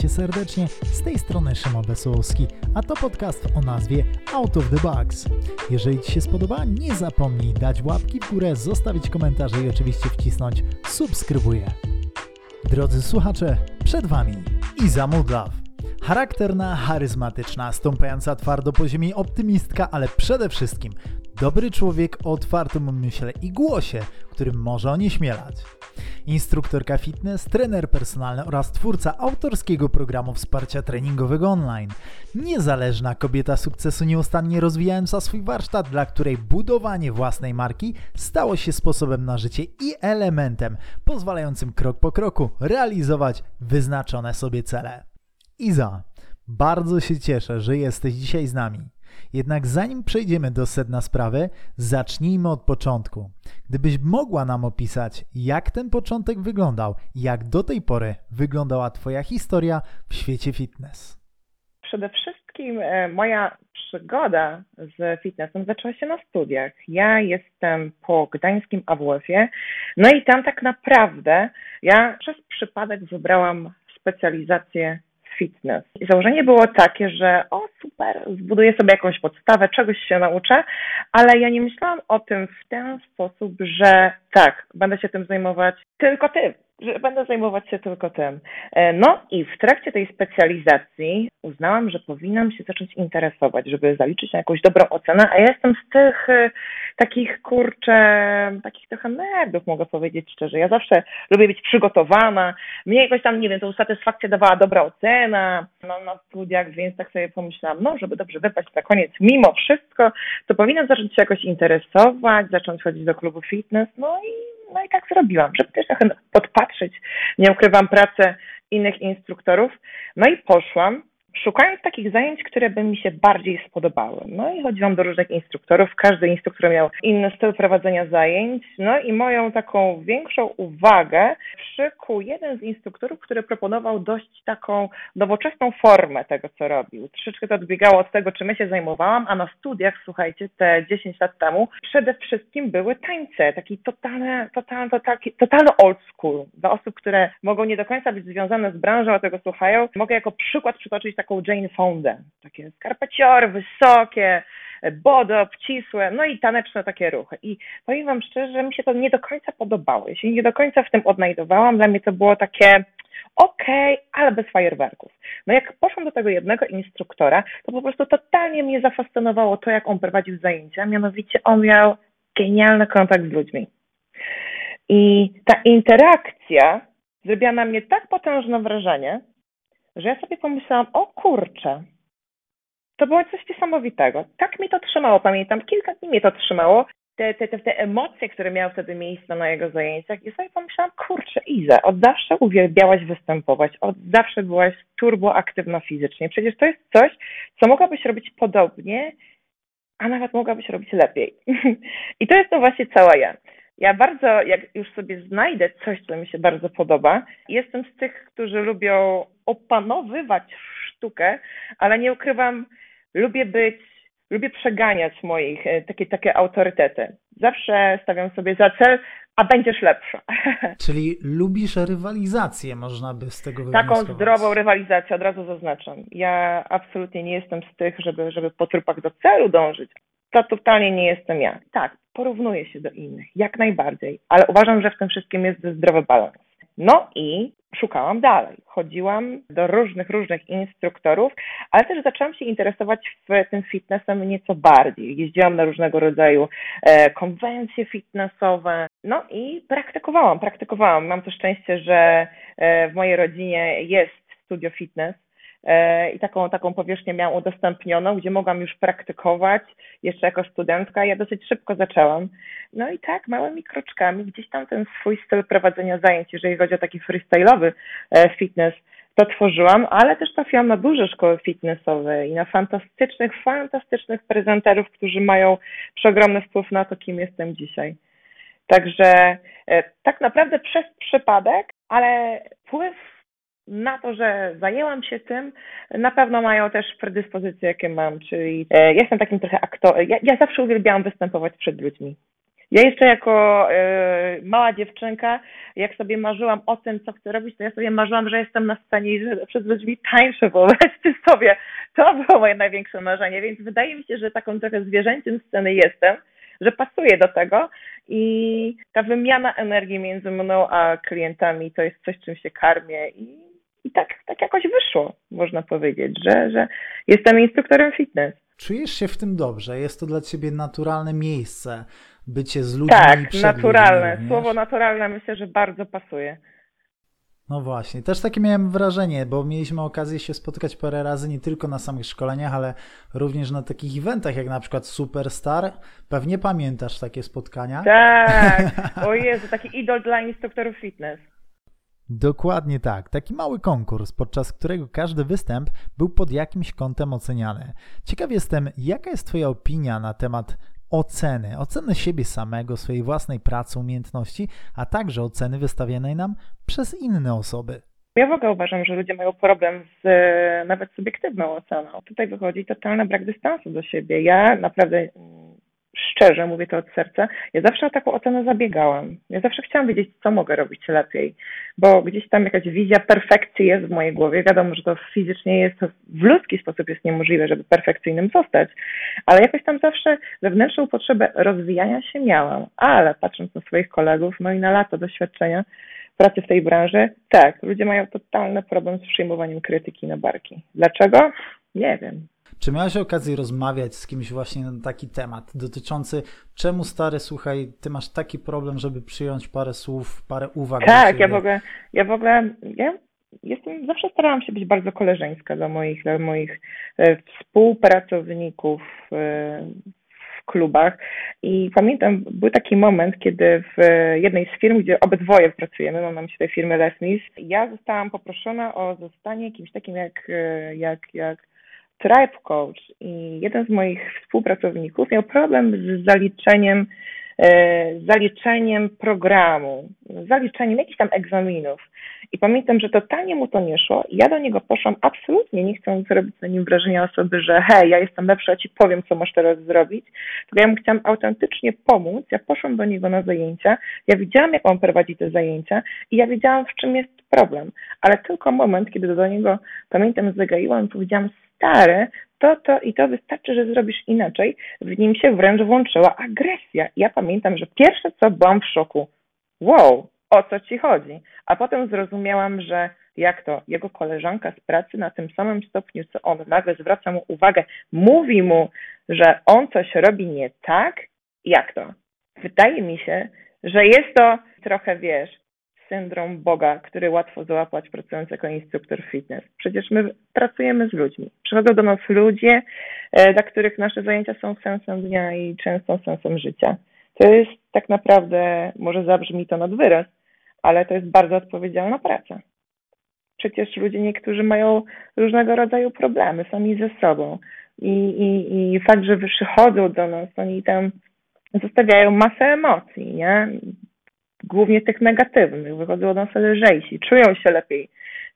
Cię serdecznie. Z tej strony Szymon Wesołowski, a to podcast o nazwie Out of the Box. Jeżeli Ci się spodoba, nie zapomnij dać łapki w górę, zostawić komentarze i oczywiście wcisnąć subskrybuję. Drodzy słuchacze, przed Wami Iza Mudlaw. Charakterna, charyzmatyczna, stąpająca twardo po ziemi optymistka, ale przede wszystkim dobry człowiek o otwartym umyśle i głosie, którym może onieśmielać. Instruktorka fitness, trener personalny oraz twórca autorskiego programu wsparcia treningowego online. Niezależna kobieta sukcesu nieustannie rozwijająca swój warsztat, dla której budowanie własnej marki stało się sposobem na życie i elementem pozwalającym krok po kroku realizować wyznaczone sobie cele. Iza, bardzo się cieszę, że jesteś dzisiaj z nami. Jednak zanim przejdziemy do sedna sprawy, zacznijmy od początku. Gdybyś mogła nam opisać, jak ten początek wyglądał jak do tej pory wyglądała Twoja historia w świecie fitness. Przede wszystkim e, moja przygoda z fitnessem zaczęła się na studiach. Ja jestem po gdańskim AWF-ie, no i tam tak naprawdę ja przez przypadek wybrałam specjalizację fitness. I założenie było takie, że o super, zbuduję sobie jakąś podstawę, czegoś się nauczę, ale ja nie myślałam o tym w ten sposób, że tak, będę się tym zajmować tylko tym że będę zajmować się tylko tym. E, no i w trakcie tej specjalizacji uznałam, że powinnam się zacząć interesować, żeby zaliczyć na jakąś dobrą ocenę, a ja jestem z tych e, takich, kurczę, takich trochę nerdów, mogę powiedzieć szczerze. Ja zawsze lubię być przygotowana. Mnie jakoś tam, nie wiem, tą satysfakcję dawała dobra ocena no, na studiach, więc tak sobie pomyślałam, no, żeby dobrze wypaść na koniec, mimo wszystko, to powinnam zacząć się jakoś interesować, zacząć chodzić do klubu fitness, no i no i tak zrobiłam, żeby też trochę podpatrzeć. Nie ukrywam pracę innych instruktorów. No i poszłam szukając takich zajęć, które by mi się bardziej spodobały. No i chodziłam do różnych instruktorów, każdy instruktor miał inny styl prowadzenia zajęć, no i moją taką większą uwagę przykuł jeden z instruktorów, który proponował dość taką nowoczesną formę tego, co robił. Troszeczkę to odbiegało od tego, czym ja się zajmowałam, a na studiach, słuchajcie, te 10 lat temu, przede wszystkim były tańce, taki totalny, totalny, totalny, totalny old school. Dla osób, które mogą nie do końca być związane z branżą, a tego słuchają, mogę jako przykład przytoczyć taką Jane Fondę. Takie skarpeciory wysokie, bodo, obcisłe, no i taneczne takie ruchy. I powiem Wam szczerze, że mi się to nie do końca podobało. Ja się nie do końca w tym odnajdowałam. Dla mnie to było takie okej, okay, ale bez fajerwerków. No jak poszłam do tego jednego instruktora, to po prostu totalnie mnie zafascynowało to, jak on prowadził zajęcia. Mianowicie on miał genialny kontakt z ludźmi. I ta interakcja zrobiła na mnie tak potężne wrażenie, że ja sobie pomyślałam, o kurczę, to było coś niesamowitego. Tak mi to trzymało, pamiętam, kilka dni mnie to trzymało. Te, te, te, te emocje, które miały wtedy miejsce na jego zajęciach i sobie pomyślałam, kurczę, Iza, od zawsze uwielbiałaś występować, od zawsze byłaś turboaktywna fizycznie. Przecież to jest coś, co mogłabyś robić podobnie, a nawet mogłabyś robić lepiej. I to jest to właśnie cała ja. Ja bardzo, jak już sobie znajdę coś, co mi się bardzo podoba, jestem z tych, którzy lubią opanowywać sztukę, ale nie ukrywam, lubię być, lubię przeganiać moich, e, takie, takie autorytety. Zawsze stawiam sobie za cel, a będziesz lepsza. Czyli lubisz rywalizację, można by z tego Taką zdrową rywalizację, od razu zaznaczam. Ja absolutnie nie jestem z tych, żeby, żeby po trupach do celu dążyć. To totalnie nie jestem ja. Tak, porównuję się do innych, jak najbardziej, ale uważam, że w tym wszystkim jest zdrowy balans. No i szukałam dalej. Chodziłam do różnych, różnych instruktorów, ale też zaczęłam się interesować w tym fitnessem nieco bardziej. Jeździłam na różnego rodzaju e, konwencje fitnessowe, no i praktykowałam, praktykowałam. Mam to szczęście, że e, w mojej rodzinie jest studio fitness, i taką, taką powierzchnię miałam udostępnioną, gdzie mogłam już praktykować jeszcze jako studentka. Ja dosyć szybko zaczęłam. No i tak, małymi kroczkami gdzieś tam ten swój styl prowadzenia zajęć, jeżeli chodzi o taki freestyle'owy e, fitness, to tworzyłam, ale też trafiłam na duże szkoły fitnessowe i na fantastycznych, fantastycznych prezenterów, którzy mają przeogromny wpływ na to, kim jestem dzisiaj. Także e, tak naprawdę przez przypadek, ale wpływ na to, że zajęłam się tym, na pewno mają też predyspozycje, jakie mam, czyli e, jestem takim trochę aktorem. Ja, ja zawsze uwielbiałam występować przed ludźmi. Ja jeszcze jako e, mała dziewczynka, jak sobie marzyłam o tym, co chcę robić, to ja sobie marzyłam, że jestem na scenie i że przed ludźmi tańczę, wyobraźcie sobie. To było moje największe marzenie, więc wydaje mi się, że taką trochę zwierzęciem sceny jestem, że pasuje do tego i ta wymiana energii między mną a klientami to jest coś, czym się karmię i, i tak, tak jakoś wyszło, można powiedzieć, że, że jestem instruktorem fitness. Czujesz się w tym dobrze? Jest to dla ciebie naturalne miejsce, bycie z ludźmi. Tak, naturalne. Ludźmi, Słowo naturalne myślę, że bardzo pasuje. No właśnie, też takie miałem wrażenie, bo mieliśmy okazję się spotykać parę razy nie tylko na samych szkoleniach, ale również na takich eventach, jak na przykład Superstar. Pewnie pamiętasz takie spotkania? Tak, o Jezu, taki idol dla instruktorów fitness. Dokładnie tak. Taki mały konkurs, podczas którego każdy występ był pod jakimś kątem oceniany. Ciekaw jestem, jaka jest Twoja opinia na temat oceny, oceny siebie samego, swojej własnej pracy, umiejętności, a także oceny wystawianej nam przez inne osoby. Ja w ogóle uważam, że ludzie mają problem z e, nawet subiektywną oceną. Tutaj wychodzi totalny brak dystansu do siebie. Ja naprawdę szczerze, mówię to od serca, ja zawsze o taką ocenę zabiegałam. Ja zawsze chciałam wiedzieć, co mogę robić lepiej, bo gdzieś tam jakaś wizja perfekcji jest w mojej głowie. Wiadomo, że to fizycznie jest, w ludzki sposób jest niemożliwe, żeby perfekcyjnym zostać, ale jakoś tam zawsze wewnętrzną potrzebę rozwijania się miałam. Ale patrząc na swoich kolegów, no i na lata doświadczenia pracy w tej branży, tak, ludzie mają totalny problem z przyjmowaniem krytyki na barki. Dlaczego? Nie wiem. Czy miałeś okazję rozmawiać z kimś właśnie na taki temat dotyczący, czemu stary, słuchaj, ty masz taki problem, żeby przyjąć parę słów, parę uwag? Tak, ja w ogóle, ja w ogóle, ja jestem, zawsze starałam się być bardzo koleżeńska dla moich, dla moich e, współpracowników e, w klubach i pamiętam, był taki moment, kiedy w jednej z firm, gdzie obydwoje pracujemy, mam na myśli firmy Lesnis, ja zostałam poproszona o zostanie kimś takim jak, e, jak, jak Tribe Coach i jeden z moich współpracowników miał problem z zaliczeniem, e, zaliczeniem programu, zaliczeniem jakichś tam egzaminów. I pamiętam, że totalnie mu to nie szło. Ja do niego poszłam absolutnie nie chcąc zrobić na nim wrażenia osoby, że hej, ja jestem lepsza, ci powiem, co masz teraz zrobić. Tylko ja mu chciałam autentycznie pomóc. Ja poszłam do niego na zajęcia. Ja widziałam, jak on prowadzi te zajęcia i ja wiedziałam, w czym jest problem. Ale tylko moment, kiedy do niego, pamiętam, zagaiłam i powiedziałam, stare, to, to i to wystarczy, że zrobisz inaczej. W nim się wręcz włączyła agresja. Ja pamiętam, że pierwsze co byłam w szoku. Wow, o co ci chodzi? A potem zrozumiałam, że jak to jego koleżanka z pracy na tym samym stopniu, co on, nagle zwraca mu uwagę, mówi mu, że on coś robi nie tak? Jak to? Wydaje mi się, że jest to trochę, wiesz, syndrom Boga, który łatwo załapać pracując jako instruktor fitness. Przecież my pracujemy z ludźmi. Przychodzą do nas ludzie, e, dla których nasze zajęcia są sensem dnia i często sensem życia. To jest tak naprawdę, może zabrzmi to nad wyraz, ale to jest bardzo odpowiedzialna praca. Przecież ludzie niektórzy mają różnego rodzaju problemy sami ze sobą. I, i, i fakt, że przychodzą do nas, oni tam zostawiają masę emocji, nie? Głównie tych negatywnych, wychodzą od nas lżejsi, czują się lepiej.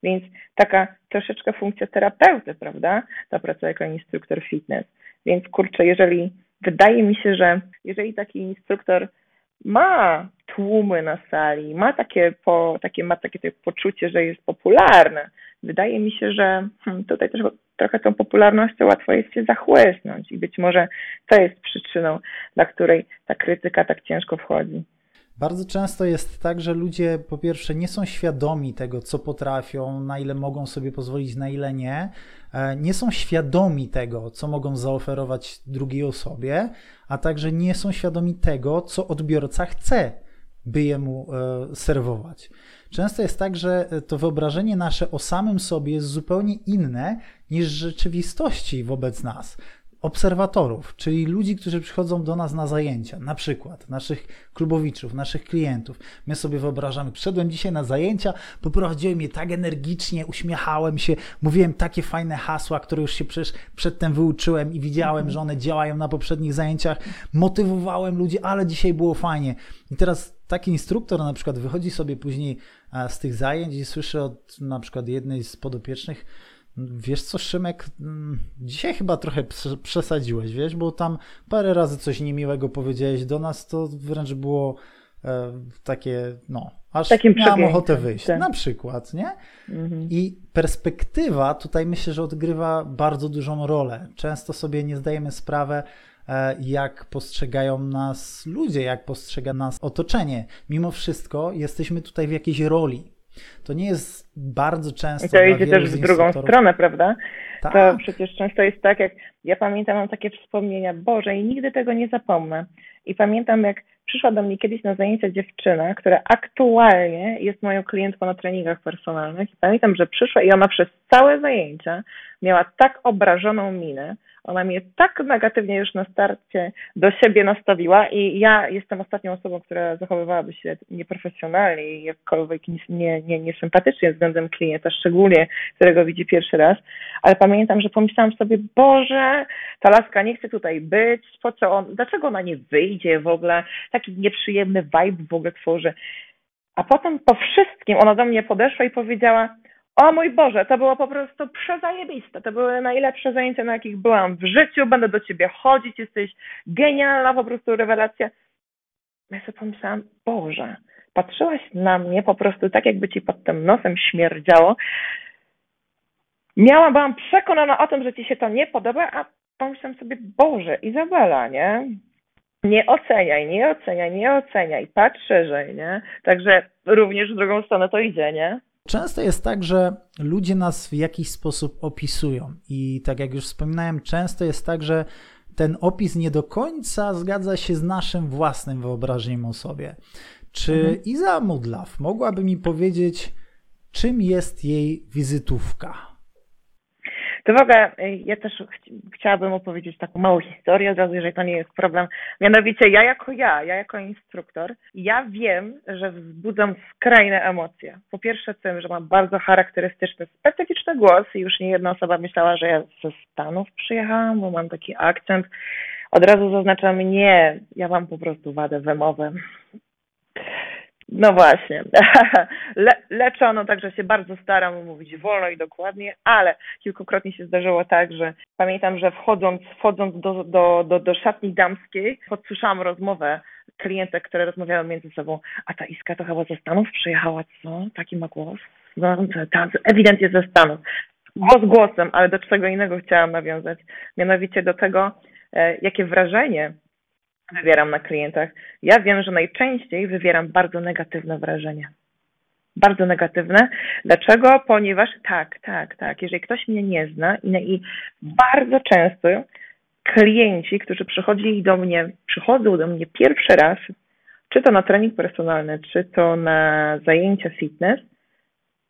Więc taka troszeczkę funkcja terapeuty, prawda? Ta praca jako instruktor fitness. Więc kurczę, jeżeli wydaje mi się, że jeżeli taki instruktor ma tłumy na sali, ma takie, po, takie, ma takie, poczucie, że jest popularny, wydaje mi się, że hmm, tutaj też trochę tą popularnością łatwo jest się zachłysnąć i być może to jest przyczyną, dla której ta krytyka tak ciężko wchodzi. Bardzo często jest tak, że ludzie po pierwsze nie są świadomi tego, co potrafią, na ile mogą sobie pozwolić, na ile nie. E, nie są świadomi tego, co mogą zaoferować drugiej osobie, a także nie są świadomi tego, co odbiorca chce, by jemu e, serwować. Często jest tak, że to wyobrażenie nasze o samym sobie jest zupełnie inne niż rzeczywistości wobec nas obserwatorów, czyli ludzi, którzy przychodzą do nas na zajęcia, na przykład naszych klubowiczów, naszych klientów. My sobie wyobrażamy, przyszedłem dzisiaj na zajęcia, poprowadziłem je tak energicznie, uśmiechałem się, mówiłem takie fajne hasła, które już się przecież przedtem wyuczyłem i widziałem, że one działają na poprzednich zajęciach, motywowałem ludzi, ale dzisiaj było fajnie. I teraz taki instruktor na przykład wychodzi sobie później z tych zajęć i słyszy od na przykład jednej z podopiecznych, Wiesz co, Szymek, mm, dzisiaj chyba trochę przesadziłeś, wiesz, bo tam parę razy coś niemiłego powiedziałeś do nas, to wręcz było e, takie, no, aż Takim miałam ochotę wyjść, tak. na przykład, nie? Mhm. I perspektywa tutaj myślę, że odgrywa bardzo dużą rolę. Często sobie nie zdajemy sprawy, e, jak postrzegają nas ludzie, jak postrzega nas otoczenie. Mimo wszystko jesteśmy tutaj w jakiejś roli. To nie jest bardzo często. I to idzie też w drugą stronę, prawda? Tak. To przecież często jest tak, jak ja pamiętam, mam takie wspomnienia, Boże, i nigdy tego nie zapomnę. I pamiętam, jak przyszła do mnie kiedyś na zajęcia dziewczyna, która aktualnie jest moją klientką na treningach personalnych. I pamiętam, że przyszła i ona przez całe zajęcia miała tak obrażoną minę, ona mnie tak negatywnie już na starcie do siebie nastawiła i ja jestem ostatnią osobą, która zachowywałaby się nieprofesjonalnie i jakkolwiek nie, nie, niesympatycznie względem klienta, szczególnie którego widzi pierwszy raz, ale pamiętam, że pomyślałam sobie, Boże, ta laska nie chce tutaj być, po co on, dlaczego ona nie wyjdzie w ogóle, taki nieprzyjemny vibe w ogóle tworzy. A potem po wszystkim ona do mnie podeszła i powiedziała, o mój Boże, to było po prostu przezajebiste. To były najlepsze zajęcia, na jakich byłam w życiu. Będę do ciebie chodzić, jesteś genialna, po prostu rewelacja. Ja sobie pomyślałam, Boże, patrzyłaś na mnie po prostu tak, jakby ci pod tym nosem śmierdziało. Miałam, byłam przekonana o tym, że ci się to nie podoba, a pomyślałam sobie, Boże, Izabela, nie? Nie oceniaj, nie oceniaj, nie oceniaj, patrz szerzej, nie? Także również w drugą stronę to idzie, nie? Często jest tak, że ludzie nas w jakiś sposób opisują, i tak jak już wspominałem, często jest tak, że ten opis nie do końca zgadza się z naszym własnym wyobrażeniem o sobie. Czy mhm. Iza Mudlaw mogłaby mi powiedzieć, czym jest jej wizytówka? Ogóle y, ja też ch chciałabym opowiedzieć taką małą historię od razu, jeżeli to nie jest problem. Mianowicie ja jako ja, ja jako instruktor, ja wiem, że wzbudzam skrajne emocje. Po pierwsze tym, że mam bardzo charakterystyczny, specyficzny głos i już nie jedna osoba myślała, że ja ze Stanów przyjechałam, bo mam taki akcent. Od razu zaznaczam nie, ja mam po prostu wadę wymowę. No właśnie. Le, leczono, także się bardzo staram mówić wolno i dokładnie, ale kilkukrotnie się zdarzyło tak, że pamiętam, że wchodząc, wchodząc do, do, do, do szatni damskiej, podsłyszałam rozmowę klientek, które rozmawiały między sobą, a ta Iska to chyba ze Stanów przyjechała, co? Taki ma głos? No, ta, ewidentnie ze Stanów. Głos głosem, ale do czego innego chciałam nawiązać. Mianowicie do tego, e, jakie wrażenie wywieram na klientach. Ja wiem, że najczęściej wywieram bardzo negatywne wrażenie. Bardzo negatywne. Dlaczego? Ponieważ tak, tak, tak. Jeżeli ktoś mnie nie zna i, i bardzo często klienci, którzy przychodzili do mnie, przychodzą do mnie pierwszy raz, czy to na trening personalny, czy to na zajęcia fitness,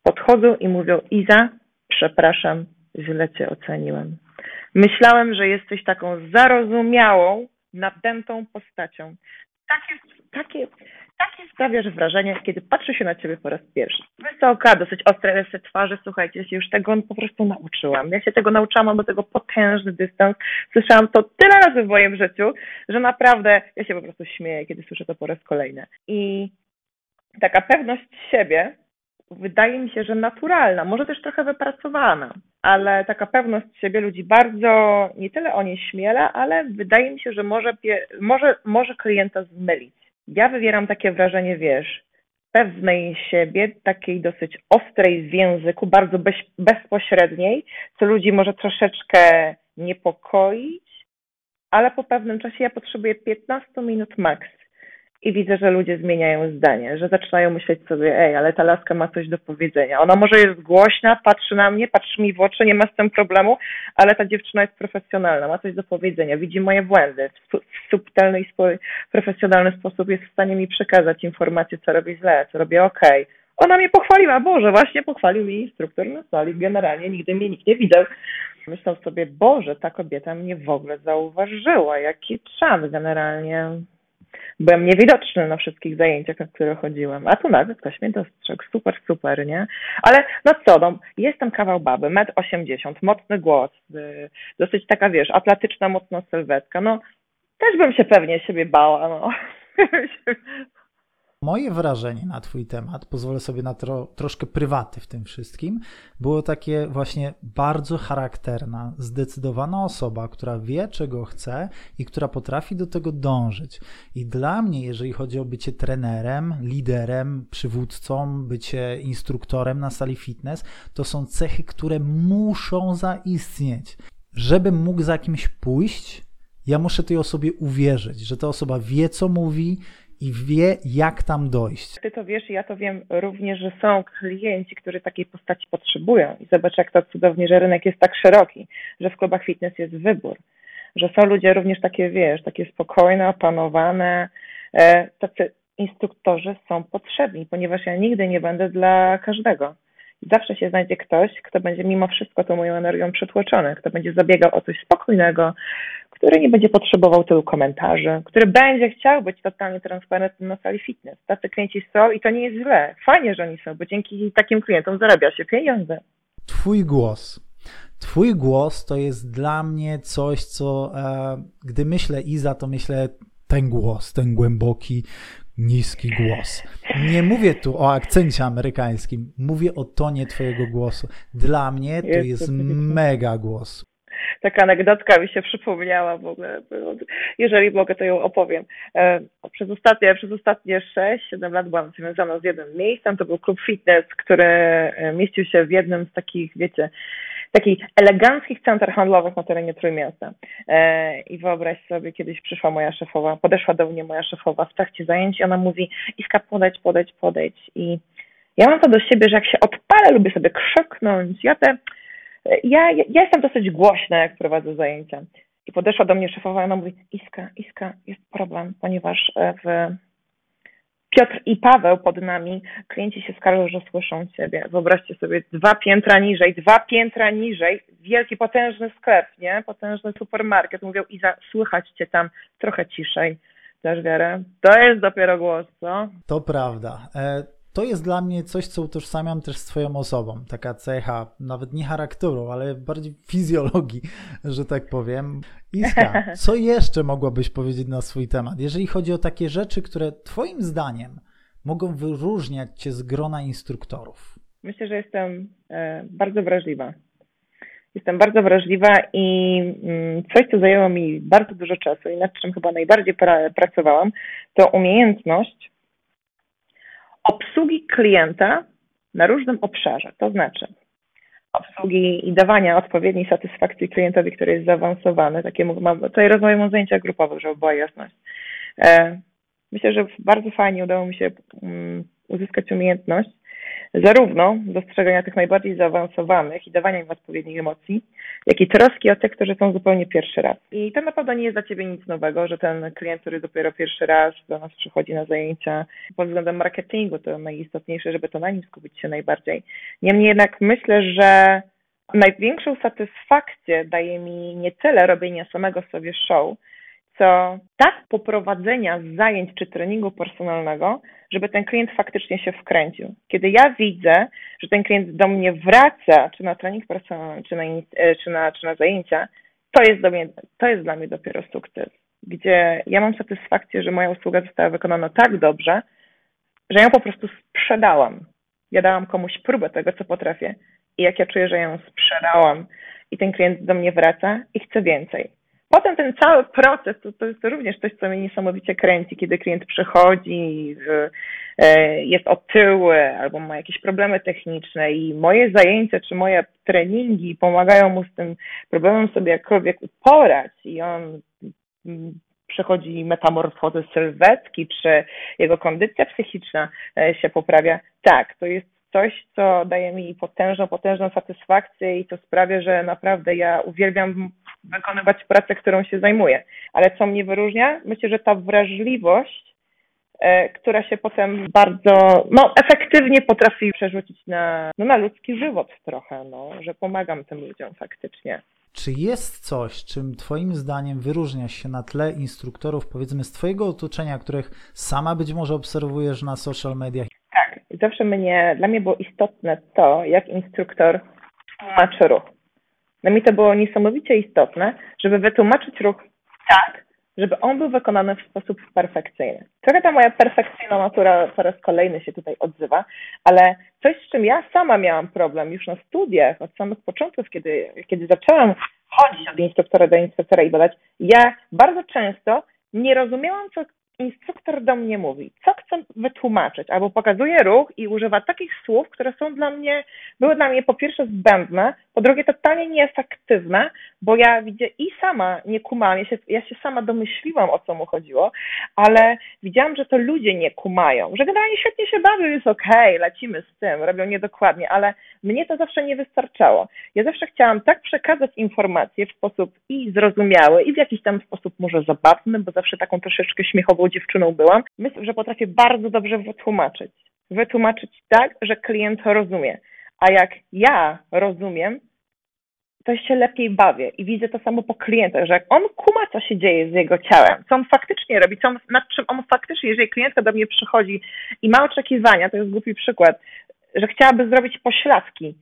podchodzą i mówią: Iza, przepraszam, źle cię oceniłem. Myślałem, że jesteś taką zarozumiałą, nadętą postacią. Takie, takie, takie sprawiasz wrażenie, kiedy patrzy się na ciebie po raz pierwszy. Wysoka, dosyć ostre rysy twarzy, słuchajcie, ja się już tego po prostu nauczyłam. Ja się tego nauczyłam, mam do tego potężny dystans. Słyszałam to tyle razy w moim życiu, że naprawdę ja się po prostu śmieję, kiedy słyszę to po raz kolejny. I taka pewność siebie wydaje mi się, że naturalna, może też trochę wypracowana, ale taka pewność siebie ludzi bardzo nie tyle o nie śmiela, ale wydaje mi się, że może, może, może klienta zmylić. Ja wywieram takie wrażenie, wiesz, pewnej siebie, takiej dosyć ostrej w języku, bardzo bez, bezpośredniej, co ludzi może troszeczkę niepokoić, ale po pewnym czasie ja potrzebuję 15 minut maks i widzę, że ludzie zmieniają zdanie, że zaczynają myśleć sobie, ej, ale ta laska ma coś do powiedzenia. Ona może jest głośna, patrzy na mnie, patrzy mi w oczy, nie ma z tym problemu, ale ta dziewczyna jest profesjonalna, ma coś do powiedzenia, widzi moje błędy, w, subtelny i profesjonalny sposób jest w stanie mi przekazać informacje, co robię źle, co robię ok. Ona mnie pochwaliła, Boże, właśnie pochwalił mi instruktor na sali, generalnie nigdy mnie nikt nie widział. Myślał sobie, Boże, ta kobieta mnie w ogóle zauważyła, jaki czas generalnie byłem niewidoczny na wszystkich zajęciach, na które chodziłem, a tu nagle ktoś mnie dostrzegł, super, super, nie? Ale no co, no, jestem kawał baby, metr 80, mocny głos, y, dosyć taka, wiesz, atletyczna, mocna sylwetka, no też bym się pewnie siebie bała, no. Moje wrażenie na Twój temat, pozwolę sobie na tro, troszkę prywaty w tym wszystkim, było takie właśnie bardzo charakterna, zdecydowana osoba, która wie, czego chce i która potrafi do tego dążyć. I dla mnie, jeżeli chodzi o bycie trenerem, liderem, przywódcą, bycie instruktorem na sali fitness, to są cechy, które muszą zaistnieć. Żebym mógł za kimś pójść, ja muszę tej osobie uwierzyć, że ta osoba wie, co mówi i wie, jak tam dojść. Ty to wiesz i ja to wiem również, że są klienci, którzy takiej postaci potrzebują. I zobacz, jak to cudownie, że rynek jest tak szeroki, że w klubach fitness jest wybór. Że są ludzie również takie, wiesz, takie spokojne, opanowane. E, tacy instruktorzy są potrzebni, ponieważ ja nigdy nie będę dla każdego. Zawsze się znajdzie ktoś, kto będzie mimo wszystko tą moją energią przytłoczony, kto będzie zabiegał o coś spokojnego, który nie będzie potrzebował tylu komentarzy, który będzie chciał być totalnie transparentny na sali fitness. Tacy klienci są i to nie jest źle. Fajnie, że oni są, bo dzięki takim klientom zarabia się pieniądze. Twój głos. Twój głos to jest dla mnie coś, co e, gdy myślę Iza, to myślę ten głos, ten głęboki, niski głos. Nie mówię tu o akcencie amerykańskim, mówię o tonie Twojego głosu. Dla mnie to jest, jest mega głos taka anegdotka mi się przypomniała w ogóle. Jeżeli mogę, to ją opowiem. E, przez ostatnie, przez ostatnie 6-7 lat byłam związana z jednym miejscem. To był klub fitness, który e, mieścił się w jednym z takich, wiecie, takich eleganckich centrach handlowych na terenie Trójmiasta. E, I wyobraź sobie, kiedyś przyszła moja szefowa, podeszła do mnie moja szefowa w trakcie zajęć i ona mówi, Iska, podejdź, podejdź, podejdź. I ja mam to do siebie, że jak się odpalę, lubię sobie krzyknąć. Ja te ja, ja jestem dosyć głośna, jak prowadzę zajęcia. I podeszła do mnie szefowa i ona mówi, Iska, Iska, jest problem, ponieważ e, w Piotr i Paweł pod nami, klienci się skarżą, że słyszą Ciebie. Wyobraźcie sobie, dwa piętra niżej, dwa piętra niżej, wielki, potężny sklep, nie? Potężny supermarket. Mówią, Iza, słychać Cię tam trochę ciszej. Też wiarę. To jest dopiero głos, co? To prawda. To jest dla mnie coś, co utożsamiam też z Twoją osobą. Taka cecha, nawet nie charakteru, ale bardziej fizjologii, że tak powiem. Iska, co jeszcze mogłabyś powiedzieć na swój temat, jeżeli chodzi o takie rzeczy, które Twoim zdaniem mogą wyróżniać Cię z grona instruktorów? Myślę, że jestem e, bardzo wrażliwa. Jestem bardzo wrażliwa i mm, coś, co zajęło mi bardzo dużo czasu i nad czym chyba najbardziej pracowałam, to umiejętność obsługi klienta na różnym obszarze, to znaczy obsługi i dawania odpowiedniej satysfakcji klientowi, który jest zaawansowany. Takie, tutaj rozmawiam o zajęciach grupowych, żeby była jasność. E, myślę, że bardzo fajnie udało mi się mm, uzyskać umiejętność zarówno dostrzegania tych najbardziej zaawansowanych i dawania im odpowiednich emocji, jak i troski o tych, którzy są zupełnie pierwszy raz. I to naprawdę nie jest dla Ciebie nic nowego, że ten klient, który dopiero pierwszy raz do nas przychodzi na zajęcia pod względem marketingu, to najistotniejsze, żeby to na nim skupić się najbardziej. Niemniej jednak myślę, że największą satysfakcję daje mi nie tyle robienia samego sobie show, co tak poprowadzenia zajęć czy treningu personalnego, żeby ten klient faktycznie się wkręcił. Kiedy ja widzę, że ten klient do mnie wraca, czy na trening personalny, czy na, e, czy na, czy na zajęcia, to jest, do mnie, to jest dla mnie dopiero sukces. Gdzie ja mam satysfakcję, że moja usługa została wykonana tak dobrze, że ją po prostu sprzedałam. Ja dałam komuś próbę tego, co potrafię. I jak ja czuję, że ją sprzedałam i ten klient do mnie wraca i chce więcej. Potem ten cały proces, to, to jest również coś, co mnie niesamowicie kręci, kiedy klient przychodzi, e, jest otyły albo ma jakieś problemy techniczne i moje zajęcia czy moje treningi pomagają mu z tym problemem sobie jakkolwiek uporać i on mm, przechodzi metamorfozę sylwetki, czy jego kondycja psychiczna e, się poprawia. Tak, to jest coś, co daje mi potężną, potężną satysfakcję i to sprawia, że naprawdę ja uwielbiam wykonywać pracę, którą się zajmuję. Ale co mnie wyróżnia? Myślę, że ta wrażliwość, e, która się potem bardzo no, efektywnie potrafi przerzucić na, no, na ludzki żywot trochę, no, że pomagam tym ludziom faktycznie. Czy jest coś, czym Twoim zdaniem wyróżnia się na tle instruktorów, powiedzmy, z Twojego otoczenia, których sama być może obserwujesz na social mediach? Tak, zawsze mnie, dla mnie było istotne to, jak instruktor tłumaczy ruch. Dla mnie to było niesamowicie istotne, żeby wytłumaczyć ruch tak, żeby on był wykonany w sposób perfekcyjny. Trochę ta moja perfekcyjna natura po raz kolejny się tutaj odzywa, ale coś, z czym ja sama miałam problem już na studiach, od samych początków, kiedy, kiedy zaczęłam chodzić od instruktora do instruktora i badać, ja bardzo często nie rozumiałam, co instruktor do mnie mówi, co chcę wytłumaczyć, albo pokazuje ruch i używa takich słów, które są dla mnie, były dla mnie po pierwsze zbędne, po drugie totalnie nieefektywne, bo ja widzę i sama nie kumałam, ja się, ja się sama domyśliłam o co mu chodziło, ale widziałam, że to ludzie nie kumają, że generalnie świetnie się bawią, jest okej, okay, lecimy z tym, robią niedokładnie, ale mnie to zawsze nie wystarczało. Ja zawsze chciałam tak przekazać informacje w sposób i zrozumiały, i w jakiś tam sposób może zabawny, bo zawsze taką troszeczkę śmiechową dziewczyną byłam. Myślę, że potrafię bardzo dobrze wytłumaczyć. Wytłumaczyć tak, że klient rozumie. A jak ja rozumiem, to się lepiej bawię i widzę to samo po klientach, że jak on kuma, co się dzieje z jego ciałem, co on faktycznie robi, co on, nad czym on faktycznie, jeżeli klientka do mnie przychodzi i ma oczekiwania, to jest głupi przykład, że chciałaby zrobić pośladki,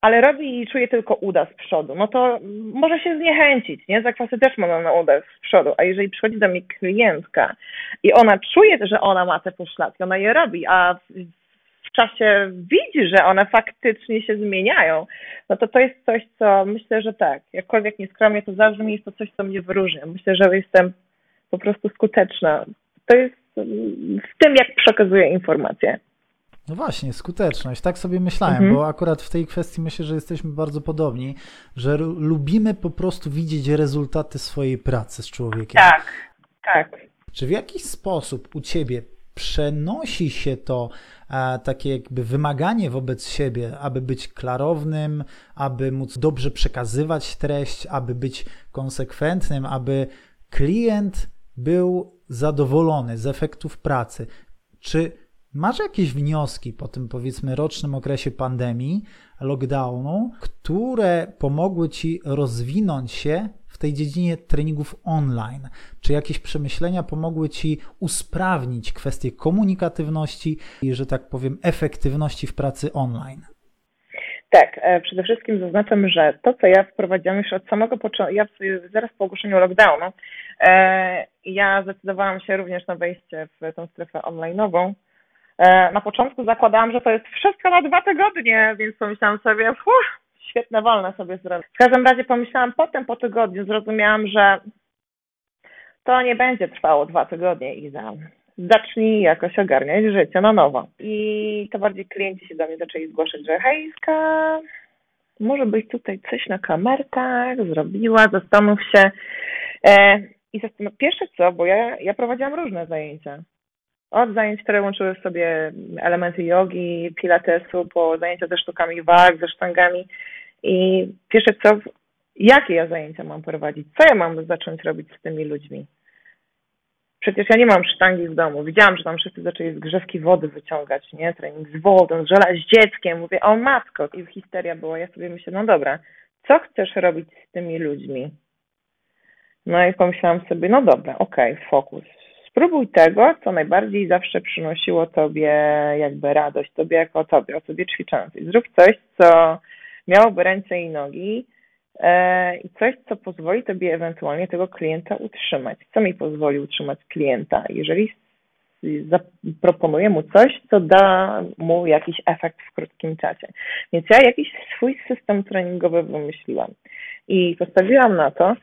ale robi i czuje tylko uda z przodu, no to może się zniechęcić, nie? Zakwasy też ma na uda z przodu, a jeżeli przychodzi do mnie klientka i ona czuje, że ona ma te pośladki, ona je robi, a w czasie widzi, że one faktycznie się zmieniają, no to to jest coś, co myślę, że tak, jakkolwiek nieskromnie to zabrzmi, jest to coś, co mnie wyróżnia. Myślę, że jestem po prostu skuteczna. To jest w tym, jak przekazuję informacje. No właśnie, skuteczność. Tak sobie myślałem, mhm. bo akurat w tej kwestii myślę, że jesteśmy bardzo podobni, że lubimy po prostu widzieć rezultaty swojej pracy z człowiekiem. Tak, tak. Czy w jakiś sposób u ciebie przenosi się to e, takie jakby wymaganie wobec siebie, aby być klarownym, aby móc dobrze przekazywać treść, aby być konsekwentnym, aby klient był zadowolony z efektów pracy. Czy Masz jakieś wnioski po tym powiedzmy rocznym okresie pandemii, lockdownu, które pomogły ci rozwinąć się tej dziedzinie treningów online? Czy jakieś przemyślenia pomogły ci usprawnić kwestię komunikatywności i, że tak powiem, efektywności w pracy online? Tak, e, przede wszystkim zaznaczam, że to, co ja wprowadziłam już od samego początku, ja zaraz po ogłoszeniu lockdownu, e, ja zdecydowałam się również na wejście w tą strefę online'ową, E, na początku zakładałam, że to jest wszystko na dwa tygodnie, więc pomyślałam sobie, świetne wolne sobie zrobię. W każdym razie pomyślałam potem po tygodniu, zrozumiałam, że to nie będzie trwało dwa tygodnie, Iza. Zacznij jakoś ogarniać życie na nowo. I to bardziej klienci się do mnie zaczęli zgłaszać, że hejska, może być tutaj coś na kamerkach, zrobiła, zastanów się. E, I zastanów, pierwsze co, bo ja, ja prowadziłam różne zajęcia od zajęć, które łączyły w sobie elementy jogi, pilatesu, po zajęcia ze sztukami wag, ze sztangami. I pierwsze co, jakie ja zajęcia mam prowadzić? Co ja mam zacząć robić z tymi ludźmi? Przecież ja nie mam sztangi w domu. Widziałam, że tam wszyscy zaczęli z grzewki wody wyciągać, nie? Trening z wodą, z żela, z dzieckiem. Mówię, o matko. I histeria była. Ja sobie myślę, no dobra, co chcesz robić z tymi ludźmi? No i pomyślałam sobie, no dobra, okej, okay, fokus Spróbuj tego, co najbardziej zawsze przynosiło tobie jakby radość, tobie jako tobie, osobie ćwiczącej. Zrób coś, co miałoby ręce i nogi e, i coś, co pozwoli tobie ewentualnie tego klienta utrzymać. Co mi pozwoli utrzymać klienta? Jeżeli zaproponuję mu coś, co da mu jakiś efekt w krótkim czasie. Więc ja jakiś swój system treningowy wymyśliłam i postawiłam na to,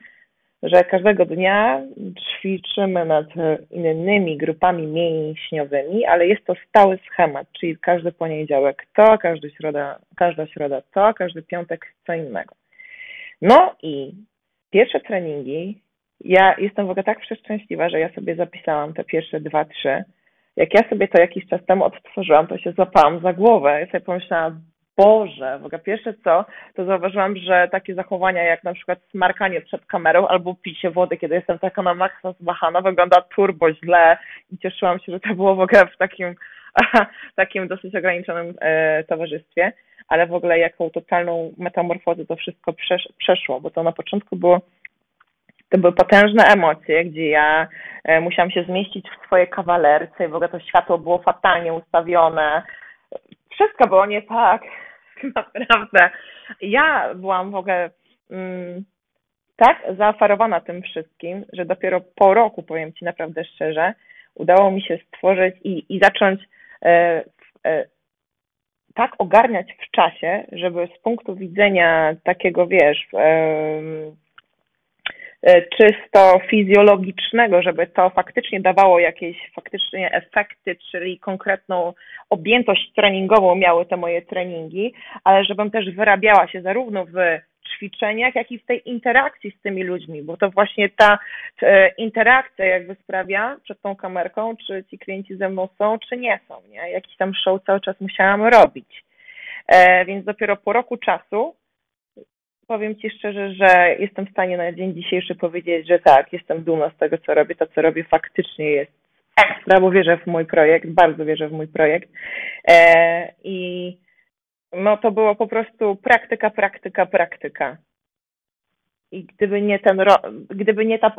że każdego dnia ćwiczymy nad innymi grupami mięśniowymi, ale jest to stały schemat, czyli każdy poniedziałek to, każdy środa, każda środa to, każdy piątek co innego. No i pierwsze treningi, ja jestem w ogóle tak przeszczęśliwa, że ja sobie zapisałam te pierwsze dwa, trzy. Jak ja sobie to jakiś czas temu odtworzyłam, to się złapałam za głowę. Ja sobie pomyślałam, Boże, w ogóle pierwsze co, to zauważyłam, że takie zachowania jak na przykład smarkanie przed kamerą albo picie wody, kiedy jestem taka na maksa zmachana, wygląda turbo źle i cieszyłam się, że to było w ogóle w takim, takim dosyć ograniczonym e, towarzystwie, ale w ogóle jaką totalną metamorfozę to wszystko przesz przeszło, bo to na początku było to były potężne emocje, gdzie ja e, musiałam się zmieścić w swojej kawalerce i w ogóle to światło było fatalnie ustawione. Wszystko było nie tak. Naprawdę. Ja byłam w ogóle. Mm, tak zaoferowana tym wszystkim, że dopiero po roku, powiem Ci naprawdę szczerze, udało mi się stworzyć i, i zacząć e, e, tak ogarniać w czasie, żeby z punktu widzenia takiego, wiesz, e, czysto fizjologicznego, żeby to faktycznie dawało jakieś faktycznie efekty, czyli konkretną objętość treningową miały te moje treningi, ale żebym też wyrabiała się zarówno w ćwiczeniach, jak i w tej interakcji z tymi ludźmi, bo to właśnie ta e, interakcja jakby sprawia przed tą kamerką, czy ci klienci ze mną są, czy nie są, nie? Jakiś tam show cały czas musiałam robić. E, więc dopiero po roku czasu powiem Ci szczerze, że jestem w stanie na dzień dzisiejszy powiedzieć, że tak, jestem dumna z tego, co robię. To, co robię, faktycznie jest ekstra, bo wierzę w mój projekt, bardzo wierzę w mój projekt. E, I no to było po prostu praktyka, praktyka, praktyka. I gdyby nie ten gdyby nie ta,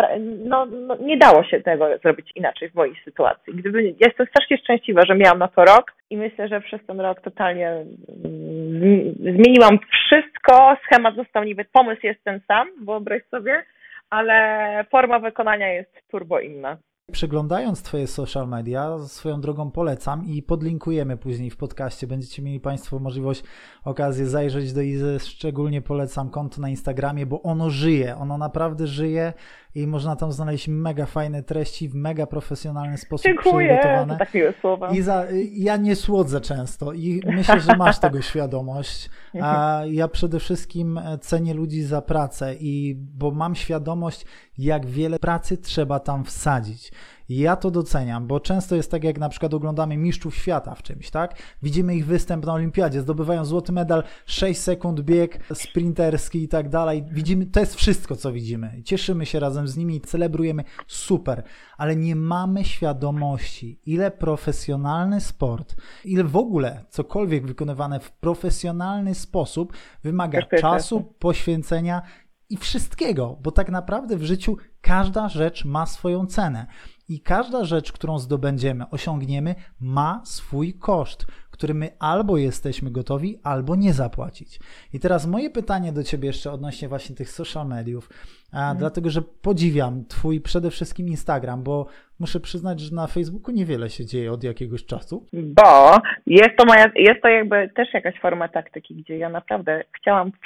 no, no, nie dało się tego zrobić inaczej w mojej sytuacji. Gdyby, jestem strasznie szczęśliwa, że miałam na to rok i myślę, że przez ten rok totalnie mm, zmieniłam wszystko, schemat został niby, pomysł jest ten sam, wyobraź sobie, ale forma wykonania jest turbo inna. Przeglądając Twoje social media, swoją drogą polecam i podlinkujemy później w podcaście. Będziecie mieli Państwo możliwość, okazję zajrzeć do Izy. Szczególnie polecam konto na Instagramie, bo ono żyje. Ono naprawdę żyje i można tam znaleźć mega fajne treści w mega profesjonalny sposób Dziękuję, przygotowane. To tak miłe słowa. Iza, ja nie słodzę często i myślę, że masz tego świadomość. A ja przede wszystkim cenię ludzi za pracę i bo mam świadomość, jak wiele pracy trzeba tam wsadzić. Ja to doceniam, bo często jest tak, jak na przykład oglądamy mistrzów świata w czymś, tak? Widzimy ich występ na olimpiadzie, zdobywają złoty medal, 6 sekund bieg sprinterski i tak dalej. Widzimy, to jest wszystko, co widzimy. Cieszymy się razem z nimi, celebrujemy, super, ale nie mamy świadomości, ile profesjonalny sport, ile w ogóle cokolwiek wykonywane w profesjonalny sposób wymaga czasu, poświęcenia i wszystkiego, bo tak naprawdę w życiu każda rzecz ma swoją cenę. I każda rzecz, którą zdobędziemy, osiągniemy, ma swój koszt, który my albo jesteśmy gotowi, albo nie zapłacić. I teraz moje pytanie do Ciebie jeszcze odnośnie właśnie tych social mediów, a, hmm. dlatego że podziwiam Twój przede wszystkim Instagram, bo muszę przyznać, że na Facebooku niewiele się dzieje od jakiegoś czasu. Bo jest to, moja, jest to jakby też jakaś forma taktyki, gdzie ja naprawdę chciałam w,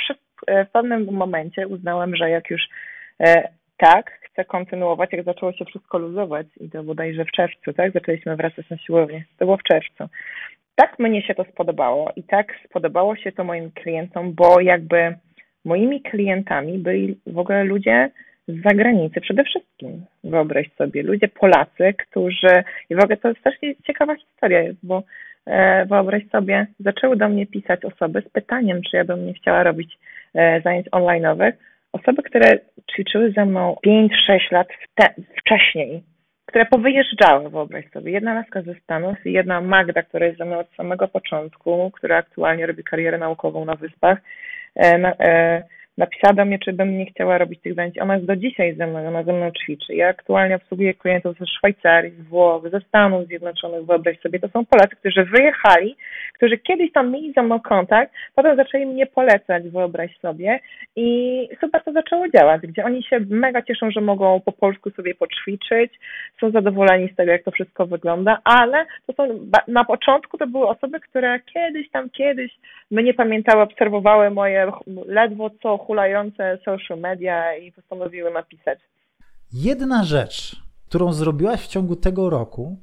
w pewnym momencie uznałam, że jak już e, tak, chcę kontynuować, jak zaczęło się wszystko luzować i to bodajże w czerwcu, tak? Zaczęliśmy wracać na siłownię. To było w czerwcu. Tak mnie się to spodobało i tak spodobało się to moim klientom, bo jakby moimi klientami byli w ogóle ludzie z zagranicy przede wszystkim. Wyobraź sobie, ludzie Polacy, którzy, i w ogóle to jest strasznie ciekawa historia bo e, wyobraź sobie, zaczęły do mnie pisać osoby z pytaniem, czy ja bym nie chciała robić e, zajęć online'owych, osoby, które ćwiczyły ze mną 5-6 lat wcześniej, które powyjeżdżały, wyobraź sobie. Jedna laska ze Stanów i jedna Magda, która jest ze mną od samego początku, która aktualnie robi karierę naukową na Wyspach. E, na, e, napisała do mnie, czy bym nie chciała robić tych zajęć. Ona jest do dzisiaj ze mną, ona ze mną ćwiczy. Ja aktualnie obsługuję klientów ze Szwajcarii, z Włoch, ze Stanów Zjednoczonych, wyobraź sobie. To są Polacy, którzy wyjechali, którzy kiedyś tam mieli ze mną kontakt, potem zaczęli mnie polecać, wyobraź sobie. I super to zaczęło działać, gdzie oni się mega cieszą, że mogą po polsku sobie poćwiczyć, są zadowoleni z tego, jak to wszystko wygląda, ale to są, na początku to były osoby, które kiedyś tam, kiedyś mnie pamiętały, obserwowały moje ledwo co hulające social media i postanowiły napisać. Jedna rzecz, którą zrobiłaś w ciągu tego roku,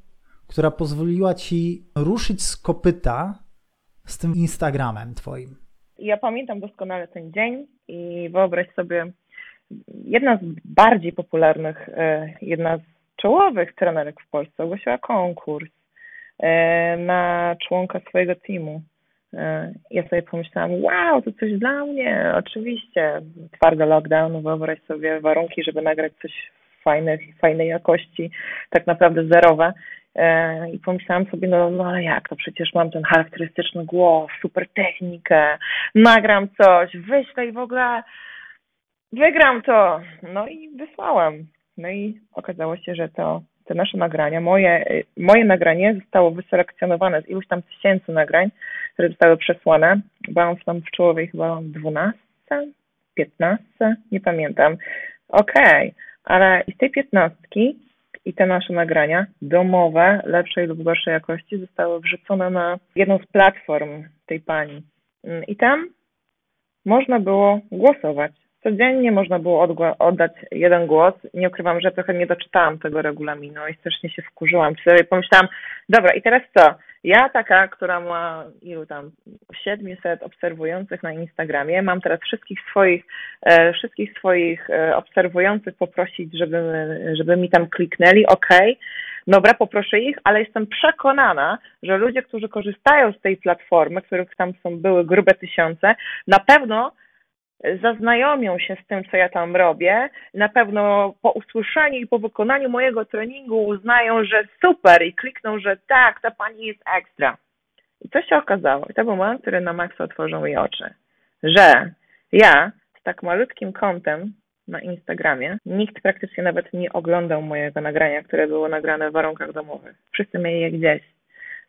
która pozwoliła ci ruszyć z kopyta z tym Instagramem twoim. Ja pamiętam doskonale ten dzień i wyobraź sobie, jedna z bardziej popularnych, e, jedna z czołowych trenerek w Polsce ogłosiła konkurs e, na członka swojego teamu. E, ja sobie pomyślałam, wow, to coś dla mnie, oczywiście. Twardy lockdown, wyobraź sobie warunki, żeby nagrać coś fajnych, fajnej jakości, tak naprawdę zerowe. E, I pomyślałam sobie, no, no ale jak, to przecież mam ten charakterystyczny głos, super technikę, nagram coś, wyślę i w ogóle wygram to. No i wysłałam. No i okazało się, że to te nasze nagrania, moje, moje nagranie zostało wyselekcjonowane z iluś tam tysięcy nagrań, które zostały przesłane. Byłam tam w czołowej chyba 12, 15, nie pamiętam. Okej, okay. ale z tej piętnastki i te nasze nagrania domowe, lepszej lub gorszej jakości, zostały wrzucone na jedną z platform tej pani. Mm, I tam można było głosować. Codziennie można było oddać jeden głos. Nie ukrywam, że trochę nie doczytałam tego regulaminu i strasznie się wkurzyłam. Sobie pomyślałam, dobra, i teraz co? Ja taka, która ma ilu tam 700 obserwujących na Instagramie, mam teraz wszystkich swoich, e, wszystkich swoich e, obserwujących poprosić, żeby, żeby mi tam kliknęli, ok, dobra, poproszę ich, ale jestem przekonana, że ludzie, którzy korzystają z tej platformy, których tam są były grube tysiące, na pewno zaznajomią się z tym, co ja tam robię. Na pewno po usłyszeniu i po wykonaniu mojego treningu uznają, że super i klikną, że tak, ta pani jest ekstra. I co się okazało? I to był moment, który na maksa otworzył mi oczy. Że ja z tak malutkim kątem na Instagramie, nikt praktycznie nawet nie oglądał mojego nagrania, które było nagrane w warunkach domowych. Wszyscy mieli je gdzieś.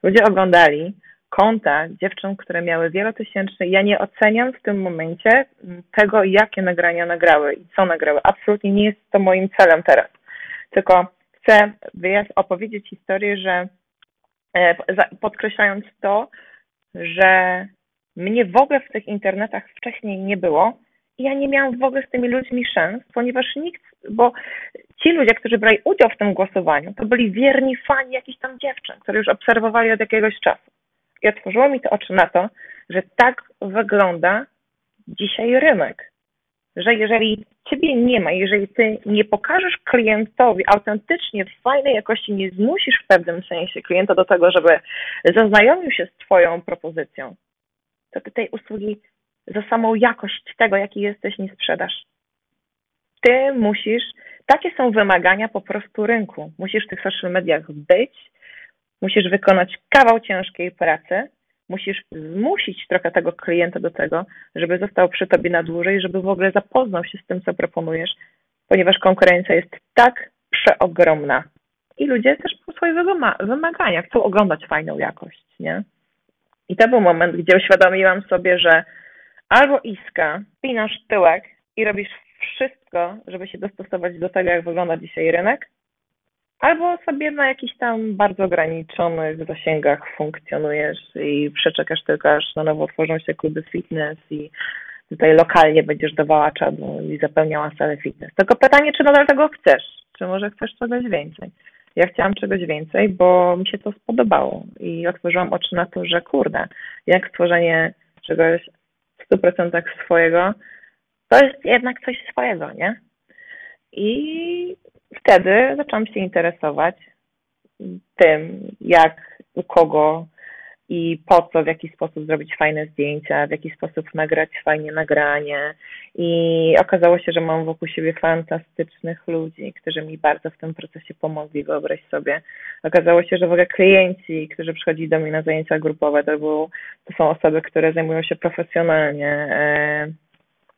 Ludzie oglądali konta dziewcząt, które miały wielotysięczne. Ja nie oceniam w tym momencie tego, jakie nagrania nagrały i co nagrały. Absolutnie nie jest to moim celem teraz. Tylko chcę opowiedzieć historię, że e, podkreślając to, że mnie w ogóle w tych internetach wcześniej nie było i ja nie miałam w ogóle z tymi ludźmi szans, ponieważ nikt, bo ci ludzie, którzy brali udział w tym głosowaniu, to byli wierni fani jakichś tam dziewczyn, które już obserwowali od jakiegoś czasu. I otworzyło mi to oczy na to, że tak wygląda dzisiaj rynek. Że jeżeli ciebie nie ma, jeżeli ty nie pokażesz klientowi autentycznie w fajnej jakości, nie zmusisz w pewnym sensie klienta do tego, żeby zaznajomił się z twoją propozycją, to ty tej usługi za samą jakość tego, jaki jesteś, nie sprzedasz. Ty musisz, takie są wymagania po prostu rynku. Musisz w tych social mediach być, Musisz wykonać kawał ciężkiej pracy, musisz zmusić trochę tego klienta do tego, żeby został przy tobie na dłużej, żeby w ogóle zapoznał się z tym, co proponujesz, ponieważ konkurencja jest tak przeogromna. I ludzie też po swoich wymagania chcą oglądać fajną jakość, nie? I to był moment, gdzie uświadomiłam sobie, że albo iska, pinasz tyłek i robisz wszystko, żeby się dostosować do tego, jak wygląda dzisiaj rynek, Albo sobie na jakichś tam bardzo ograniczonych zasięgach funkcjonujesz i przeczekasz tylko, aż na nowo otworzą się kluby fitness i tutaj lokalnie będziesz dawała czadu i zapełniała salę fitness. Tylko pytanie, czy nadal tego chcesz? Czy może chcesz czegoś więcej? Ja chciałam czegoś więcej, bo mi się to spodobało i otworzyłam oczy na to, że kurde, jak stworzenie czegoś w 100% swojego, to jest jednak coś swojego, nie? I wtedy zaczęłam się interesować tym, jak, u kogo i po co, w jaki sposób zrobić fajne zdjęcia, w jaki sposób nagrać fajnie nagranie. I okazało się, że mam wokół siebie fantastycznych ludzi, którzy mi bardzo w tym procesie pomogli, wyobraź sobie. Okazało się, że w ogóle klienci, którzy przychodzili do mnie na zajęcia grupowe, to, był, to są osoby, które zajmują się profesjonalnie. E,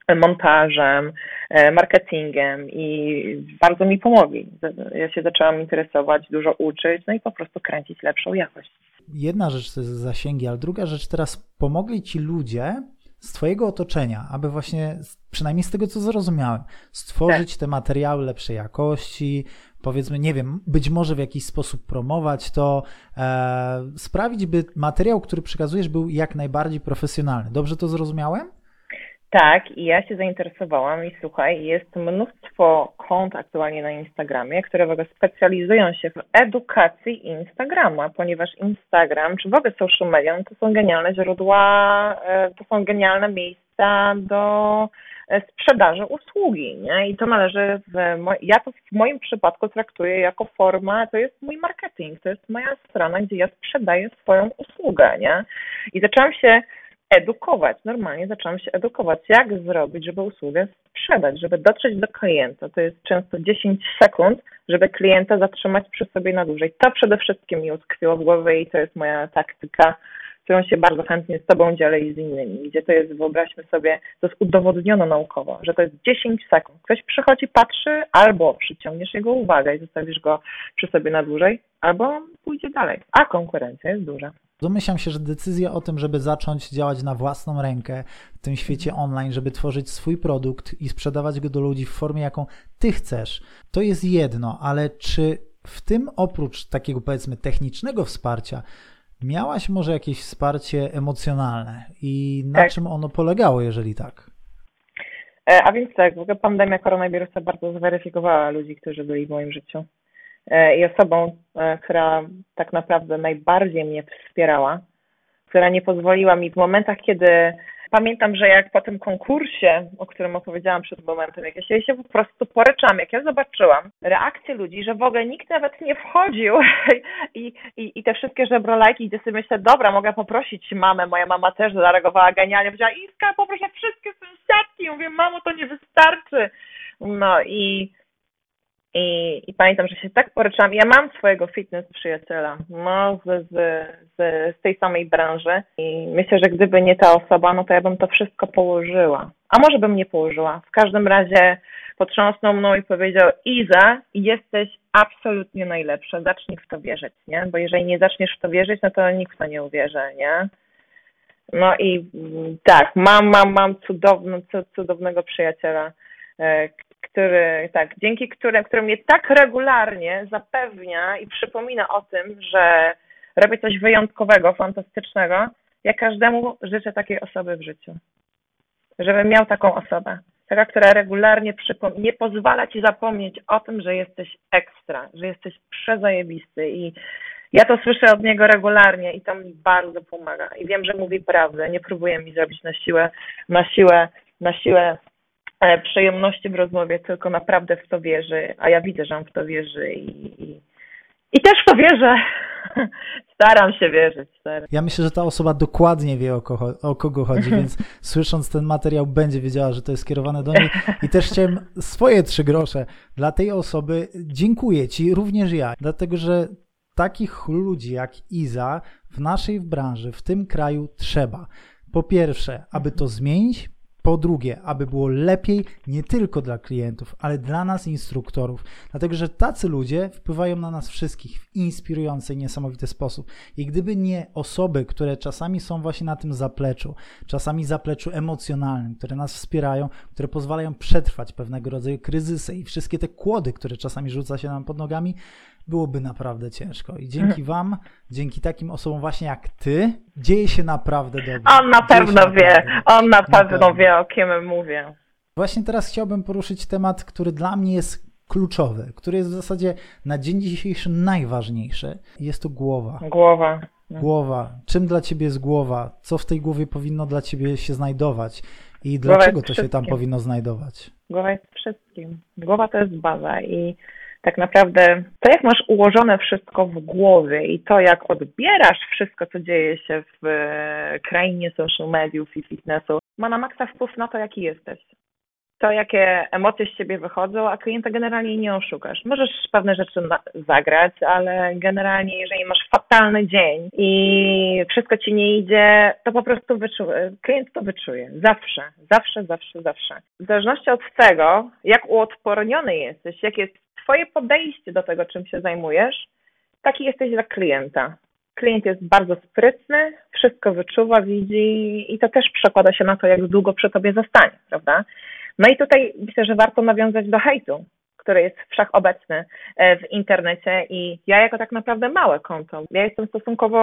montażem, e, marketingiem i bardzo mi pomogli. Ja się zaczęłam interesować, dużo uczyć, no i po prostu kręcić lepszą jakość. Jedna rzecz to jest zasięgi, ale druga rzecz teraz pomogli ci ludzie z Twojego otoczenia, aby właśnie, przynajmniej z tego co zrozumiałem, stworzyć tak. te materiały lepszej jakości, powiedzmy, nie wiem, być może w jakiś sposób promować to, e, sprawić, by materiał, który przekazujesz, był jak najbardziej profesjonalny. Dobrze to zrozumiałem? Tak, i ja się zainteresowałam i słuchaj, jest mnóstwo kont aktualnie na Instagramie, które w ogóle specjalizują się w edukacji Instagrama, ponieważ Instagram, czy w ogóle social media, no to są genialne źródła, e, to są genialne miejsca do e, sprzedaży usługi, nie? I to należy, w, ja to w moim przypadku traktuję jako forma, to jest mój marketing, to jest moja strona, gdzie ja sprzedaję swoją usługę, nie? I zaczęłam się edukować. Normalnie zaczęłam się edukować, jak zrobić, żeby usługę sprzedać, żeby dotrzeć do klienta. To jest często 10 sekund, żeby klienta zatrzymać przy sobie na dłużej. To przede wszystkim mi utkwiło w głowie i to jest moja taktyka, którą się bardzo chętnie z Tobą dzielę i z innymi, gdzie to jest, wyobraźmy sobie, to jest udowodniono naukowo, że to jest 10 sekund. Ktoś przychodzi, patrzy, albo przyciągniesz jego uwagę i zostawisz go przy sobie na dłużej, albo pójdzie dalej, a konkurencja jest duża. Domyślam się, że decyzja o tym, żeby zacząć działać na własną rękę w tym świecie online, żeby tworzyć swój produkt i sprzedawać go do ludzi w formie, jaką ty chcesz, to jest jedno, ale czy w tym oprócz takiego powiedzmy technicznego wsparcia, miałaś może jakieś wsparcie emocjonalne i na Tak. czym ono polegało, jeżeli tak? E, A więc tak, w ogóle pandemia koronawirusa bardzo zweryfikowała ludzi, którzy byli w moim życiu. E, I osobą, e, która tak naprawdę najbardziej mnie wspierała, która nie pozwoliła mi w momentach, kiedy pamiętam, że jak po tym konkursie, o którym opowiedziałam przed momentem, jak ja się, po prostu poryczałam, jak ja zobaczyłam reakcję ludzi, że w ogóle nikt nawet nie wchodził i, i, i te wszystkie żebrolajki, gdzie sobie myślę, dobra, mogę poprosić mamę, moja mama też zareagowała genialnie, powiedziała, Iska, poproszę wszystkie sąsiadki, mówię, mamo, to nie wystarczy. No i i, I pamiętam, że się tak poryczałam. Ja mam swojego fitness przyjaciela, no, z, z, z, tej samej branży. I myślę, że gdyby nie ta osoba, no to ja bym to wszystko położyła. A może bym nie położyła. W każdym razie potrząsnął mną i powiedział: Iza, jesteś absolutnie najlepsza. Zacznij w to wierzyć, nie? Bo jeżeli nie zaczniesz w to wierzyć, no to nikt w to nie uwierzy, nie? No i mm, tak, mam, mam, mam cudowno, cu- cudownego przyjaciela, e, który, tak, dzięki którym, który mnie tak regularnie zapewnia i przypomina o tym, że robię coś wyjątkowego, fantastycznego. Ja każdemu życzę takiej osoby w życiu. Żeby miał taką osobę. Taka, która regularnie nie pozwala ci zapomnieć o tym, że jesteś ekstra, że jesteś przezajebisty i ja to słyszę od niego regularnie i to mi bardzo pomaga. I wiem, że mówi prawdę, nie próbuje mi zrobić na siłę, na siłę, na siłę przyjemności w rozmowie, tylko naprawdę w to wierzy, a ja widzę, że on w to wierzy i, i, i też w to wierzę. Staram się wierzyć. Staram. Ja myślę, że ta osoba dokładnie wie, o, kogo, o kogo chodzi, więc słysząc ten materiał, będzie wiedziała, że to jest skierowane do niej. I też chciałem swoje trzy grosze dla tej osoby. Dziękuję Ci, również ja, dlatego że takich ludzi jak Iza w naszej branży, w tym kraju trzeba. Po pierwsze, aby to zmienić, po drugie, aby było lepiej nie tylko dla klientów, ale dla nas, instruktorów, dlatego że tacy ludzie wpływają na nas wszystkich w inspirujący, niesamowity sposób. I gdyby nie osoby, które czasami są właśnie na tym zapleczu, czasami zapleczu emocjonalnym, które nas wspierają, które pozwalają przetrwać pewnego rodzaju kryzysy i wszystkie te kłody, które czasami rzuca się nam pod nogami, byłoby naprawdę ciężko. I dzięki Wam, dzięki takim osobom właśnie jak Ty, dzieje się naprawdę dobrze. On na pewno wie, naprawdę. on na pewno. pewno wie, o kim mówię. Właśnie teraz chciałbym poruszyć temat, który dla mnie jest kluczowy, który jest w zasadzie na dzień dzisiejszy najważniejszy. Jest to głowa. Głowa. Głowa. Czym dla ciebie jest głowa? Co w tej głowie powinno dla ciebie się znajdować? I Głowa dlaczego to się tam wszystkim. powinno znajdować? Głowa jest wszystkim. Głowa to jest baza i tak naprawdę to, jak masz ułożone wszystko w głowie i to, jak odbierasz wszystko, co dzieje się w e, krainie social mediów i fitnessu, ma na maksa wpływ na to, jaki jesteś. To, jakie emocje z ciebie wychodzą, a klienta generalnie nie oszukasz. Możesz pewne rzeczy zagrać, ale generalnie, jeżeli masz fatalny dzień i wszystko ci nie idzie, to po prostu wyczu- klient to wyczuje. Zawsze, zawsze, zawsze, zawsze. W zależności od tego, jak uodporniony jesteś, jakie jest twoje podejście do tego, czym się zajmujesz, taki jesteś dla klienta. Klient jest bardzo sprytny, wszystko wyczuwa, widzi i to też przekłada się na to, jak długo przy tobie zostanie, prawda? No i tutaj myślę, że warto nawiązać do hejtu, który jest wszechobecny e, w internecie i ja jako tak naprawdę małe konto, ja jestem stosunkowo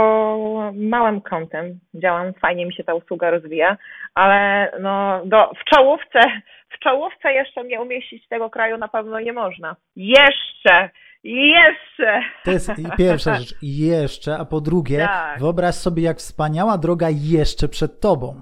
małym kontem, działam, fajnie mi się ta usługa rozwija, ale no do, w czołówce, w czołówce jeszcze mnie umieścić tego kraju na pewno nie można. Jeszcze! Jeszcze! To jest pierwsza rzecz. Jeszcze, a po drugie, Tak. wyobraź sobie, jak wspaniała droga jeszcze przed tobą.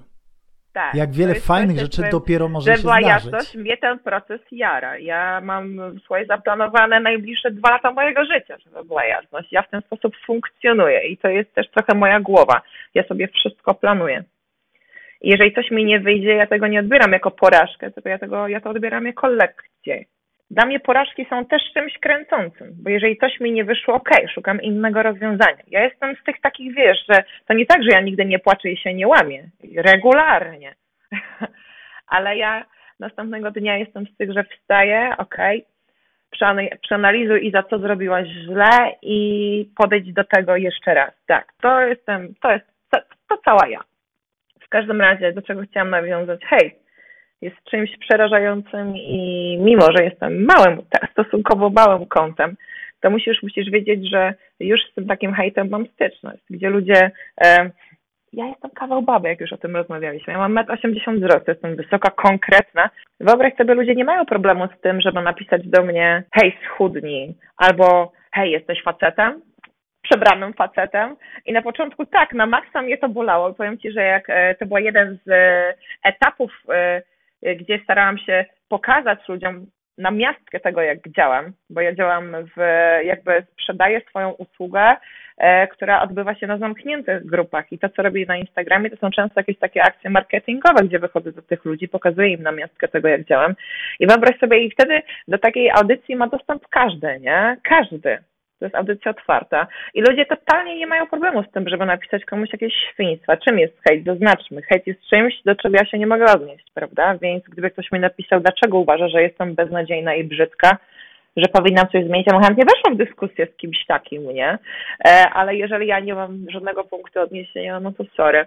Tak, Jak wiele fajnych coś, rzeczy że- dopiero może że się zdarzyć. jasność, mnie ten proces jara. Ja mam swoje zaplanowane najbliższe dwa lata mojego życia, żeby była jasność. Ja w ten sposób funkcjonuję i to jest też trochę moja głowa. Ja sobie wszystko planuję. I jeżeli coś mi nie wyjdzie, ja tego nie odbieram jako porażkę, tylko ja, tego, ja to odbieram jako lekcję. Dla mnie porażki są też czymś kręcącym, bo jeżeli coś mi nie wyszło, okej, szukam innego rozwiązania. Ja jestem z tych takich, wiesz, że to nie tak, że ja nigdy nie płaczę i się nie łamię. Regularnie. Ale ja następnego dnia jestem z tych, że wstaję, okej, przeanalizuj i za co zrobiłaś źle i podejdź do tego jeszcze raz. Tak, to jestem, to jest, to, to cała ja. W każdym razie, do czego chciałam nawiązać, hej, jest czymś przerażającym i mimo, że jestem małym, stosunkowo małym kątem, to musisz, musisz wiedzieć, że już z tym takim hejtem mam styczność, gdzie ludzie e, ja jestem kawał baby, jak już o tym rozmawialiśmy. Ja mam 1,80 m wzrostu, jestem wysoka, konkretna. Wyobraź sobie, ludzie nie mają problemu z tym, żeby napisać do mnie hej, schudnij, albo hej, jesteś facetem, przebranym facetem. I na początku tak, na maksa mnie to bolało. Powiem Ci, że jak e, to był jeden z e, etapów, e, gdzie starałam się pokazać ludziom na miastkę tego, jak działam, bo ja działam w, jakby sprzedaję swoją usługę, e, która odbywa się na zamkniętych grupach i to, co robię na Instagramie, to są często jakieś takie akcje marketingowe, gdzie wychodzę do tych ludzi, pokazuję im na miastkę tego, jak działam i wyobraź sobie, i wtedy do takiej audycji ma dostęp każdy, nie? Każdy. To jest audycja otwarta. I ludzie totalnie nie mają problemu z tym, żeby napisać komuś jakieś świństwa. Czym jest hejt? Zaznaczmy. Hejt jest czymś, do czego ja się nie mogę odnieść, prawda? Więc gdyby ktoś mi napisał, dlaczego uważa, że jestem beznadziejna i brzydka, że powinnam coś zmienić, ja chętnie weszła w dyskusję z kimś takim, nie? E, ale jeżeli ja nie mam żadnego punktu odniesienia, no to sorry.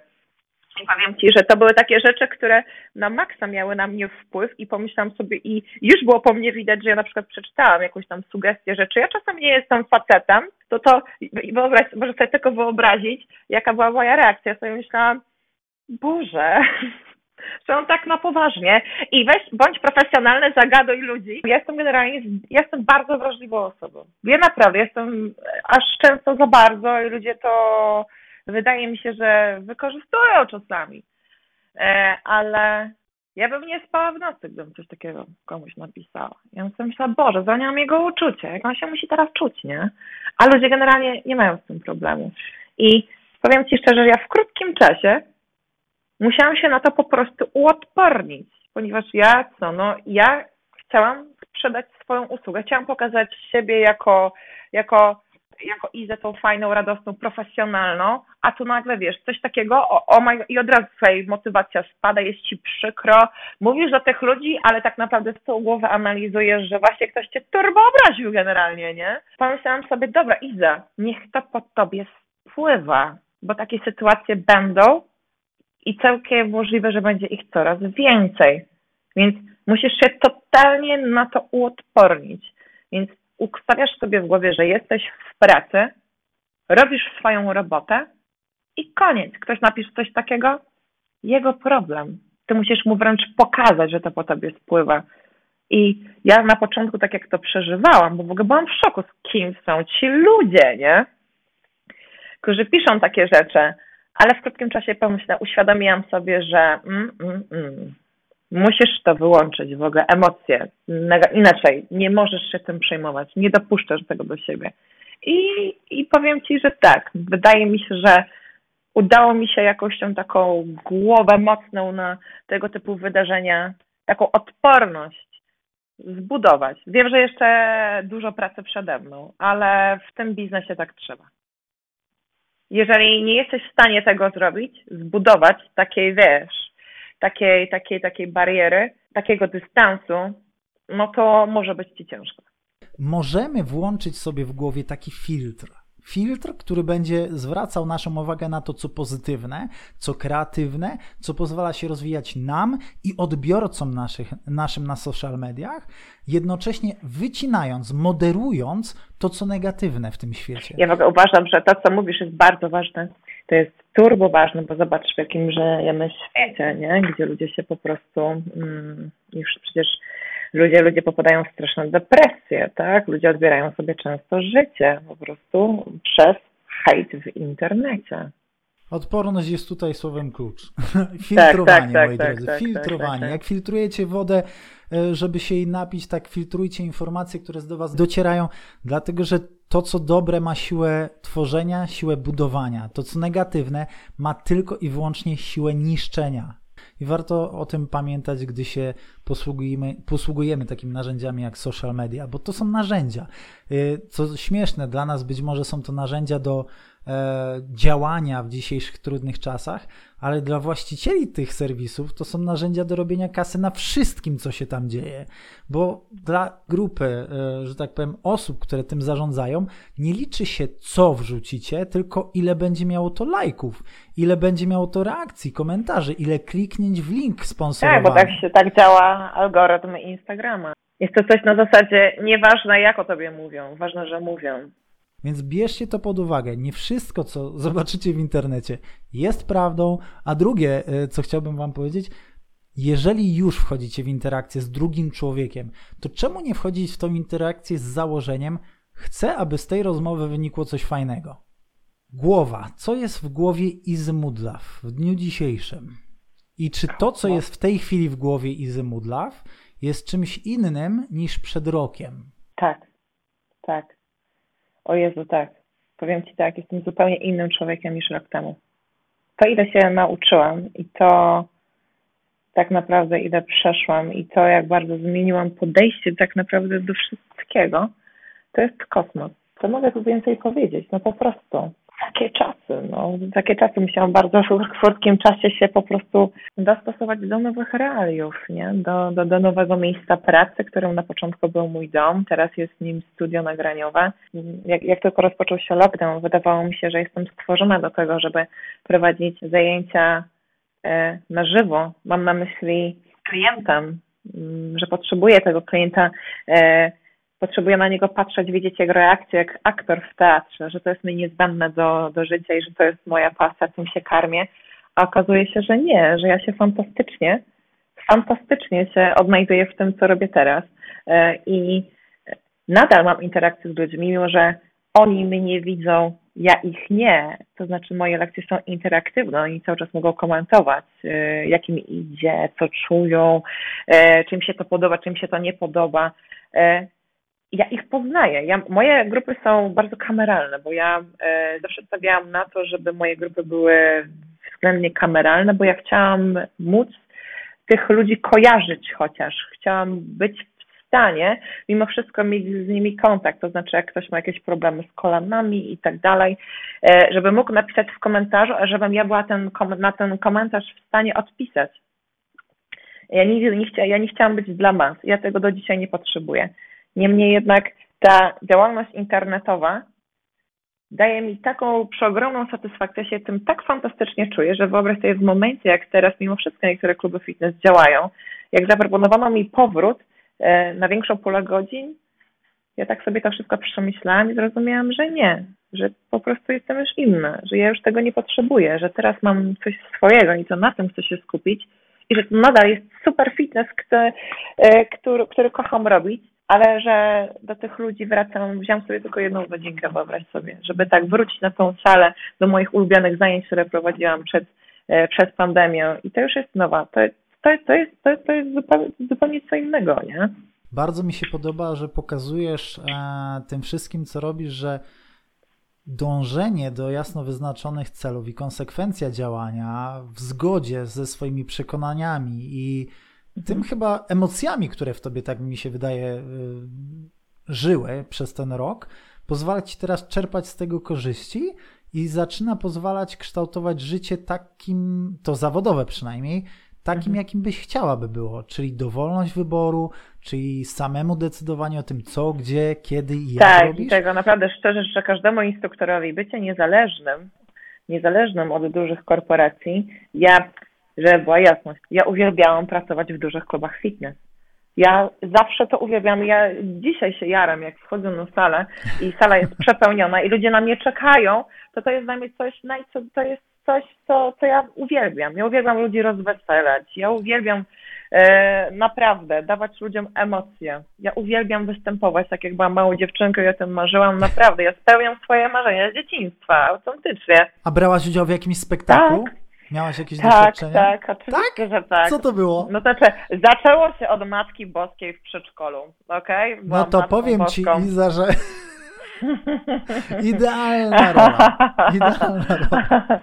I powiem Ci, że to były takie rzeczy, które na maksa miały na mnie wpływ i pomyślałam sobie i już było po mnie widać, że ja na przykład przeczytałam jakąś tam sugestię, że czy ja czasem nie jestem facetem, to to wyobraź, może sobie tylko wyobrazić, jaka była moja reakcja. Ja sobie myślałam, Boże, że on tak na poważnie i weź, bądź profesjonalny, zagaduj ludzi. Ja jestem generalnie, jestem bardzo wrażliwą osobą. Ja naprawdę jestem aż często za bardzo i ludzie to wydaje mi się, że wykorzystują czasami. E, ale ja bym nie spała w nocy, gdybym coś takiego komuś napisała. Ja bym sobie myślała, Boże, zwalniam jego uczucie, jak on się musi teraz czuć, nie? A ludzie generalnie nie mają z tym problemu. I powiem Ci szczerze, że ja w krótkim czasie musiałam się na to po prostu uodpornić, ponieważ ja co, no ja chciałam sprzedać swoją usługę, chciałam pokazać siebie jako, jako jako Izę tą fajną, radosną, profesjonalną, a tu nagle wiesz, coś takiego, o, o my, i od razu twoja motywacja spada, jest ci przykro, mówisz do tych ludzi, ale tak naprawdę z tą głowę analizujesz, że właśnie ktoś cię turbo obraził generalnie, nie? Pomyślałam sobie, dobra Iza, niech to pod tobie spływa, bo takie sytuacje będą i całkiem możliwe, że będzie ich coraz więcej. Więc musisz się totalnie na to uodpornić. Więc ustawiasz sobie w głowie, że jesteś w pracy, robisz swoją robotę i koniec. Ktoś napisze coś takiego, jego problem. Ty musisz mu wręcz pokazać, że to po tobie spływa. I ja na początku tak jak to przeżywałam, bo w ogóle byłam w szoku, z kim są ci ludzie, nie? Którzy piszą takie rzeczy, ale w krótkim czasie pomyślę, uświadomiłam sobie, że mm, mm, mm, Musisz to wyłączyć w ogóle, emocje. Inaczej, nie możesz się tym przejmować, nie dopuszczasz tego do siebie. I, I powiem Ci, że tak, wydaje mi się, że udało mi się jakąś tą taką głowę mocną na tego typu wydarzenia, taką odporność zbudować. Wiem, że jeszcze dużo pracy przede mną, ale w tym biznesie tak trzeba. Jeżeli nie jesteś w stanie tego zrobić, zbudować takiej, wiesz, takiej, takiej, takiej bariery, takiego dystansu, no to może być ci ciężko. Możemy włączyć sobie w głowie taki filtr. Filtr, który będzie zwracał naszą uwagę na to, co pozytywne, co kreatywne, co pozwala się rozwijać nam i odbiorcom naszych, naszym na social mediach, jednocześnie wycinając, moderując to, co negatywne w tym świecie. Ja w uważam, że to, co mówisz, jest bardzo ważne to jest turbo ważne, bo zobacz w jakim żyjemy świecie, nie? gdzie ludzie się po prostu mm, już przecież ludzie, ludzie popadają w straszną depresję, tak? Ludzie odbierają sobie często życie po prostu przez hejt w internecie. Odporność jest tutaj słowem klucz. Filtrowanie, tak, tak, moi tak, drodzy. Tak, tak, filtrowanie. Jak filtrujecie wodę, e, żeby się jej napić, tak filtrujcie informacje, które do Was docierają, dlatego że to, co dobre, ma siłę tworzenia, siłę budowania. To, co negatywne, ma tylko i wyłącznie siłę niszczenia. I warto o tym pamiętać, gdy się posługujemy, posługujemy takimi narzędziami jak social media, bo to są narzędzia. Y, co śmieszne, dla nas być może są to narzędzia do działania w dzisiejszych trudnych czasach, ale dla właścicieli tych serwisów to są narzędzia do robienia kasy na wszystkim, co się tam dzieje. Bo dla grupy, e, że tak powiem, osób, które tym zarządzają, nie liczy się, co wrzucicie, tylko ile będzie miało to lajków, ile będzie miało to reakcji, komentarzy, ile kliknięć w link sponsorowany. Tak, bo tak się tak działa algorytm Instagrama. Jest to coś na zasadzie nieważne jak o tobie mówią, ważne, że mówią. Więc bierzcie to pod uwagę. Nie wszystko, co zobaczycie w internecie, jest prawdą. A drugie, e, co chciałbym Wam powiedzieć, jeżeli już wchodzicie w interakcję z drugim człowiekiem, to czemu nie wchodzić w tą interakcję z założeniem, chcę, aby z tej rozmowy wynikło coś fajnego? Głowa. Co jest w głowie Izy Mudlaw w dniu dzisiejszym? I czy to, co jest w tej chwili w głowie Izy Mudlaw, jest czymś innym niż przed rokiem? Tak, tak. O Jezu, tak. Powiem Ci tak, jestem zupełnie innym człowiekiem niż rok temu. To, ile się nauczyłam i to tak naprawdę, ile przeszłam i to, jak bardzo zmieniłam podejście tak naprawdę do wszystkiego, to jest kosmos. Co mogę tu więcej powiedzieć? No po prostu takie czasy, no, takie czasy musiałam bardzo w krótkim czasie się po prostu dostosować do nowych realiów, nie? Do, do, do nowego miejsca pracy, którym na początku był mój dom, teraz jest nim studio nagraniowe. Jak, jak tylko rozpoczął się lockdown, wydawało mi się, że jestem stworzona do tego, żeby prowadzić zajęcia e, na żywo. Mam na myśli klientem, mm, że potrzebuję tego klienta e, potrzebuję na niego patrzeć, widzieć jego reakcję jak aktor w teatrze, że to jest mi niezbędne do, do życia i że to jest moja pasja, tym się karmię. A okazuje się, że nie, że ja się fantastycznie, fantastycznie się odnajduję w tym, co robię teraz. E, I nadal mam interakcję z ludźmi, mimo że oni mnie widzą, ja ich nie. To znaczy moje lekcje są interaktywne, oni cały czas mogą komentować, e, jak im idzie, co czują, e, czym się to podoba, czym się to nie podoba ja ich poznaję. Ja, moje grupy są bardzo kameralne, bo ja e, zawsze stawiałam na to, żeby moje grupy były względnie kameralne, bo ja chciałam móc tych ludzi kojarzyć chociaż. Chciałam być w stanie mimo wszystko mieć z nimi kontakt, to znaczy jak ktoś ma jakieś problemy z kolanami i tak dalej, e, żeby mógł napisać w komentarzu, a żebym ja była ten, na ten komentarz w stanie odpisać. Ja nigdy nie, chcia, ja nie chciałam być dla mas. Ja tego do dzisiaj nie potrzebuję. Niemniej jednak ta działalność internetowa daje mi taką przeogromną satysfakcję, się tym tak fantastycznie czuję, że wyobraź sobie w momencie, jak teraz mimo wszystko niektóre kluby fitness działają, jak zaproponowano mi powrót e, na większą pulę godzin, ja tak sobie to wszystko przemyślałam i zrozumiałam, że nie, że po prostu jestem już inna, że ja już tego nie potrzebuję, że teraz mam coś swojego i to na tym chcę się skupić i że to nadal jest super fitness, który, e, który, który kocham robić ale że do tych ludzi wracam, wziąłem sobie tylko jedną godzinkę, wyobraź sobie, żeby tak wrócić na tą salę do moich ulubionych zajęć, które prowadziłam przed, e, przed pandemią i to już jest nowa, to, to, to jest, to, to jest zupełnie, zupełnie co innego, nie? Bardzo mi się podoba, że pokazujesz e, tym wszystkim, co robisz, że dążenie do jasno wyznaczonych celów i konsekwencja działania w zgodzie ze swoimi przekonaniami i tym mhm. chyba emocjami, które w tobie, tak mi się wydaje, y, żyły przez ten rok, pozwala ci teraz czerpać z tego korzyści i zaczyna pozwalać kształtować życie takim, to zawodowe przynajmniej, takim, mhm. jakim byś chciałaby było, czyli dowolność wyboru, czyli samemu decydowanie o tym, co, gdzie, kiedy i jak tak, robisz. Tak, tego naprawdę szczerze życzę każdemu instruktorowi bycie niezależnym, niezależnym od dużych korporacji. Ja żeby była jasność. Ja uwielbiałam pracować w dużych klubach fitness. Ja zawsze to uwielbiam. Ja dzisiaj się jaram, jak wchodzę na salę i sala jest przepełniona i ludzie na mnie czekają, to to jest dla mnie coś, to jest coś, co, co ja uwielbiam. Ja uwielbiam ludzi rozweselać. Ja uwielbiam e, naprawdę dawać ludziom emocje. Ja uwielbiam występować, tak jak byłam małą dziewczynką i o tym marzyłam. Naprawdę, ja spełniam swoje marzenia z dzieciństwa, autentycznie. A brałaś udział w jakimś spektaklu? Tak. Miałaś jakieś tak, doświadczenia? Tak, oczywiście, tak? że tak. Co to było? No to znaczy, zaczęło się od Matki Boskiej w przedszkolu, okej? Okay? No to powiem Boską. Ci, Iza, że idealna rola. Idealna rola.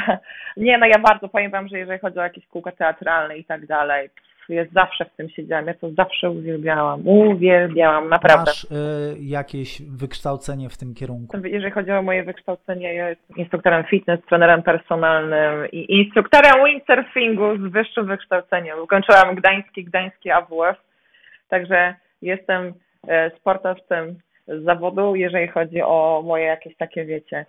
Nie, no ja bardzo powiem wam, że jeżeli chodzi o jakieś kółka teatralne i tak dalej, Ja zawsze w tym siedziałam, ja to zawsze uwielbiałam, uwielbiałam, naprawdę. Masz y, jakieś wykształcenie w tym kierunku? Jeżeli chodzi o moje wykształcenie, ja jestem instruktorem fitness, trenerem personalnym i instruktorem windsurfingu z wyższym wykształceniem. Ukończyłam gdański, gdański AWF, także jestem e, sportowcem z zawodu, jeżeli chodzi o moje jakieś takie, wiecie,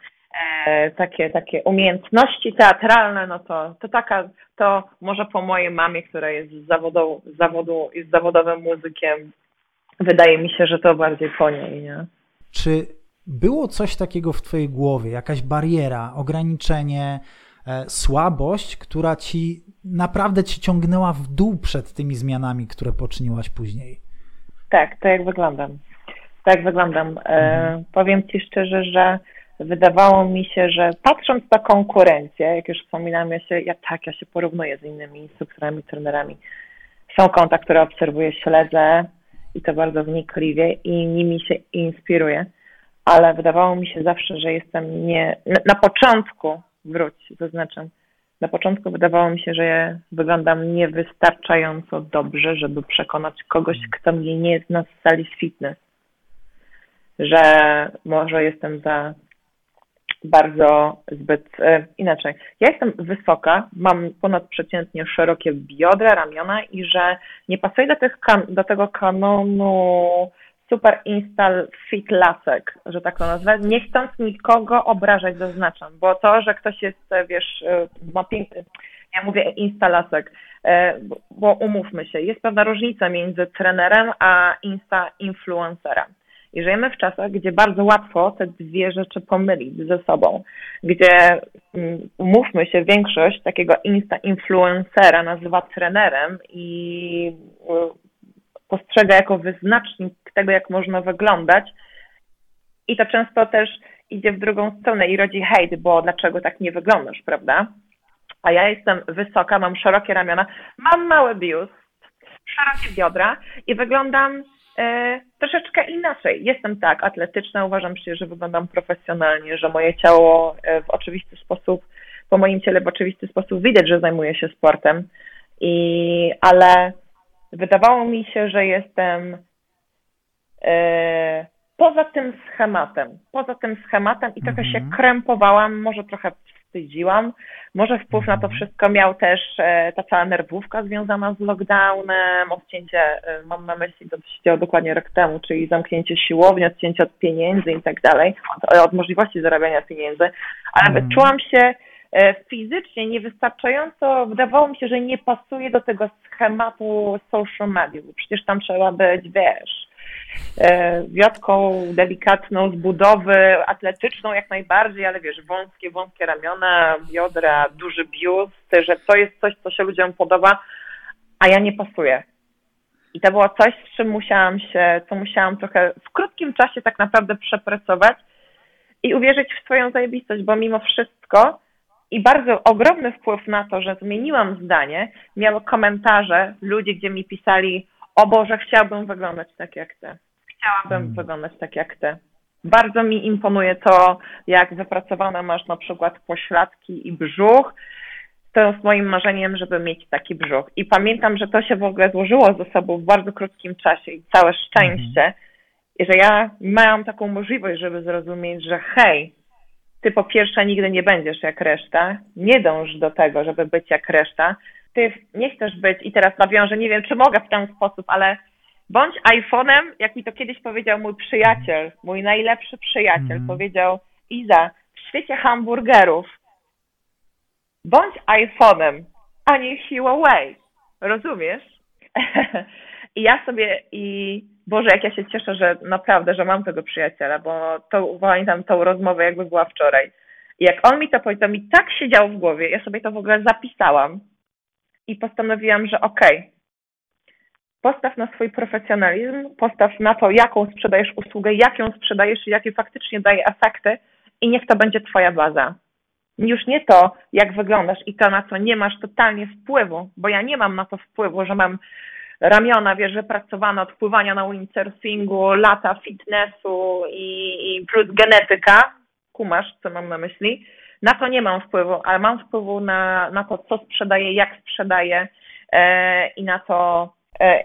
e, takie, takie umiejętności teatralne, no to, to taka, to może po mojej mamie, która jest z zawodu, z zawodu, jest zawodowym muzykiem, wydaje mi się, że to bardziej po niej, nie? Czy było coś takiego w twojej głowie, jakaś bariera, ograniczenie, e, słabość, która ci naprawdę ci ciągnęła w dół przed tymi zmianami, które poczyniłaś później? Tak, to jak wyglądam. Tak wyglądam. E, mhm. powiem Ci szczerze, że wydawało mi się, że patrząc na konkurencję, jak już wspominałam, ja się, ja tak, ja się porównuję z innymi instruktorami, trenerami. Są konta, które obserwuję, śledzę i to bardzo wnikliwie i nimi się inspiruję, ale wydawało mi się zawsze, że jestem nie, na, na początku, wróć, zaznaczam, na początku wydawało mi się, że wyglądam niewystarczająco dobrze, żeby przekonać kogoś, kto mnie nie zna z sali fitness że może jestem za bardzo zbyt e, inaczej. Ja jestem wysoka, mam ponadprzeciętnie szerokie biodra, ramiona i że nie pasuje do, tych do tego kanonu super install fit lasek, że tak to nazwę, nie chcąc nikogo obrażać, zaznaczam, bo to, że ktoś jest, e, wiesz, e, ma piękny, ja mówię instalasek, bo umówmy się, jest pewna różnica między trenerem a insta influencerem. I żyjemy w czasach, gdzie bardzo łatwo te dwie rzeczy pomylić ze sobą, gdzie mm, umówmy się, większość takiego insta-influencera nazywa trenerem i y, postrzega jako wyznacznik tego, jak można wyglądać. I to często też idzie w drugą stronę i rodzi hejt, bo dlaczego tak nie wyglądasz, prawda? A ja jestem wysoka, mam szerokie ramiona, mam mały biust, szerokie biodra i wyglądam troszeczkę inaczej. Jestem tak atletyczna, uważam się, że wyglądam profesjonalnie, że moje ciało e, w oczywisty sposób, po moim ciele w oczywisty sposób widać, że zajmuję się sportem. I, ale wydawało mi się, że jestem e, poza tym schematem, poza tym schematem i trochę się mhm. krępowałam, może trochę wstydziłam. Może wpływ na to wszystko miał też e, ta cała nerwówka związana z lockdownem, odcięcie, e, mam na myśli, to się działo dokładnie rok temu, czyli zamknięcie siłowni, odcięcie od pieniędzy i tak dalej, od, możliwości zarabiania pieniędzy, ale mm. czułam się e, fizycznie niewystarczająco, wydawało mi się, że nie pasuje do tego schematu social media, bo przecież tam trzeba być, wiesz, wiotką delikatną z budowy, atletyczną jak najbardziej, ale wiesz, wąskie, wąskie ramiona, biodra, duży biust, że to jest coś, co się ludziom podoba, a ja nie pasuję. I to było coś, z czym musiałam się, co musiałam trochę w krótkim czasie tak naprawdę przepracować i uwierzyć w swoją zajebistość, bo mimo wszystko i bardzo ogromny wpływ na to, że zmieniłam zdanie, miały komentarze ludzi, gdzie mi pisali, o Boże, chciałbym wyglądać tak jak ty chciałabym hmm. wyglądać tak jak ty. Bardzo mi imponuje to, jak wypracowane masz na przykład pośladki i brzuch. To jest moim marzeniem, żeby mieć taki brzuch. I pamiętam, że to się w ogóle złożyło ze sobą w bardzo krótkim czasie i całe szczęście, -hmm. że ja miałam taką możliwość, żeby zrozumieć, że hej, ty po pierwsze nigdy nie będziesz jak reszta, nie dąż do tego, żeby być jak reszta, ty nie chcesz być i teraz nawiążę, nie wiem, czy mogę w ten sposób, ale Bądź iPhone'em, jak mi to kiedyś powiedział mój przyjaciel, mój najlepszy przyjaciel, mm. powiedział Iza, w świecie hamburgerów bądź iPhone'em, a nie Huawei. Rozumiesz? I ja sobie i Boże, jak ja się cieszę, że naprawdę, że mam tego przyjaciela, bo to pamiętam tą rozmowę, jakby była wczoraj. I jak on mi to powiedział, mi tak siedział w głowie, ja sobie to w ogóle zapisałam i postanowiłam, że okej, okay, postaw na swój profesjonalizm, postaw na to, jaką sprzedajesz usługę, jak ją sprzedajesz i jakie faktycznie daje efekty i niech to będzie Twoja baza. Już nie to, jak wyglądasz i to, na co nie masz totalnie wpływu, bo ja nie mam na to wpływu, że mam ramiona, wiesz, wypracowane od pływania na windsurfingu, lata fitnessu i, i plus genetyka, kumasz, co mam na myśli, na to nie mam wpływu, ale mam wpływu na, na to, co sprzedaję, jak sprzedaję, e, i na to,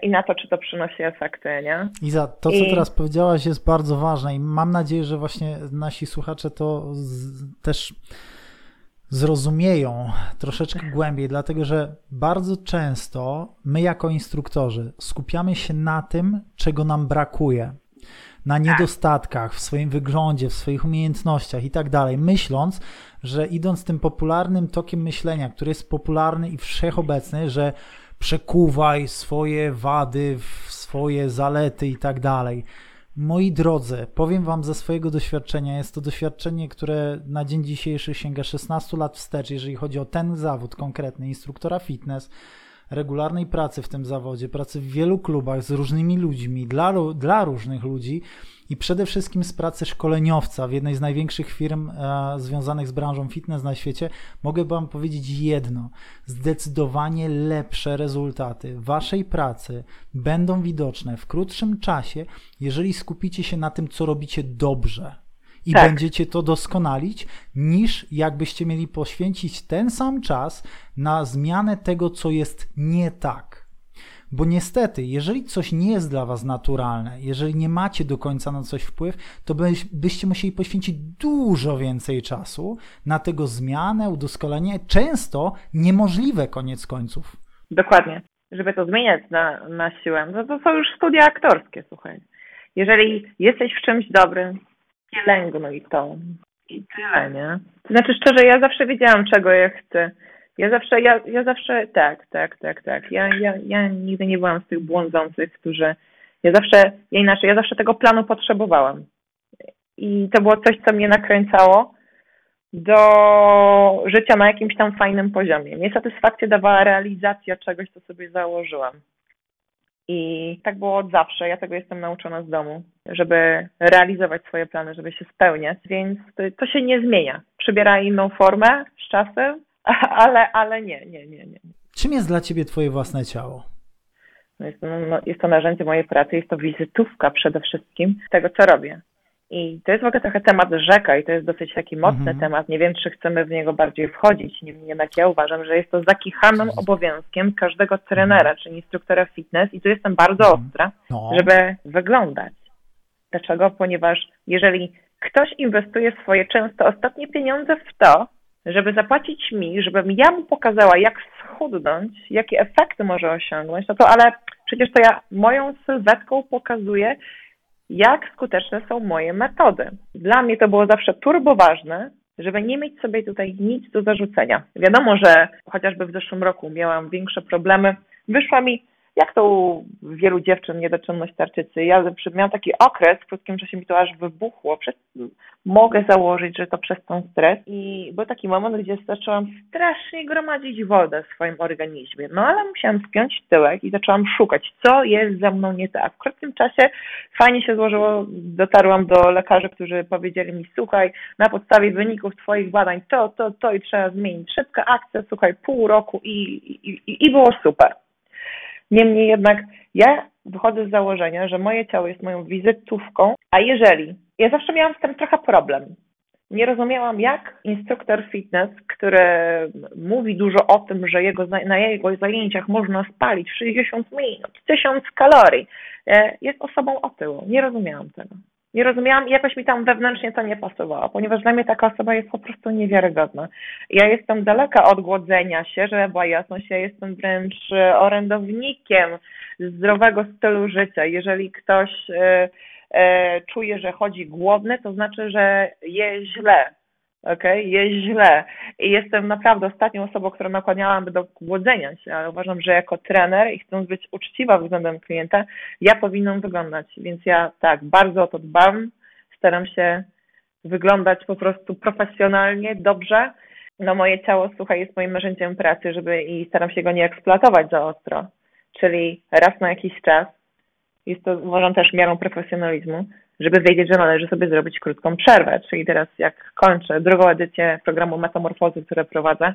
i na to, czy to przynosi efekty, nie? Iza, to co I... teraz powiedziałaś jest bardzo ważne i mam nadzieję, że właśnie nasi słuchacze to z, też zrozumieją troszeczkę głębiej, dlatego że bardzo często my jako instruktorzy skupiamy się na tym, czego nam brakuje na tak. niedostatkach w swoim wyglądzie, w swoich umiejętnościach i tak dalej, myśląc, że idąc tym popularnym tokiem myślenia, który jest popularny i wszechobecny, że przekuwaj swoje wady w swoje zalety i tak dalej. Moi drodzy, powiem Wam ze swojego doświadczenia, jest to doświadczenie, które na dzień dzisiejszy sięga 16 lat wstecz, jeżeli chodzi o ten zawód konkretny, instruktora fitness regularnej pracy w tym zawodzie, pracy w wielu klubach z różnymi ludźmi, dla, dla różnych ludzi i przede wszystkim z pracy szkoleniowca w jednej z największych firm e, związanych z branżą fitness na świecie, mogę Wam powiedzieć jedno: zdecydowanie lepsze rezultaty Waszej pracy będą widoczne w krótszym czasie, jeżeli skupicie się na tym, co robicie dobrze i tak. będziecie to doskonalić, niż jakbyście mieli poświęcić ten sam czas na zmianę tego, co jest nie tak. Bo niestety, jeżeli coś nie jest dla Was naturalne, jeżeli nie macie do końca na coś wpływ, to byście musieli poświęcić dużo więcej czasu na tego zmianę, udoskonalenie, często niemożliwe koniec końców. Dokładnie. Żeby to zmieniać na, na siłę, no to są już studia aktorskie, słuchaj. Jeżeli jesteś w czymś dobrym, pielęgnuj to. I tyle, nie? To znaczy szczerze, ja zawsze wiedziałam, czego ja chcę. Ja zawsze, ja, ja zawsze, tak, tak, tak, tak. Ja, ja, ja nigdy nie byłam z tych błądzących, którzy, ja zawsze, ja inaczej, ja zawsze tego planu potrzebowałam. I to było coś, co mnie nakręcało do życia na jakimś tam fajnym poziomie. Mnie satysfakcję dawała realizacja czegoś, co sobie założyłam. I tak było od zawsze. Ja tego jestem nauczona z domu, żeby realizować swoje plany, żeby się spełniać, więc to się nie zmienia. Przybiera inną formę z czasem, ale, ale nie, nie, nie, nie. Czym jest dla ciebie twoje własne ciało? No jest, to, no, jest to narzędzie mojej pracy, jest to wizytówka przede wszystkim tego, co robię. I to jest w ogóle trochę temat rzeka i to jest dosyć taki mocny mhm. temat. Nie wiem, czy chcemy w niego bardziej wchodzić. Niemniej jednak ja uważam, że jest to zakichanym mhm. obowiązkiem każdego trenera, mhm. czy instruktora fitness i tu jestem bardzo mhm. ostra, no. żeby wyglądać. Dlaczego? Ponieważ jeżeli ktoś inwestuje swoje często ostatnie pieniądze w to, żeby zapłacić mi, żebym ja mu pokazała, jak schudnąć, jakie efekty może osiągnąć, no to ale przecież to ja moją sylwetką pokazuję, jak skuteczne są moje metody. Dla mnie to było zawsze turbo ważne, żeby nie mieć sobie tutaj nic do zarzucenia. Wiadomo, że chociażby w zeszłym roku miałam większe problemy. Wyszła mi jak to u wielu dziewczyn niedoczynność tarczycy. Ja miałam taki okres, w krótkim czasie mi to aż wybuchło. Przez, mogę założyć, że to przez ten stres. I był taki moment, gdzie zaczęłam strasznie gromadzić wodę w swoim organizmie. No ale musiałam spiąć tyłek i zaczęłam szukać, co jest ze mną nie tak. W krótkim czasie fajnie się złożyło, dotarłam do lekarzy, którzy powiedzieli mi, słuchaj, na podstawie wyników twoich badań to, to, to i trzeba zmienić. Szybka akcja, słuchaj, pół roku i, i, i, i było super. Niemniej jednak ja wychodzę z założenia, że moje ciało jest moją wizytówką, a jeżeli, ja zawsze miałam z tym trochę problem. Nie rozumiałam, jak instruktor fitness, który mówi dużo o tym, że jego, na jego zajęciach można spalić 60 minut, 1000 kalorii, e, jest osobą otyłą. Nie rozumiałam tego nie rozumiałam i jakoś mi tam wewnętrznie to nie pasowało, ponieważ dla mnie taka osoba jest po prostu niewiarygodna. Ja jestem daleka od głodzenia się, żeby była jasność, ja jestem wręcz e, orędownikiem zdrowego stylu życia. Jeżeli ktoś e, e, czuje, że chodzi głodny, to znaczy, że je źle okay? jest źle. I jestem naprawdę ostatnią osobą, która nakłaniałaby do głodzenia się, ale uważam, że jako trener i chcąc być uczciwa względem klienta, ja powinnam wyglądać. Więc ja tak, bardzo o to dbam, staram się wyglądać po prostu profesjonalnie, dobrze. No moje ciało, słuchaj, jest moim narzędziem pracy, żeby i staram się go nie eksploatować za ostro. Czyli raz na jakiś czas, jest to uważam też miarą profesjonalizmu, żeby wiedzieć, że należy sobie zrobić krótką przerwę. Czyli teraz jak kończę drugą edycję programu Metamorfozy, które prowadzę,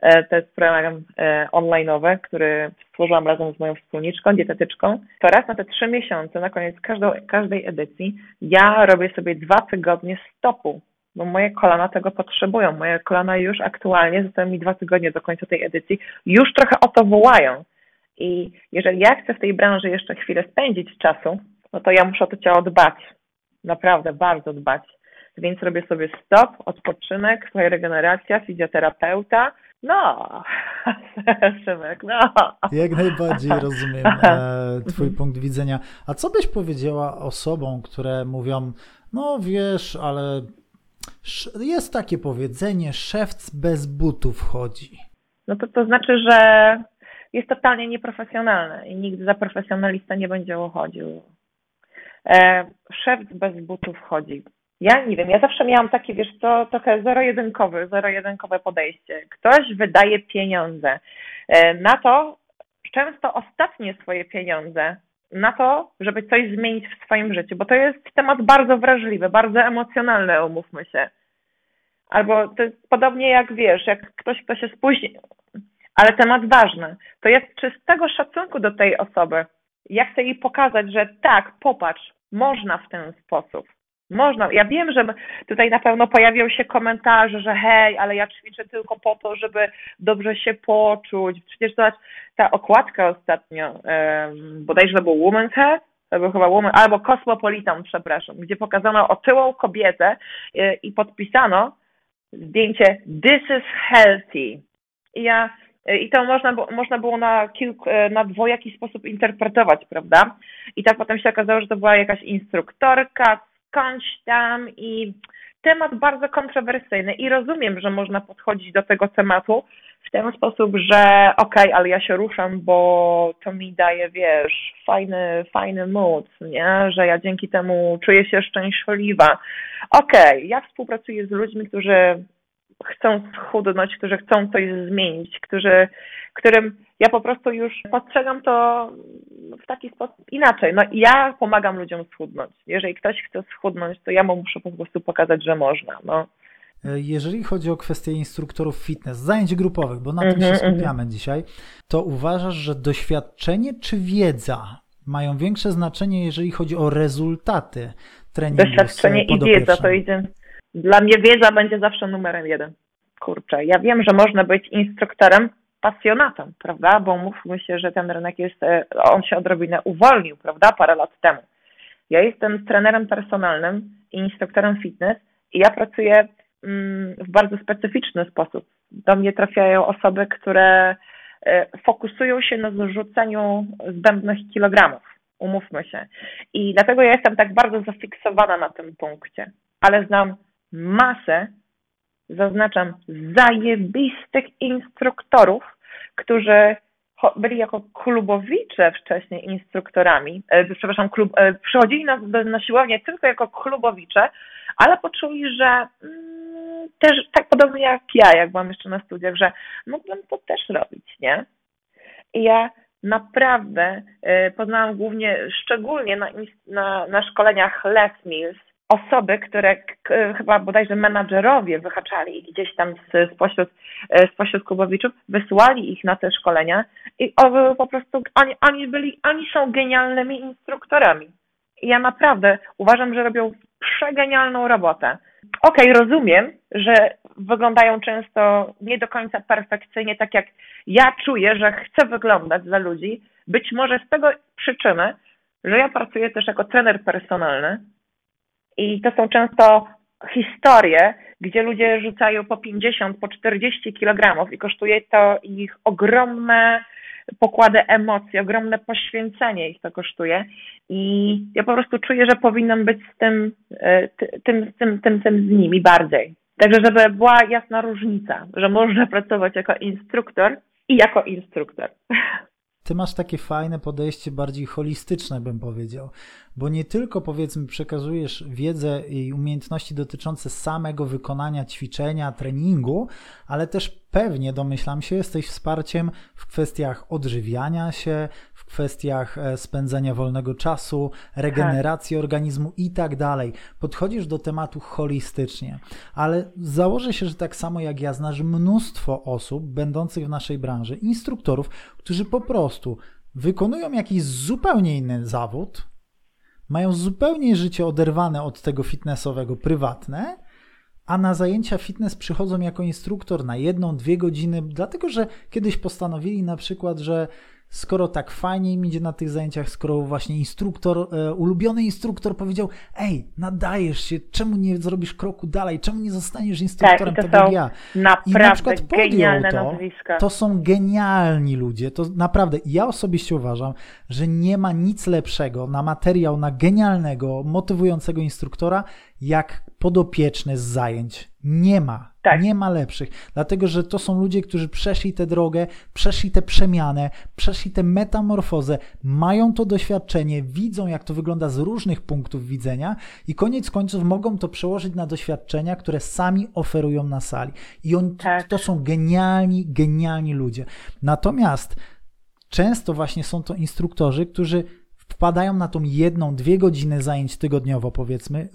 e, to jest program e, online'owy, który stworzyłam razem z moją wspólniczką, dietetyczką. To raz na te trzy miesiące, na koniec każdą, każdej edycji, ja robię sobie dwa tygodnie stopu, bo moje kolana tego potrzebują. Moje kolana już aktualnie, zostały mi dwa tygodnie do końca tej edycji, już trochę o to wołają I jeżeli ja chcę w tej branży jeszcze chwilę spędzić czasu, no to ja muszę o to ciało dbać. Naprawdę, bardzo dbać. Więc robię sobie stop, odpoczynek, swoja regeneracja, fizjoterapeuta. No, Szymek, no. Jak najbardziej rozumiem e, Twój punkt widzenia. A co byś powiedziała osobom, które mówią, no wiesz, ale jest takie powiedzenie, szewc bez butów chodzi. No to to znaczy, że jest totalnie nieprofesjonalne i nigdy za profesjonalista nie będzie uchodził. E, szewc bez butów chodzi. Ja nie wiem, ja zawsze miałam takie, wiesz co, trochę zero-jedynkowe, zero-jedynkowe podejście. Ktoś wydaje pieniądze e, na to, często ostatnie swoje pieniądze, na to, żeby coś zmienić w swoim życiu, bo to jest temat bardzo wrażliwy, bardzo emocjonalny, umówmy się. Albo to jest podobnie jak wiesz, jak ktoś, kto się spóźni, ale temat ważny, to jest czystego szacunku do tej osoby. Ja chcę jej pokazać, że tak, popatrz, można w ten sposób. Można. Ja wiem, że tutaj na pewno pojawią się komentarze, że hej, ale ja ćwiczę tylko po to, żeby dobrze się poczuć. Przecież zobacz, ta okładka ostatnio, um, bodajże to był Woman's Head, to był chyba Woman, albo Cosmopolitan, przepraszam, gdzie pokazano otyłą kobietę i, e, i podpisano zdjęcie This is healthy. I ja i to można, można było na, kilku, e, na dwojaki sposób interpretować, prawda? I tak potem się okazało, że to była jakaś instruktorka, skądś tam i temat bardzo kontrowersyjny i rozumiem, że można podchodzić do tego tematu w ten sposób, że okej, okay, ale ja się ruszam, bo to mi daje, wiesz, fajny, fajny mood, nie? Że ja dzięki temu czuję się szczęśliwa. Okej, okay, ja współpracuję z ludźmi, którzy chcą schudnąć, którzy chcą coś zmienić, którzy, którym ja po prostu już postrzegam to w taki sposób inaczej. No ja pomagam ludziom schudnąć. Jeżeli ktoś chce schudnąć, to ja mu muszę po prostu pokazać, że można. No. Jeżeli chodzi o kwestię instruktorów fitness, zajęć grupowych, bo na tym się mhm, skupiamy mhm. dzisiaj, to uważasz, że doświadczenie czy wiedza mają większe znaczenie, jeżeli chodzi o rezultaty treningu? Doświadczenie i wiedza to idzie. Dla mnie wiedza będzie zawsze numerem jeden. Kurczę, ja wiem, że można być instruktorem, pasjonatą, prawda? Bo mówmy się, że ten rynek jest, e, on się odrobinę uwolnił, prawda? Parę lat temu. Ja jestem trenerem personalnym i instruktorem fitness i ja pracuję mm, w bardzo specyficzny sposób. Do mnie trafiają osoby, które e, fokusują się na zrzuceniu zbędnych kilogramów. Umówmy się. I dlatego ja jestem tak bardzo zafiksowana na tym punkcie. Ale znam masę zaznaczam, zajebistych instruktorów, którzy byli jako klubowicze wcześniej instruktorami, e, przepraszam, klub, e, przychodzili na, na siłownię tylko jako klubowicze, ale poczuli, że mm, też tak podobnie jak ja, jak byłam jeszcze na studiach, że mógłbym to też robić, nie? I ja naprawdę e, poznałam głównie, szczególnie na, na, na szkoleniach Les Mills, osoby, które chyba bodajże menadżerowie wyhaczali gdzieś tam z, spośród, e, spośród Kubowiczów, wysłali ich na te szkolenia i po prostu oni, oni byli, oni są genialnymi instruktorami. I ja naprawdę uważam, że robią przegenialną robotę. Okej, okay, rozumiem, że wyglądają często nie do końca perfekcyjnie, tak jak ja czuję, że chcę wyglądać dla ludzi. Być może z tego przyczyny, że ja pracuję też jako trener personalny i to są często historie, gdzie ludzie rzucają po 50, po 40 kg i kosztuje to ich ogromne pokłady emocji, ogromne poświęcenie ich to kosztuje. I ja po prostu czuję, że powinnam być z tym, e, tym, tym, tym, tym z nimi bardziej. Także, żeby była jasna różnica, że można pracować jako instruktor i jako instruktor. Ty masz takie fajne podejście, bardziej holistyczne, bym powiedział, bo nie tylko powiedzmy przekazujesz wiedzę i umiejętności dotyczące samego wykonania ćwiczenia, treningu, ale też pewnie, domyślam się, jesteś wsparciem w kwestiach odżywiania się, w kwestiach e, spędzania wolnego czasu, regeneracji tak. organizmu i tak dalej. Podchodzisz do tematu holistycznie, ale założę się, że tak samo jak ja znasz mnóstwo osób będących w naszej branży, instruktorów, którzy po prostu wykonują jakiś zupełnie inny zawód, mają zupełnie życie oderwane od tego fitnessowego, prywatne, a na zajęcia fitness przychodzą jako instruktor na jedną, dwie godziny, dlatego że kiedyś postanowili na przykład, że skoro tak fajnie im idzie na tych zajęciach, skoro właśnie instruktor, e, ulubiony instruktor powiedział, ej, nadajesz się, czemu nie zrobisz kroku dalej, czemu nie zostaniesz instruktorem tak, tak jak ja? Naprawdę I na przykład genialne to, nazwiska. To są genialni ludzie, to naprawdę, ja osobiście uważam, że nie ma nic lepszego na materiał, na genialnego, motywującego instruktora, jak podopieczny z zajęć. Nie ma. Tak. Nie ma lepszych. Dlatego, że to są ludzie, którzy przeszli tę drogę, przeszli tę przemianę, przeszli tę metamorfozę, mają to doświadczenie, widzą, jak to wygląda z różnych punktów widzenia i koniec końców mogą to przełożyć na doświadczenia, które sami oferują na sali. I oni, tak. to są genialni, genialni ludzie. Natomiast często właśnie są to instruktorzy, którzy wpadają na tą jedną, dwie godziny zajęć tygodniowo, powiedzmy,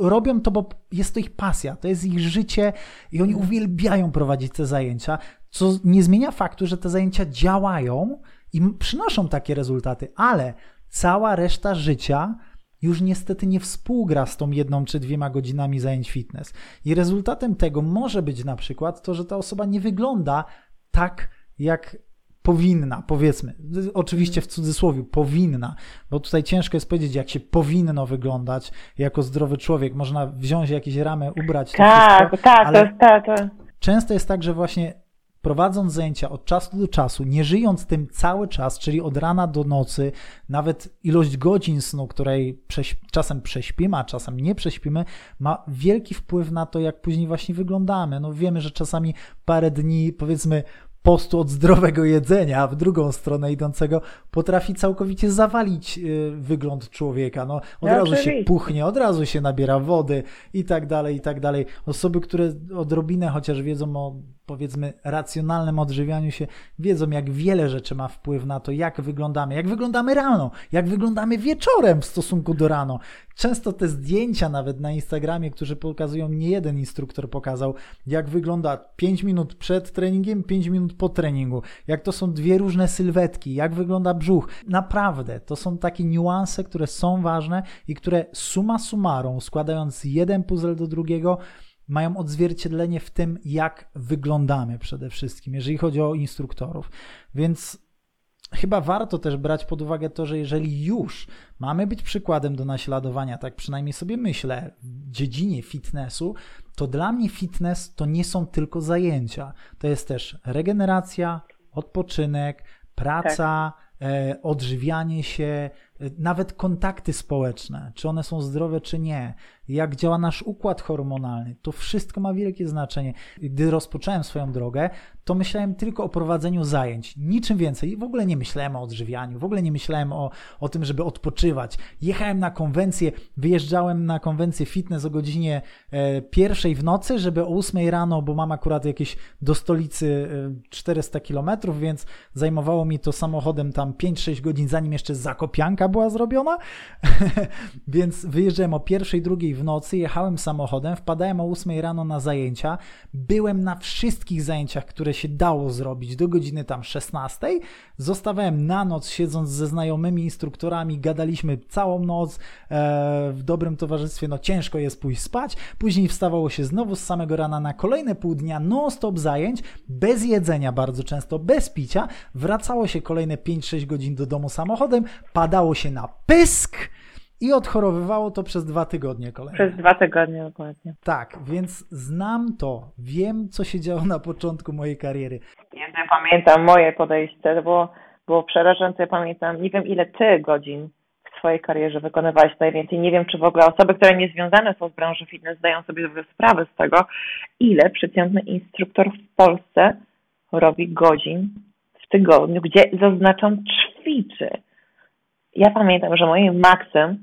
robią to, bo jest to ich pasja, to jest ich życie i oni uwielbiają prowadzić te zajęcia, co nie zmienia faktu, że te zajęcia działają i przynoszą takie rezultaty, ale cała reszta życia już niestety nie współgra z tą jedną czy dwiema godzinami zajęć fitness. I rezultatem tego może być na przykład to, że ta osoba nie wygląda tak, jak powinna, powiedzmy, oczywiście w cudzysłowie, powinna, bo tutaj ciężko jest powiedzieć, jak się powinno wyglądać jako zdrowy człowiek. Można wziąć jakieś ramy, ubrać to tak, wszystko, tak, ale tak, to... często jest tak, że właśnie prowadząc zajęcia od czasu do czasu, nie żyjąc tym cały czas, czyli od rana do nocy, nawet ilość godzin snu, której prześ czasem prześpimy, a czasem nie prześpimy, ma wielki wpływ na to, jak później właśnie wyglądamy. No wiemy, że czasami parę dni, powiedzmy, postu od zdrowego jedzenia, a w drugą stronę idącego potrafi całkowicie zawalić y, wygląd człowieka. No, od no, razu oczywiście. się puchnie, od razu się nabiera wody i tak dalej, i tak dalej. Osoby, które odrobinę chociaż wiedzą o powiedzmy racjonalnym odżywianiu się, wiedzą jak wiele rzeczy ma wpływ na to, jak wyglądamy, jak wyglądamy rano, jak wyglądamy wieczorem w stosunku do rano. Często te zdjęcia nawet na Instagramie, którzy pokazują, nie jeden instruktor pokazał, jak wygląda 5 minut przed treningiem, 5 minut po treningu, jak to są dwie różne sylwetki, jak wygląda brzuch. Naprawdę, to są takie niuanse, które są ważne i które suma summarum, składając jeden puzzle do drugiego, mają odzwierciedlenie w tym, jak wyglądamy przede wszystkim, jeżeli chodzi o instruktorów. Więc chyba warto też brać pod uwagę to, że jeżeli już mamy być przykładem do naśladowania, tak przynajmniej sobie myślę, w dziedzinie fitnessu, to dla mnie fitness to nie są tylko zajęcia. To jest też regeneracja, odpoczynek, praca, tak. e, odżywianie się, e, nawet kontakty społeczne, czy one są zdrowe, czy nie, jak działa nasz układ hormonalny. To wszystko ma wielkie znaczenie. Gdy rozpocząłem swoją drogę, to myślałem tylko o prowadzeniu zajęć, niczym więcej. W ogóle nie myślałem o odżywianiu, w ogóle nie myślałem o, o tym, żeby odpoczywać. Jechałem na konwencję, wyjeżdżałem na konwencję fitness o godzinie e, pierwszej w nocy, żeby o 8 rano, bo mam akurat jakieś do stolicy 400 e, kilometrów, więc zajmowało mi to samochodem tam 5-6 godzin, zanim jeszcze zakopianka była zrobiona. więc wyjeżdżałem o pierwszej, drugiej w nocy, jechałem samochodem, wpadałem o 8 rano na zajęcia, byłem na wszystkich zajęciach, które się dało zrobić do godziny tam 16, zostawałem na noc siedząc ze znajomymi instruktorami, gadaliśmy całą noc e, w dobrym towarzystwie, no ciężko jest pójść spać, później wstawało się znowu z samego rana na kolejne pół dnia non-stop zajęć, bez jedzenia bardzo często, bez picia, wracało się kolejne 5-6 godzin do domu samochodem, padało się na pysk, i odchorowywało to przez dwa tygodnie kolejne. Przez dwa tygodnie dokładnie. Tak, więc znam to. Wiem, co się działo na początku mojej kariery. Ja pamiętam moje podejście, to było, było przerażające. Pamiętam, nie wiem ile ty godzin w swojej karierze wykonywałeś najwięcej. Nie wiem, czy w ogóle osoby, które nie związane są z branżą fitness, zdają sobie sprawę z tego, ile przeciętny instruktor w Polsce robi godzin w tygodniu, gdzie zaznaczam ćwiczy. Ja pamiętam, że moim maksem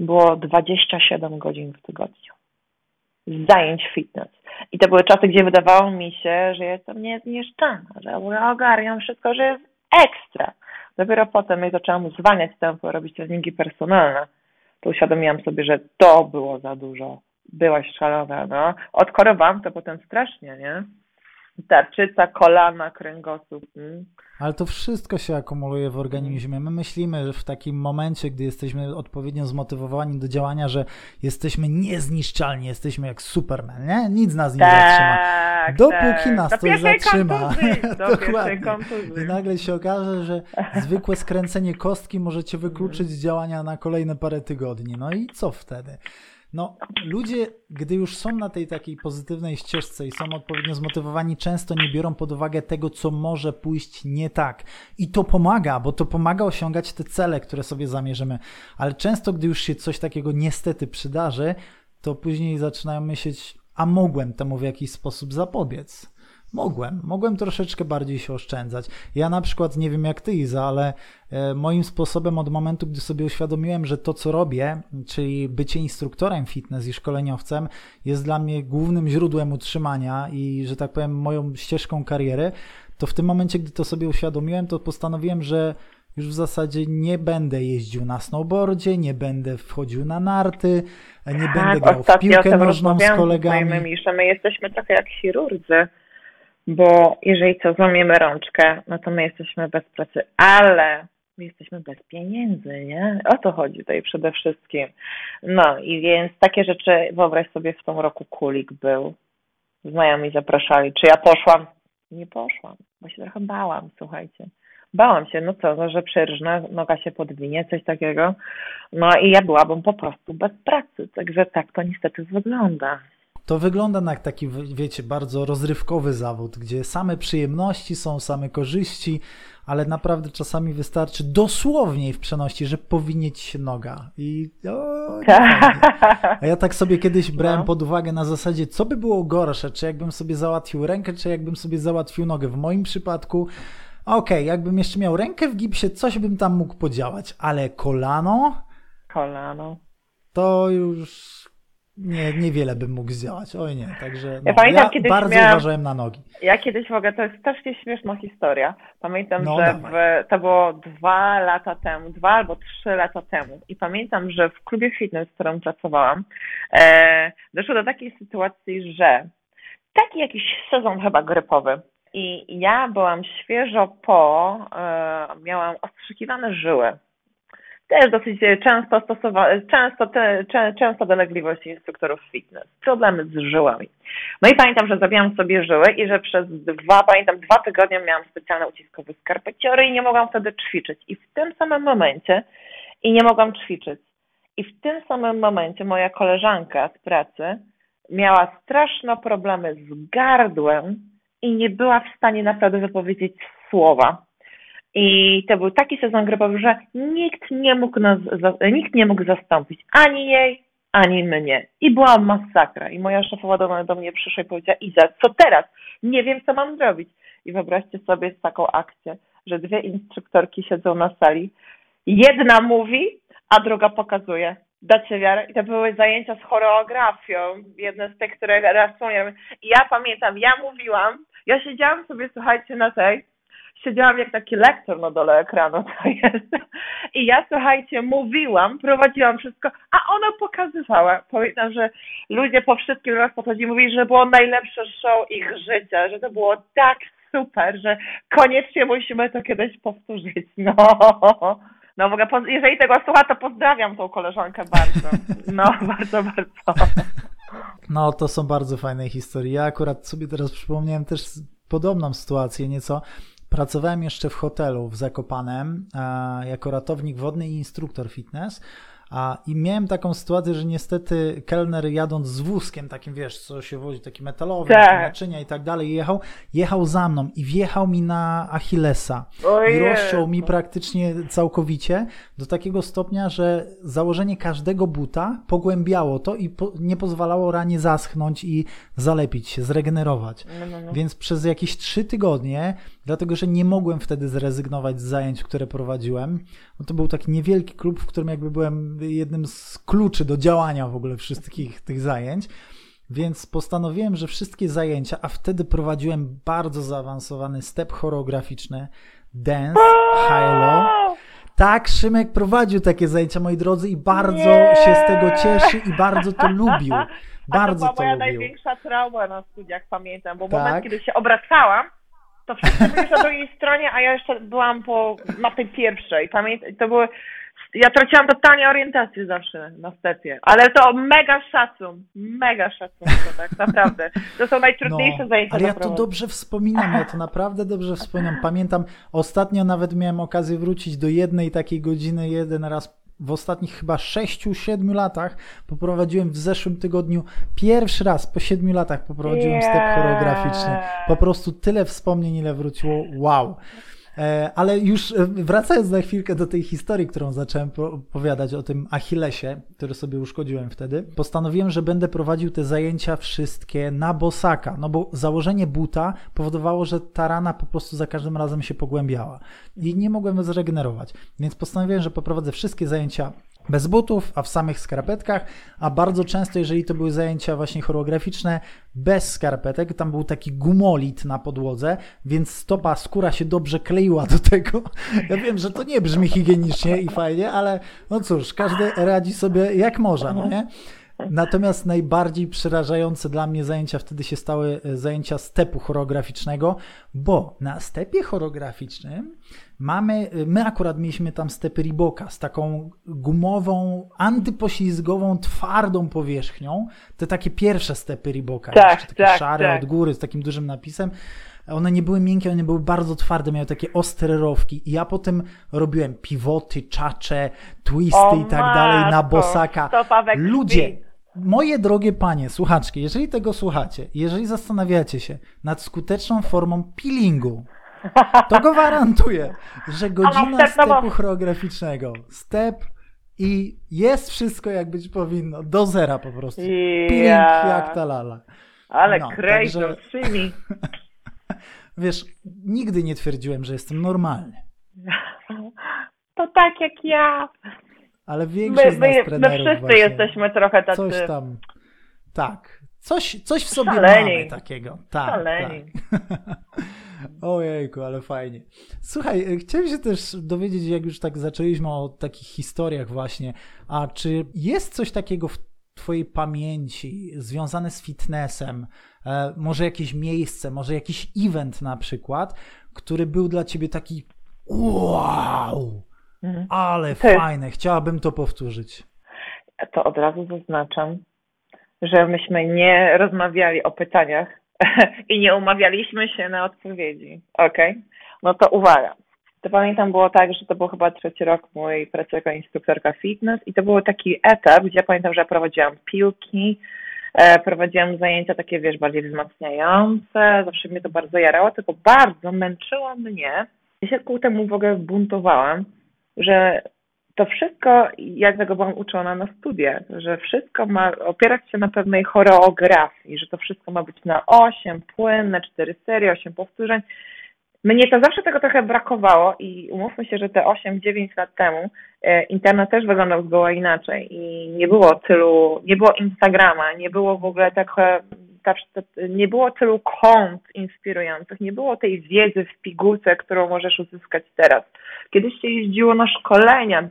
było 27 godzin w tygodniu zajęć fitness. I to były czasy, gdzie wydawało mi się, że jestem niezniszczalna, że ogarniam wszystko, że jest ekstra. Dopiero potem, jak zaczęłam zwalniać tempo, robić treningi personalne, to uświadomiłam sobie, że to było za dużo. Byłaś szalona, no. Odkorowałam to potem strasznie, nie? Tarczyca, kolana, kręgosłup. Mm. Ale to wszystko się akumuluje w organizmie. My myślimy, że w takim momencie, gdy jesteśmy odpowiednio zmotywowani do działania, że jesteśmy niezniszczalni, jesteśmy jak Superman, nie? Nic nas nie tak, zatrzyma. Dopóki tak. nas do coś zatrzyma. Kontuzji, do Dokładnie. kontuzji. I nagle się okaże, że zwykłe skręcenie kostki możecie wykluczyć z działania na kolejne parę tygodni. No i co wtedy? No, ludzie, gdy już są na tej takiej pozytywnej ścieżce i są odpowiednio zmotywowani, często nie biorą pod uwagę tego, co może pójść nie tak. I to pomaga, bo to pomaga osiągać te cele, które sobie zamierzymy. Ale często, gdy już się coś takiego niestety przydarzy, to później zaczynają myśleć, a mogłem temu w jakiś sposób zapobiec. Mogłem, mogłem troszeczkę bardziej się oszczędzać. Ja na przykład nie wiem jak ty, Iza, ale e, moim sposobem od momentu, gdy sobie uświadomiłem, że to co robię, czyli bycie instruktorem fitness i szkoleniowcem, jest dla mnie głównym źródłem utrzymania i, że tak powiem, moją ścieżką kariery, to w tym momencie, gdy to sobie uświadomiłem, to postanowiłem, że już w zasadzie nie będę jeździł na snowboardzie, nie będę wchodził na narty, nie tak, będę grał w piłkę nożną z kolegami. My jesteśmy trochę jak chirurdzy bo jeżeli co, złamiemy rączkę, no to my jesteśmy bez pracy, ale my jesteśmy bez pieniędzy, nie? O to chodzi tutaj przede wszystkim. No i więc takie rzeczy, wyobraź sobie, w tym roku kulik był. Znajomi zapraszali. Czy ja poszłam? Nie poszłam, bo się trochę bałam, słuchajcie. Bałam się, no co, no, że przerżnę, noga się podwinie, coś takiego. No i ja byłabym po prostu bez pracy, także tak to niestety wygląda. To wygląda na taki, wiecie, bardzo rozrywkowy zawód, gdzie same przyjemności są, same korzyści, ale naprawdę czasami wystarczy dosłownie w przeności, że powinieć się noga. I o, A ja tak sobie kiedyś brałem no. pod uwagę na zasadzie, co by było gorsze, czy jakbym sobie załatwił rękę, czy jakbym sobie załatwił nogę. W moim przypadku okej, okay, jakbym jeszcze miał rękę w gipsie, coś bym tam mógł podziałać, ale kolano? Kolano. To już nie, niewiele bym mógł zdziałać. Oj nie, także no, ja, ja bardzo miałam, uważałem na nogi. Ja kiedyś w ogóle, to jest strasznie śmieszna historia. Pamiętam, no, że w, to było dwa lata temu, dwa albo trzy lata temu i pamiętam, że w klubie fitness, w którym pracowałam, e, doszło do takiej sytuacji, że taki jakiś sezon chyba grypowy i ja byłam świeżo po, e, miałam ostrzykiwane żyły też dosyć często często, te, często dolegliwości instruktorów fitness, problemy z żyłami. No i pamiętam, że zrobiłam sobie żyły i że przez dwa, pamiętam, dwa tygodnie miałam specjalne uciskowe skarpeciory i nie mogłam wtedy ćwiczyć. I w tym samym momencie, i nie mogłam ćwiczyć. I w tym samym momencie moja koleżanka z pracy miała straszne problemy z gardłem i nie była w stanie naprawdę wypowiedzieć słowa. I to był taki sezon grypowy, że nikt nie mógł nas, nikt nie mógł zastąpić ani jej, ani mnie. I była masakra. I moja szefowa do, do mnie przyszła i powiedziała, Iza, co teraz? Nie wiem, co mam zrobić. I wyobraźcie sobie taką akcję, że dwie instruktorki siedzą na sali. Jedna mówi, a druga pokazuje. Dacie wiarę? I to były zajęcia z choreografią. Jedne z tych, które raz są. I ja pamiętam, ja mówiłam, ja siedziałam sobie, słuchajcie, na tej siedziałam jak taki lektor na dole ekranu, to jest. I ja, słuchajcie, mówiłam, prowadziłam wszystko, a ona pokazywała. Pamiętam, że ludzie po wszystkim raz podchodzili, mówili, że było najlepsze show ich życia, że to było tak super, że koniecznie musimy to kiedyś powtórzyć. No. No w ogóle, jeżeli tego słucha, to pozdrawiam tą koleżankę bardzo. No, bardzo, bardzo. No, to są bardzo fajne historie. Ja akurat sobie teraz przypomniałem też podobną sytuację nieco. Pracowałem jeszcze w hotelu w Zakopanem jako ratownik wodny i instruktor fitness. A, I miałem taką sytuację, że niestety kelner jadąc z wózkiem, takim wiesz, co się wozi, taki metalowy, tak. naczynia i tak dalej, jechał, jechał za mną i wjechał mi na Achillesa. I rozciął mi praktycznie całkowicie do takiego stopnia, że założenie każdego buta pogłębiało to i po, nie pozwalało ranie zaschnąć i zalepić się, zregenerować. No, no, no. Więc przez jakieś trzy tygodnie, dlatego że nie mogłem wtedy zrezygnować z zajęć, które prowadziłem, no to był taki niewielki klub, w którym jakby byłem jednym z kluczy do działania w ogóle wszystkich tych zajęć. Więc postanowiłem, że wszystkie zajęcia, a wtedy prowadziłem bardzo zaawansowany step choreograficzny, dance, high-low. Tak, Szymek prowadził takie zajęcia, moi drodzy, i bardzo Nie. się z tego cieszy i bardzo to lubił. Bardzo to była moja lubił. największa trauma na studiach, pamiętam, bo Tak. moment, kiedy się obracałam, to wszyscy byli na drugiej stronie, a ja jeszcze byłam po, na tej pierwszej. Pamiętam, to były, ja traciłam totalnie orientację zawsze na stepie, ale to mega szacun, mega szacun, to tak naprawdę. To są najtrudniejsze zajęcia No, Ale ja to dobrze wspominam, ja to naprawdę dobrze wspominam. Pamiętam, ostatnio nawet miałem okazję wrócić do jednej takiej godziny, jeden raz w ostatnich chyba 6-7 latach poprowadziłem w zeszłym tygodniu pierwszy raz po 7 latach poprowadziłem step Yeah. choreograficzny. Po prostu tyle wspomnień, ile wróciło. Wow. E, Ale już e, wracając na chwilkę do tej historii, którą zacząłem po- opowiadać o tym Achillesie, który sobie uszkodziłem wtedy, postanowiłem, że będę prowadził te zajęcia wszystkie na bosaka, no bo założenie buta powodowało, że ta rana po prostu za każdym razem się pogłębiała i nie mogłem zregenerować. Więc postanowiłem, że poprowadzę wszystkie zajęcia bez butów, a w samych skarpetkach, a bardzo często, jeżeli to były zajęcia właśnie choreograficzne, bez skarpetek, tam był taki gumolit na podłodze, więc stopa, skóra się dobrze kleiła do tego. Ja wiem, że to nie brzmi higienicznie i fajnie, ale no cóż, każdy radzi sobie jak może, no nie? Natomiast najbardziej przerażające dla mnie zajęcia wtedy się stały e, zajęcia stepu choreograficznego, bo na stepie choreograficznym mamy, e, my akurat mieliśmy tam stepy Riboka z taką gumową, antypoślizgową, twardą powierzchnią. Te takie pierwsze stepy Riboka, Tak, jeszcze takie tak, szare tak. od góry z takim dużym napisem. One nie były miękkie, one były bardzo twarde, miały takie ostre rowki. I ja potem robiłem pivoty, czacze, twisty O i tak dalej na bosaka. Ludzie, moje drogie panie, słuchaczki, jeżeli tego słuchacie, jeżeli zastanawiacie się nad skuteczną formą peelingu, to gwarantuję, że godzina stepu choreograficznego, step i jest wszystko jak być powinno, do zera po prostu. Peeling Ja. jak ta lala. Ale No, crazy, także-. Wiesz, nigdy nie twierdziłem, że jestem normalny, To tak jak ja. Ale My, większość z nas my, my wszyscy właśnie jesteśmy trochę tacy coś tam, tak, coś, coś w sobie Szaleni. mamy takiego. Tak, Szaleni. tak. Ojejku, ale fajnie. Słuchaj, e, chciałem się też dowiedzieć, jak już tak zaczęliśmy o takich historiach właśnie, a czy jest coś takiego w Twojej pamięci związane z fitnessem, e, może jakieś miejsce, może jakiś event na przykład, który był dla Ciebie taki wow, Mhm. ale jest- fajne, chciałabym to powtórzyć. to od razu zaznaczam, że myśmy nie rozmawiali o pytaniach i nie umawialiśmy się na odpowiedzi. Okej? No to uwaga. To pamiętam było tak, że to był chyba trzeci rok mojej pracy jako instruktorka fitness i to był taki etap, gdzie ja pamiętam, że ja prowadziłam piłki, e, prowadziłam zajęcia takie, wiesz, bardziej wzmacniające, zawsze mnie to bardzo jarało, tylko bardzo męczyło mnie. Ja się ku temu w ogóle buntowałam, że to wszystko, jak tego byłam uczona na studiach, że wszystko ma opierać się na pewnej choreografii, że to wszystko ma być na 8, płynne, 4 serie, 8 powtórzeń. Mnie to zawsze tego trochę brakowało i umówmy się, że te 8-9 lat temu e, internet też wyglądał zgoła inaczej i nie było tylu, nie było Instagrama, nie było w ogóle tak, e, nie było tylu kont inspirujących, nie było tej wiedzy w pigułce, którą możesz uzyskać teraz. Kiedyś się jeździło na szkolenia,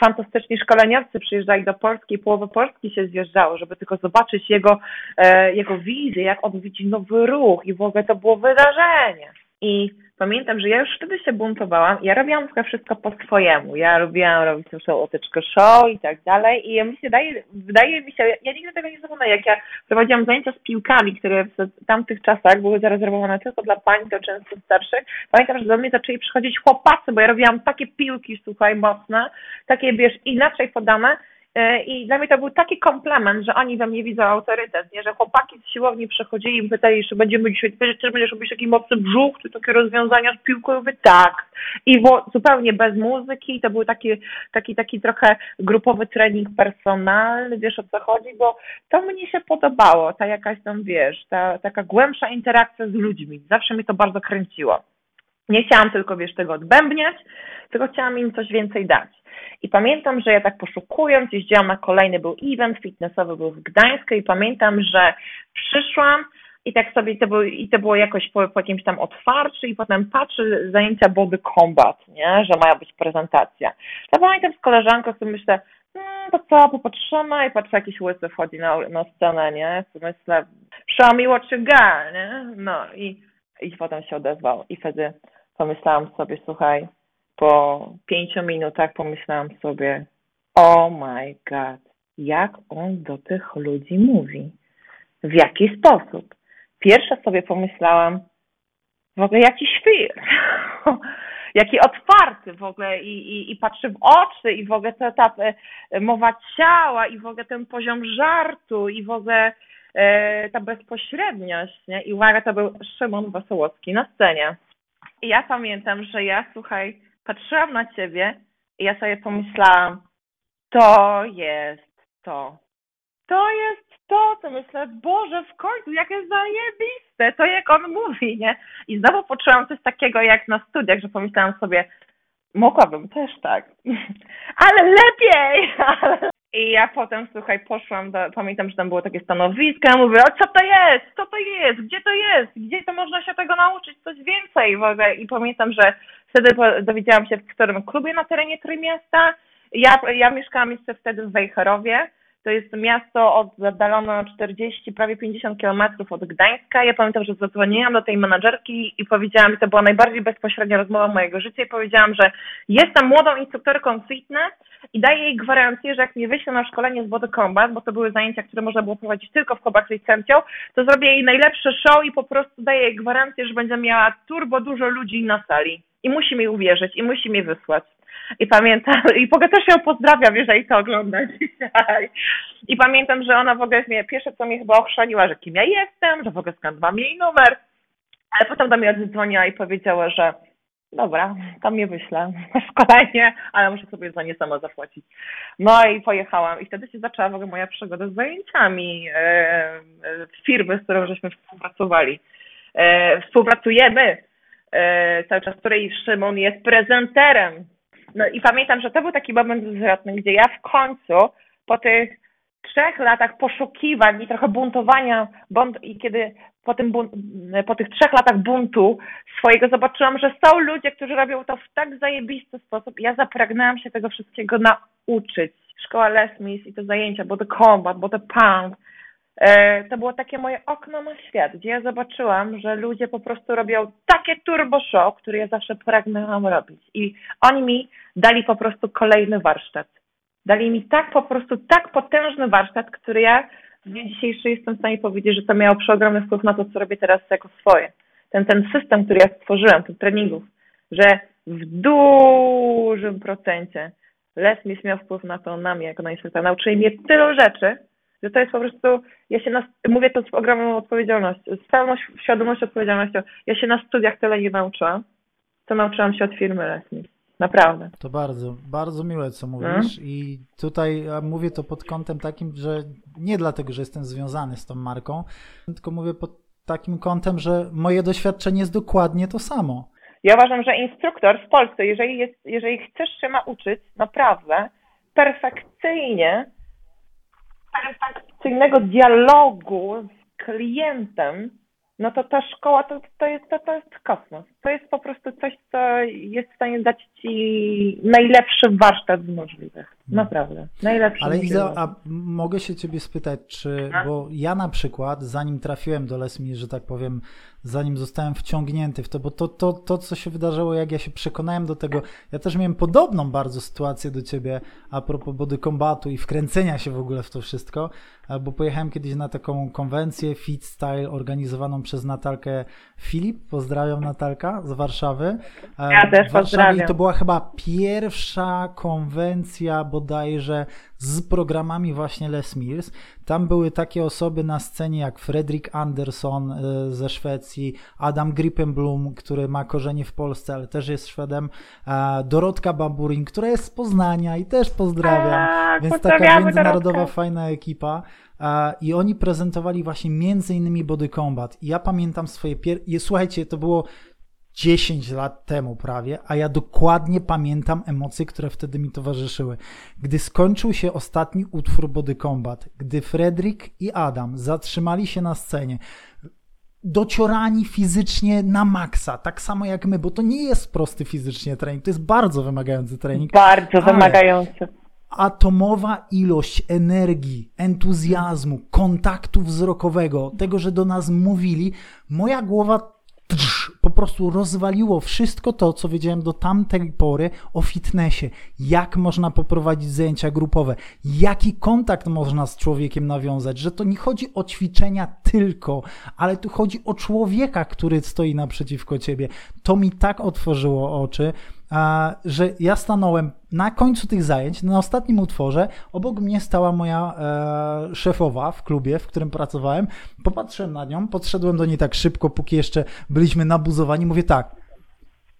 fantastyczni szkoleniowcy przyjeżdżali do Polski, połowę Polski się zjeżdżało, żeby tylko zobaczyć jego, e, jego wizję, jak on widzi nowy ruch i w ogóle to było wydarzenie. I pamiętam, że ja już wtedy się buntowałam. Ja robiłam trochę wszystko po swojemu. Ja lubiłam robić tą otyczkę show i tak dalej. I ja mi się daje, wydaje mi się, ja nigdy tego nie zapomnę, jak ja prowadziłam zajęcia z piłkami, które w tamtych czasach były zarezerwowane tylko dla pań, to często starszych. Pamiętam, że do mnie zaczęli przychodzić chłopacy, bo ja robiłam takie piłki, słuchaj, mocne, takie, wiesz, inaczej podane. E, I dla mnie to był taki komplement, że oni we mnie widzą autorytet, nie? że chłopaki z siłowni przychodzili i pytali, czy będziemy dzisiaj, czy będziesz robić taki mocny brzuch, czy takie rozwiązania z piłką? Mówię, tak. I zupełnie bez muzyki, to był taki, taki, taki trochę grupowy trening personalny, wiesz o co chodzi, bo to mnie się podobało, ta jakaś tam, wiesz, ta taka głębsza interakcja z ludźmi. Zawsze mi to bardzo kręciło. Nie chciałam tylko, wiesz, tego odbębniać, tylko chciałam im coś więcej dać. I pamiętam, że ja tak poszukując, jeździłam na kolejny, był event fitnessowy, był w Gdańsku i pamiętam, że przyszłam i tak sobie to było, i to było jakoś po, po jakimś tam otwarciu i potem patrzę zajęcia Body Combat, nie, że ma być prezentacja. To pamiętam z koleżanką sobie myślę, hmm, to co, popatrzymy i patrzę, jakiś łysy wchodzi na, na scenę, nie? Myślę, show me what you got, nie? No i, i potem się odezwał i wtedy pomyślałam sobie, słuchaj, po pięciu minutach pomyślałam sobie, oh my god, jak on do tych ludzi mówi? W jaki sposób? Pierwsze sobie pomyślałam, w ogóle jaki świr, jaki otwarty w ogóle i, i, i patrzy w oczy i w ogóle ta, ta e, mowa ciała i w ogóle ten poziom żartu i w ogóle e, ta bezpośredniość, nie? I uwaga, to był Szymon Wesołowski na scenie. I ja pamiętam, że ja, słuchaj, patrzyłam na ciebie i ja sobie pomyślałam, to jest to. To jest to, co myślę, Boże, w końcu, jakie zajebiste, to jak on mówi, nie? I znowu poczułam coś takiego jak na studiach, że pomyślałam sobie, mogłabym też tak, ale lepiej! I ja potem, słuchaj, poszłam, do, pamiętam, że tam było takie stanowisko, ja mówię, o co to jest, co to jest, gdzie to jest, gdzie to można się tego nauczyć, coś więcej w ogóle. I pamiętam, że wtedy dowiedziałam się, w którym klubie na terenie Trójmiasta, ja, ja mieszkałam jeszcze wtedy w Wejherowie, to jest miasto oddalone 40, prawie 50 kilometrów od Gdańska. Ja pamiętam, że zadzwoniłam do tej menadżerki i powiedziałam, i to była najbardziej bezpośrednia rozmowa mojego życia, i powiedziałam, że jestem młodą instruktorką fitness i daję jej gwarancję, że jak mnie wyślę na szkolenie z Body Combat, bo to były zajęcia, które można było prowadzić tylko w Kobach licencją, to zrobię jej najlepsze show i po prostu daję jej gwarancję, że będzie miała turbo dużo ludzi na sali. I musi mi uwierzyć, i musi mi wysłać. I pamiętam, i w ogóle też ją pozdrawiam, jeżeli to ogląda dzisiaj. I pamiętam, że ona w ogóle mnie, pierwsze co mnie chyba ochrzaniła, że kim ja jestem, że w ogóle skąd mam jej numer. Ale potem do mnie oddzwoniła i powiedziała, że dobra, tam mnie wyślę na szkolenie, ale muszę sobie za nie sama zapłacić. No i pojechałam i wtedy się zaczęła w ogóle moja przygoda z zajęciami e, firmy, z którą żeśmy współpracowali. E, współpracujemy cały czas, której Szymon jest prezenterem no i pamiętam, że to był taki moment zwrotny, gdzie ja w końcu po tych trzech latach poszukiwań i trochę buntowania, bunt, i kiedy po, tym po tych trzech latach buntu swojego zobaczyłam, że są ludzie, którzy robią to w tak zajebisty sposób. Ja zapragnęłam się tego wszystkiego nauczyć. Szkoła Les Mis i te zajęcia, bo to combat, bo to pound, E, to było takie moje okno na świat, gdzie ja zobaczyłam, że ludzie po prostu robią takie turbo show, które ja zawsze pragnęłam robić. I oni mi dali po prostu kolejny warsztat. Dali mi tak po prostu, tak potężny warsztat, który ja w dniu dzisiejszym jestem w stanie powiedzieć, że to miało przeogromny wpływ na to, co robię teraz jako swoje. Ten, ten system, który ja stworzyłam, tych treningów, że w dużym procencie Les Mis miał wpływ na to, na mnie jako na instruktora. Nauczyli mnie tylu rzeczy, że to jest po prostu, ja się na, mówię to z ogromną odpowiedzialnością, z pełną świadomością odpowiedzialnością. Ja się na studiach tyle nie nauczyłam, co nauczyłam się od firmy Leslie. Naprawdę. To bardzo, bardzo miłe, co mówisz. Hmm? I tutaj mówię to pod kątem takim, że nie dlatego, że jestem związany z tą marką, tylko mówię pod takim kątem, że moje doświadczenie jest dokładnie to samo. Ja uważam, że instruktor w Polsce, jeżeli, jest, jeżeli chcesz się nauczyć naprawdę perfekcyjnie perfekcyjnego dialogu z klientem, no to ta szkoła to, to, jest, to, to jest kosmos. To jest po prostu coś, co jest w stanie dać ci najlepszy warsztat z możliwych. Hmm. Naprawdę. Najlepszy. Ale Iza, a mogę się ciebie spytać, czy, bo ja na przykład, zanim trafiłem do Lesmi, że tak powiem, zanim zostałem wciągnięty w to, bo to, to, to, co się wydarzyło, jak ja się przekonałem do tego, ja też miałem podobną bardzo sytuację do ciebie a propos body combatu i wkręcenia się w ogóle w to wszystko, bo pojechałem kiedyś na taką konwencję Fit Style organizowaną przez Natalkę Filip, pozdrawiam Natalka z Warszawy. Ja też pozdrawiam. I to była chyba pierwsza konwencja bodajże z programami właśnie Les Mills. Tam były takie osoby na scenie jak Fredrik Anderson e, ze Szwecji, Adam Grippenblum, który ma korzenie w Polsce, ale też jest Szwedem, Dorotka Baburin, która jest z Poznania i też pozdrawiam. A, Więc taka międzynarodowa, Dorotka. fajna ekipa. I oni prezentowali właśnie między innymi Body Combat. I ja pamiętam swoje pierwsze. Słuchajcie, to było 10 lat temu prawie, a ja dokładnie pamiętam emocje, które wtedy mi towarzyszyły. Gdy skończył się ostatni utwór Body Combat, gdy Fredrik i Adam zatrzymali się na scenie, dociorani fizycznie na maksa, tak samo jak my, bo to nie jest prosty fizycznie trening, to jest bardzo wymagający trening. Bardzo wymagający. atomowa ilość energii, entuzjazmu, kontaktu wzrokowego, tego, że do nas mówili, moja głowa po prostu rozwaliło wszystko to, co wiedziałem do tamtej pory o fitnessie. Jak można poprowadzić zajęcia grupowe, jaki kontakt można z człowiekiem nawiązać, że to nie chodzi o ćwiczenia tylko, ale tu chodzi o człowieka, który stoi naprzeciwko ciebie. To mi tak otworzyło oczy że ja stanąłem na końcu tych zajęć, na ostatnim utworze, obok mnie stała moja e, szefowa w klubie, w którym pracowałem. Popatrzyłem na nią, podszedłem do niej tak szybko, póki jeszcze byliśmy nabuzowani. Mówię tak,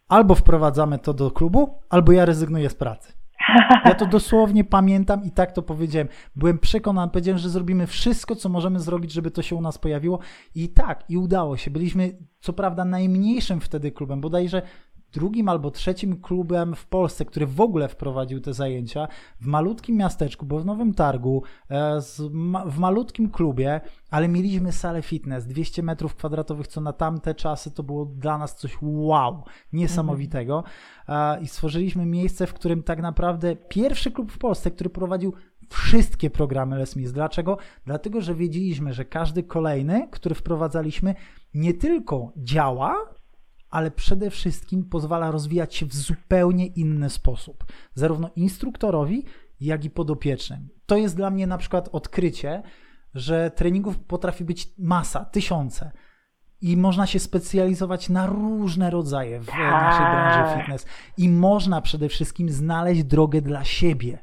albo wprowadzamy to do klubu, albo ja rezygnuję z pracy. Ja to dosłownie pamiętam i tak to powiedziałem. Byłem przekonany, powiedziałem, że zrobimy wszystko, co możemy zrobić, żeby to się u nas pojawiło. I tak, i udało się. Byliśmy, co prawda, najmniejszym wtedy klubem, bodajże drugim albo trzecim klubem w Polsce, który w ogóle wprowadził te zajęcia w malutkim miasteczku, bo w Nowym Targu, e, w malutkim klubie, ale mieliśmy salę fitness 200 metrów kwadratowych, co na tamte czasy to było dla nas coś wow, niesamowitego. I stworzyliśmy miejsce, w którym tak naprawdę pierwszy klub w Polsce, który prowadził wszystkie programy Les Mis. Dlaczego? Dlatego, że wiedzieliśmy, że każdy kolejny, który wprowadzaliśmy, nie tylko działa, ale przede wszystkim pozwala rozwijać się w zupełnie inny sposób, zarówno instruktorowi, jak i podopiecznym. To jest dla mnie na przykład odkrycie, że treningów potrafi być masa, tysiące. I można się specjalizować na różne rodzaje w naszej branży tak. fitness. I można przede wszystkim znaleźć drogę dla siebie.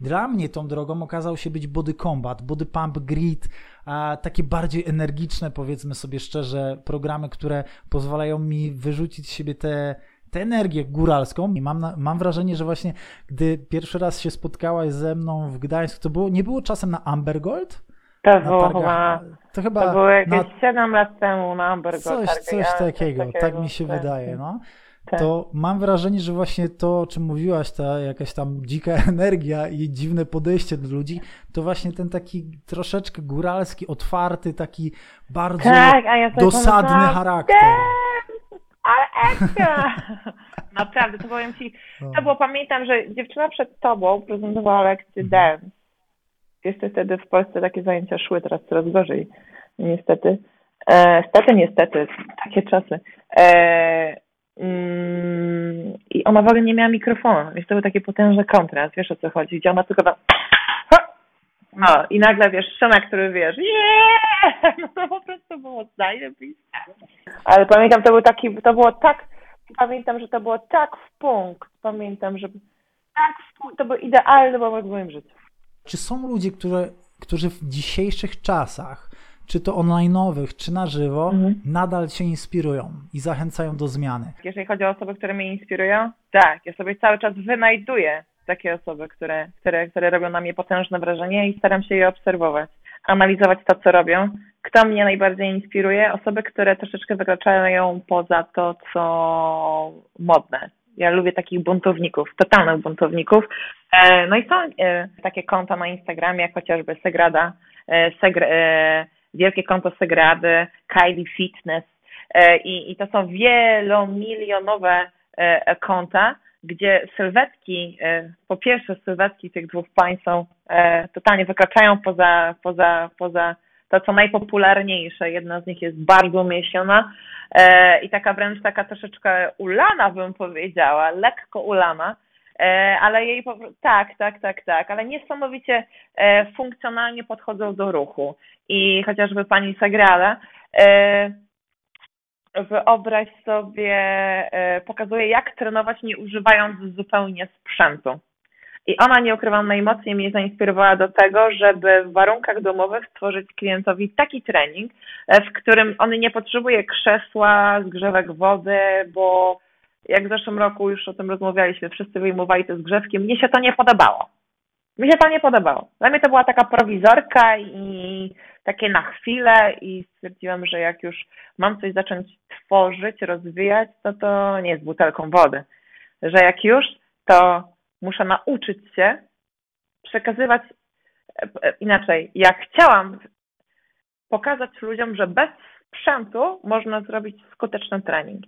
Dla mnie tą drogą okazał się być body combat, body pump, grit, a takie bardziej energiczne, powiedzmy sobie szczerze, programy, które pozwalają mi wyrzucić z siebie tę tę energię góralską. I mam, na, mam wrażenie, że właśnie gdy pierwszy raz się spotkałaś ze mną w Gdańsku, to było, nie było czasem na Ambergold? To było chyba, to chyba to było jakieś na, 7 lat temu na Ambergold. Coś, coś takiego, coś takiego, tak mi się tak. wydaje. No tak. to mam wrażenie, że właśnie to, o czym mówiłaś, ta jakaś tam dzika energia i dziwne podejście do ludzi, to właśnie ten taki troszeczkę góralski, otwarty, taki bardzo tak, ja dosadny charakter. Ale ekstra! Naprawdę, to powiem Ci, to no. było, pamiętam, że dziewczyna przed Tobą prezentowała lekcję mhm. dance. Jeszcze wtedy w Polsce takie zajęcia szły, teraz coraz gorzej, niestety. E, stety, niestety, takie czasy. E, Mm, I ona w ogóle nie miała mikrofonu, więc to był taki potężny kontrast, wiesz o co chodzi, gdzie ona tylko no i nagle wiesz, Szena, który wiesz, yeah! no to po prostu było zajebiste. Ale pamiętam, to był taki, to było tak, pamiętam, że to było tak w punkt, pamiętam, że tak w punkt, to był idealny moment w moim życiu. Czy są ludzie, którzy, którzy w dzisiejszych czasach czy to online'owych, czy na żywo, mhm. nadal Cię inspirują i zachęcają do zmiany. Jeżeli chodzi o osoby, które mnie inspirują, tak, ja sobie cały czas wynajduję takie osoby, które, które, które robią na mnie potężne wrażenie i staram się je obserwować, analizować to, co robią. Kto mnie najbardziej inspiruje? Osoby, które troszeczkę wykraczają poza to, co modne. Ja lubię takich buntowników, totalnych buntowników. E, no i są e, takie konta na Instagramie, jak chociażby Segrada, e, Segr wielkie konto Segrady, Kylie Fitness e, i, i to są wielomilionowe e, konta, gdzie sylwetki, e, po pierwsze sylwetki tych dwóch pań są totalnie wykraczają poza, poza, poza to, co najpopularniejsze. Jedna z nich jest bardzo umięśniona i taka wręcz taka troszeczkę ulana, bym powiedziała, lekko ulana, ale jej po tak, tak, tak, tak, ale niesamowicie funkcjonalnie podchodzą do ruchu i chociażby pani Sagrada, e, wyobraź sobie, e, pokazuje jak trenować nie używając zupełnie sprzętu. I ona, nie ukrywam, najmocniej mnie zainspirowała do tego, żeby w warunkach domowych stworzyć klientowi taki trening, e, w którym on nie potrzebuje krzesła, zgrzewek wody, bo jak w zeszłym roku już o tym rozmawialiśmy, wszyscy wyjmowali te zgrzewki, mnie się to nie podobało. Mi się to nie podobało. Dla mnie to była taka prowizorka i takie na chwilę i stwierdziłam, że jak już mam coś zacząć tworzyć, rozwijać, to to nie jest butelką wody. Że jak już, to muszę nauczyć się przekazywać e, inaczej. Jak chciałam pokazać ludziom, że bez sprzętu można zrobić skuteczny trening.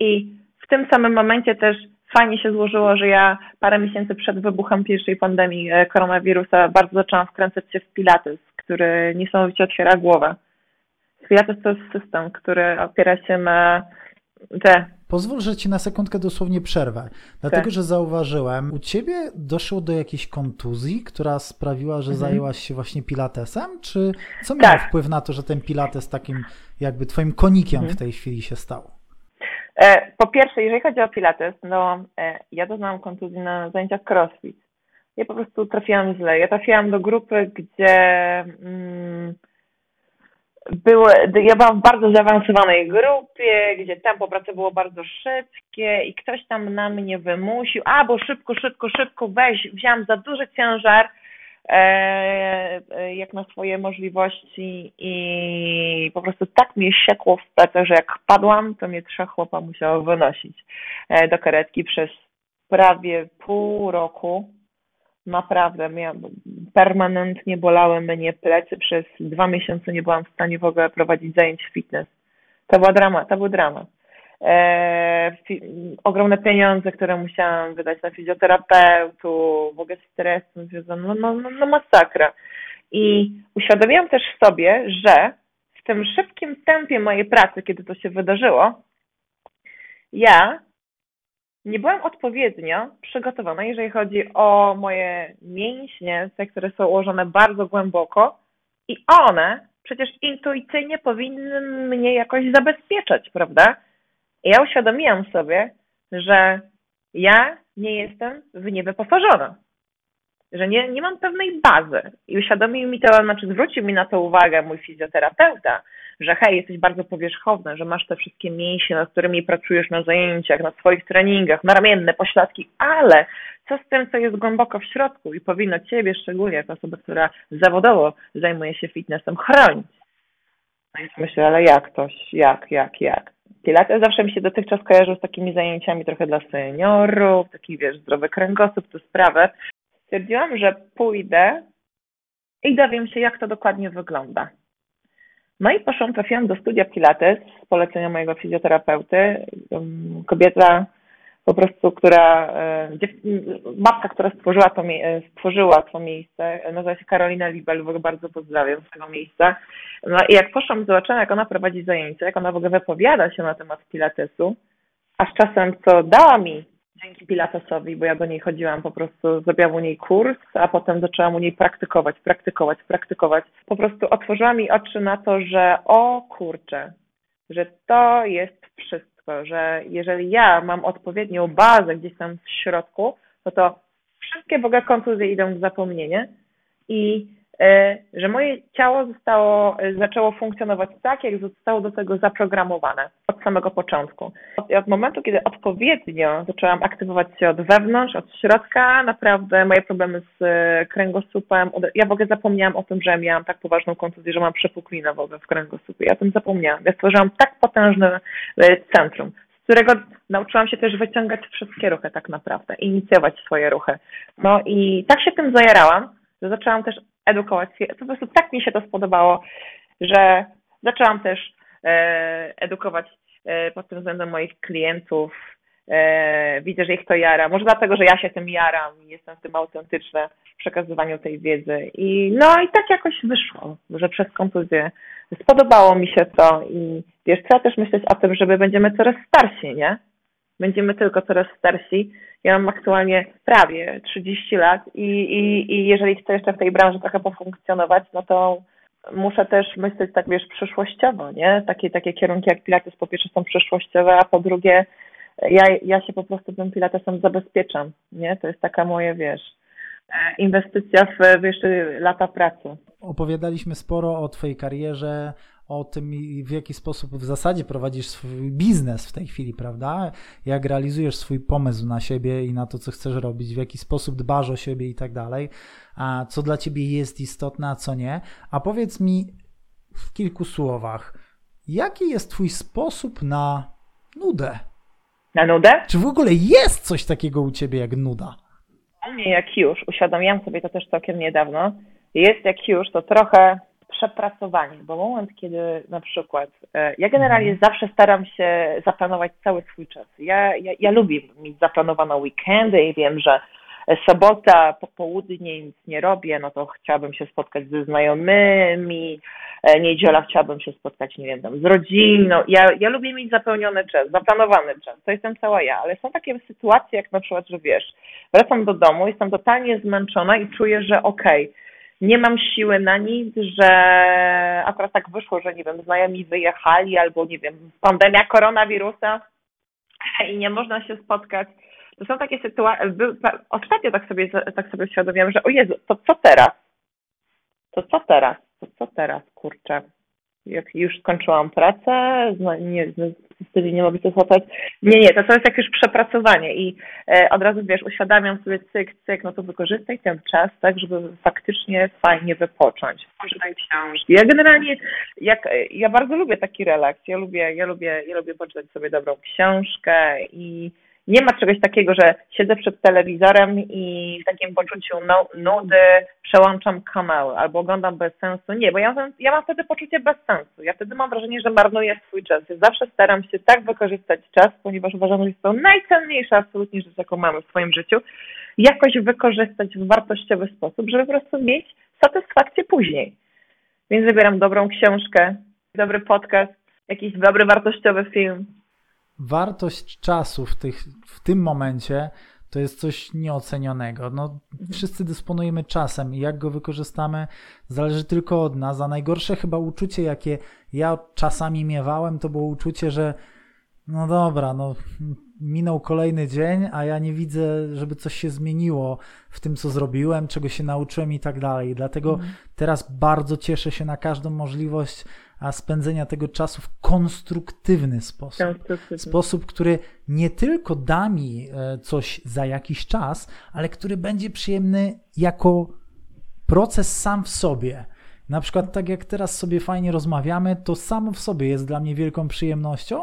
I w tym samym momencie też fajnie się złożyło, że ja parę miesięcy przed wybuchem pierwszej pandemii e, koronawirusa bardzo zaczęłam wkręcać się w Pilates, który niesamowicie otwiera głowę. Pilates to jest system, który opiera się na te Pozwól, że ci na sekundkę dosłownie przerwę. Dlatego, Tak. że zauważyłem, u ciebie doszło do jakiejś kontuzji, która sprawiła, że Mhm. zajęłaś się właśnie pilatesem? Czy co miało Tak. wpływ na to, że ten pilates takim jakby twoim konikiem Mhm. w tej chwili się stał? E, Po pierwsze, jeżeli chodzi o Pilates, no e, ja doznałam kontuzji na zajęciach CrossFit. Ja po prostu trafiłam źle. Ja trafiłam do grupy, gdzie mm, były, ja byłam w bardzo zaawansowanej grupie, gdzie tempo pracy było bardzo szybkie i ktoś tam na mnie wymusił, a bo szybko, szybko, szybko weź, wziąłam za duży ciężar, jak na swoje możliwości i po prostu tak mnie siekło w plecach, że jak padłam, to mnie trzech chłopa musiało wynosić e, do karetki przez prawie pół roku. Naprawdę, miałam, permanentnie bolały mnie plecy, przez dwa miesiące nie byłam w stanie w ogóle prowadzić zajęć fitness. To była dramat, to był dramat. E, ogromne pieniądze, które musiałam wydać na fizjoterapeutów, w ogóle stres związany, no, no, no, no masakra. I uświadomiłam też sobie, że w tym szybkim tempie mojej pracy, kiedy to się wydarzyło, ja nie byłam odpowiednio przygotowana, jeżeli chodzi o moje mięśnie, te, które są ułożone bardzo głęboko i one przecież intuicyjnie powinny mnie jakoś zabezpieczać, prawda? Ja uświadomiłam sobie, że ja nie jestem w nie wyposażona. Że nie, nie mam pewnej bazy. I uświadomił mi to, znaczy zwrócił mi na to uwagę mój fizjoterapeuta, że hej, jesteś bardzo powierzchowna, że masz te wszystkie mięśnie, nad którymi pracujesz na zajęciach, na swoich treningach, naramienne, pośladki, ale co z tym, co jest głęboko w środku i powinno Ciebie, szczególnie jako osobę, która zawodowo zajmuje się fitnessem, chronić. No myślę, ale jak to, jak, jak, jak? Pilates zawsze mi się dotychczas kojarzył z takimi zajęciami trochę dla seniorów, taki wiesz, zdrowy kręgosłup, te sprawy. Stwierdziłam, że pójdę i dowiem się, jak to dokładnie wygląda. No i poszłam, trafiłam do studia Pilates z polecenia mojego fizjoterapeuty. Kobieta po prostu, która, e, babka, która stworzyła to, e, stworzyła to miejsce, nazywa się Karolina Libel, bardzo pozdrawiam z tego miejsca. No i jak poszłam, zobaczyłam, jak ona prowadzi zajęcia, jak ona w ogóle wypowiada się na temat Pilatesu, a z czasem, co dała mi dzięki Pilatesowi, bo ja do niej chodziłam po prostu, zrobiłam u niej kurs, a potem zaczęłam u niej praktykować, praktykować, praktykować. Po prostu otworzyła mi oczy na to, że o kurczę, że to jest wszystko, że jeżeli ja mam odpowiednią bazę gdzieś tam w środku, no to wszystkie ogóle kontuzje idą w zapomnienie i że moje ciało zostało, e, zaczęło funkcjonować tak, jak zostało do tego zaprogramowane od samego początku. Od, od momentu, kiedy odpowiednio zaczęłam aktywować się od wewnątrz, od środka, naprawdę moje problemy z e, kręgosłupem, ja w ogóle zapomniałam o tym, że miałam tak poważną kontuzję, że mam przepuklinę w ogóle w kręgosłupie. Ja o tym zapomniałam. Ja stworzyłam tak potężne e, centrum, z którego nauczyłam się też wyciągać wszystkie ruchy tak naprawdę, inicjować swoje ruchy. No i tak się tym zajarałam, że zaczęłam też edukować się. Po prostu tak mi się to spodobało, że zaczęłam też e, edukować e, pod tym względem moich klientów. E, widzę, że ich to jara. Może dlatego, że ja się tym jaram i jestem w tym autentyczna w przekazywaniu tej wiedzy. I no i tak jakoś wyszło, że przez kontuzję spodobało mi się to i wiesz, trzeba też myśleć o tym, żeby będziemy coraz starsi, nie? Będziemy tylko coraz starsi. Ja mam aktualnie prawie 30 lat i, i, i jeżeli chcę jeszcze w tej branży trochę pofunkcjonować, no to muszę też myśleć tak, wiesz, przyszłościowo, nie? Takie, takie kierunki jak Pilates po pierwsze są przyszłościowe, a po drugie ja, ja się po prostu tym Pilatesem zabezpieczam, nie? To jest taka moja, wiesz, inwestycja w jeszcze lata pracy. Opowiadaliśmy sporo o Twojej karierze, o tym, w jaki sposób w zasadzie prowadzisz swój biznes w tej chwili, prawda? Jak realizujesz swój pomysł na siebie i na to, co chcesz robić, w jaki sposób dbasz o siebie i tak dalej, a co dla Ciebie jest istotne, a co nie. A powiedz mi w kilku słowach, jaki jest Twój sposób na nudę? Na nudę? Czy w ogóle jest coś takiego u Ciebie jak nuda? U mnie jak już, uświadomiłam sobie to też całkiem niedawno, jest jak już, to trochę przepracowanie, bo moment, kiedy na przykład, e, ja generalnie mhm. zawsze staram się zaplanować cały swój czas. Ja, ja, ja lubię mieć zaplanowane weekendy i wiem, że sobota, popołudnie nic nie robię, no to chciałabym się spotkać ze znajomymi, e, niedziela chciałabym się spotkać, nie wiem, tam z rodziną. Ja, ja lubię mieć zapełniony czas, zaplanowany czas, to jestem cała ja, ale są takie sytuacje, jak na przykład, że wiesz, wracam do domu, jestem totalnie zmęczona i czuję, że okej, okay, nie mam siły na nic, że akurat tak wyszło, że nie wiem, znajomi wyjechali albo nie wiem, pandemia koronawirusa i nie można się spotkać. To są takie sytuacje, ostatnio tak sobie, tak sobie że o Jezu, to co teraz? To co teraz? To co teraz, kurczę? Jak już skończyłam pracę, no, nie, wtedy nie mogę się złapać. Nie, nie, to, to jest jak już przepracowanie i e, od razu, wiesz, uświadamiam sobie cyk, cyk, no to wykorzystaj ten czas tak, żeby faktycznie fajnie wypocząć. Poczytaj książki. Ja generalnie, jak, ja bardzo lubię taki relaks, ja lubię, ja lubię, ja lubię poczytać sobie dobrą książkę i nie ma czegoś takiego, że siedzę przed telewizorem i w takim poczuciu no, nudy przełączam kanały albo oglądam bez sensu. Nie, bo ja ja mam wtedy poczucie bez sensu. Ja wtedy mam wrażenie, że marnuję swój czas. Ja zawsze staram się tak wykorzystać czas, ponieważ uważam, że jest to najcenniejsza absolutnie rzecz, jaką mamy w swoim życiu, jakoś wykorzystać w wartościowy sposób, żeby po prostu mieć satysfakcję później. Więc wybieram dobrą książkę, dobry podcast, jakiś dobry, wartościowy film, wartość czasu w, tych, w tym momencie to jest coś nieocenionego. No, wszyscy dysponujemy czasem i jak go wykorzystamy, zależy tylko od nas. A najgorsze chyba uczucie, jakie ja czasami miewałem, to było uczucie, że no dobra, no minął kolejny dzień, a ja nie widzę, żeby coś się zmieniło w tym, co zrobiłem, czego się nauczyłem i tak dalej. Dlatego mhm. teraz bardzo cieszę się na każdą możliwość a spędzenia tego czasu w konstruktywny sposób. Konstruktywny. Sposób, który nie tylko da mi e, coś za jakiś czas, ale który będzie przyjemny jako proces sam w sobie. Na przykład, tak jak teraz sobie fajnie rozmawiamy, to samo w sobie jest dla mnie wielką przyjemnością,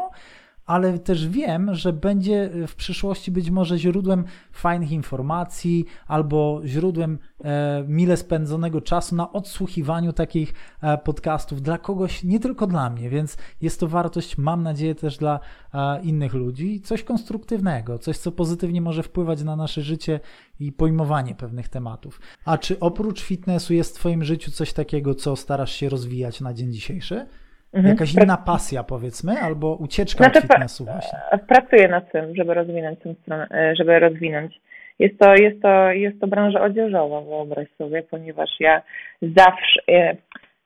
ale też wiem, że będzie w przyszłości być może źródłem fajnych informacji albo źródłem e, mile spędzonego czasu na odsłuchiwaniu takich e, podcastów dla kogoś, nie tylko dla mnie, więc jest to wartość, mam nadzieję, też dla e, innych ludzi, coś konstruktywnego, coś, co pozytywnie może wpływać na nasze życie i pojmowanie pewnych tematów. A czy oprócz fitnessu jest w Twoim życiu coś takiego, co starasz się rozwijać na dzień dzisiejszy? Mhm. Jakaś inna pasja, powiedzmy, albo ucieczka znaczy, od fitnessu właśnie. Pracuję nad tym, żeby rozwinąć tę stronę, e, żeby rozwinąć. Jest to, jest to, jest to branża odzieżowa, wyobraź sobie, ponieważ ja zawsze, e,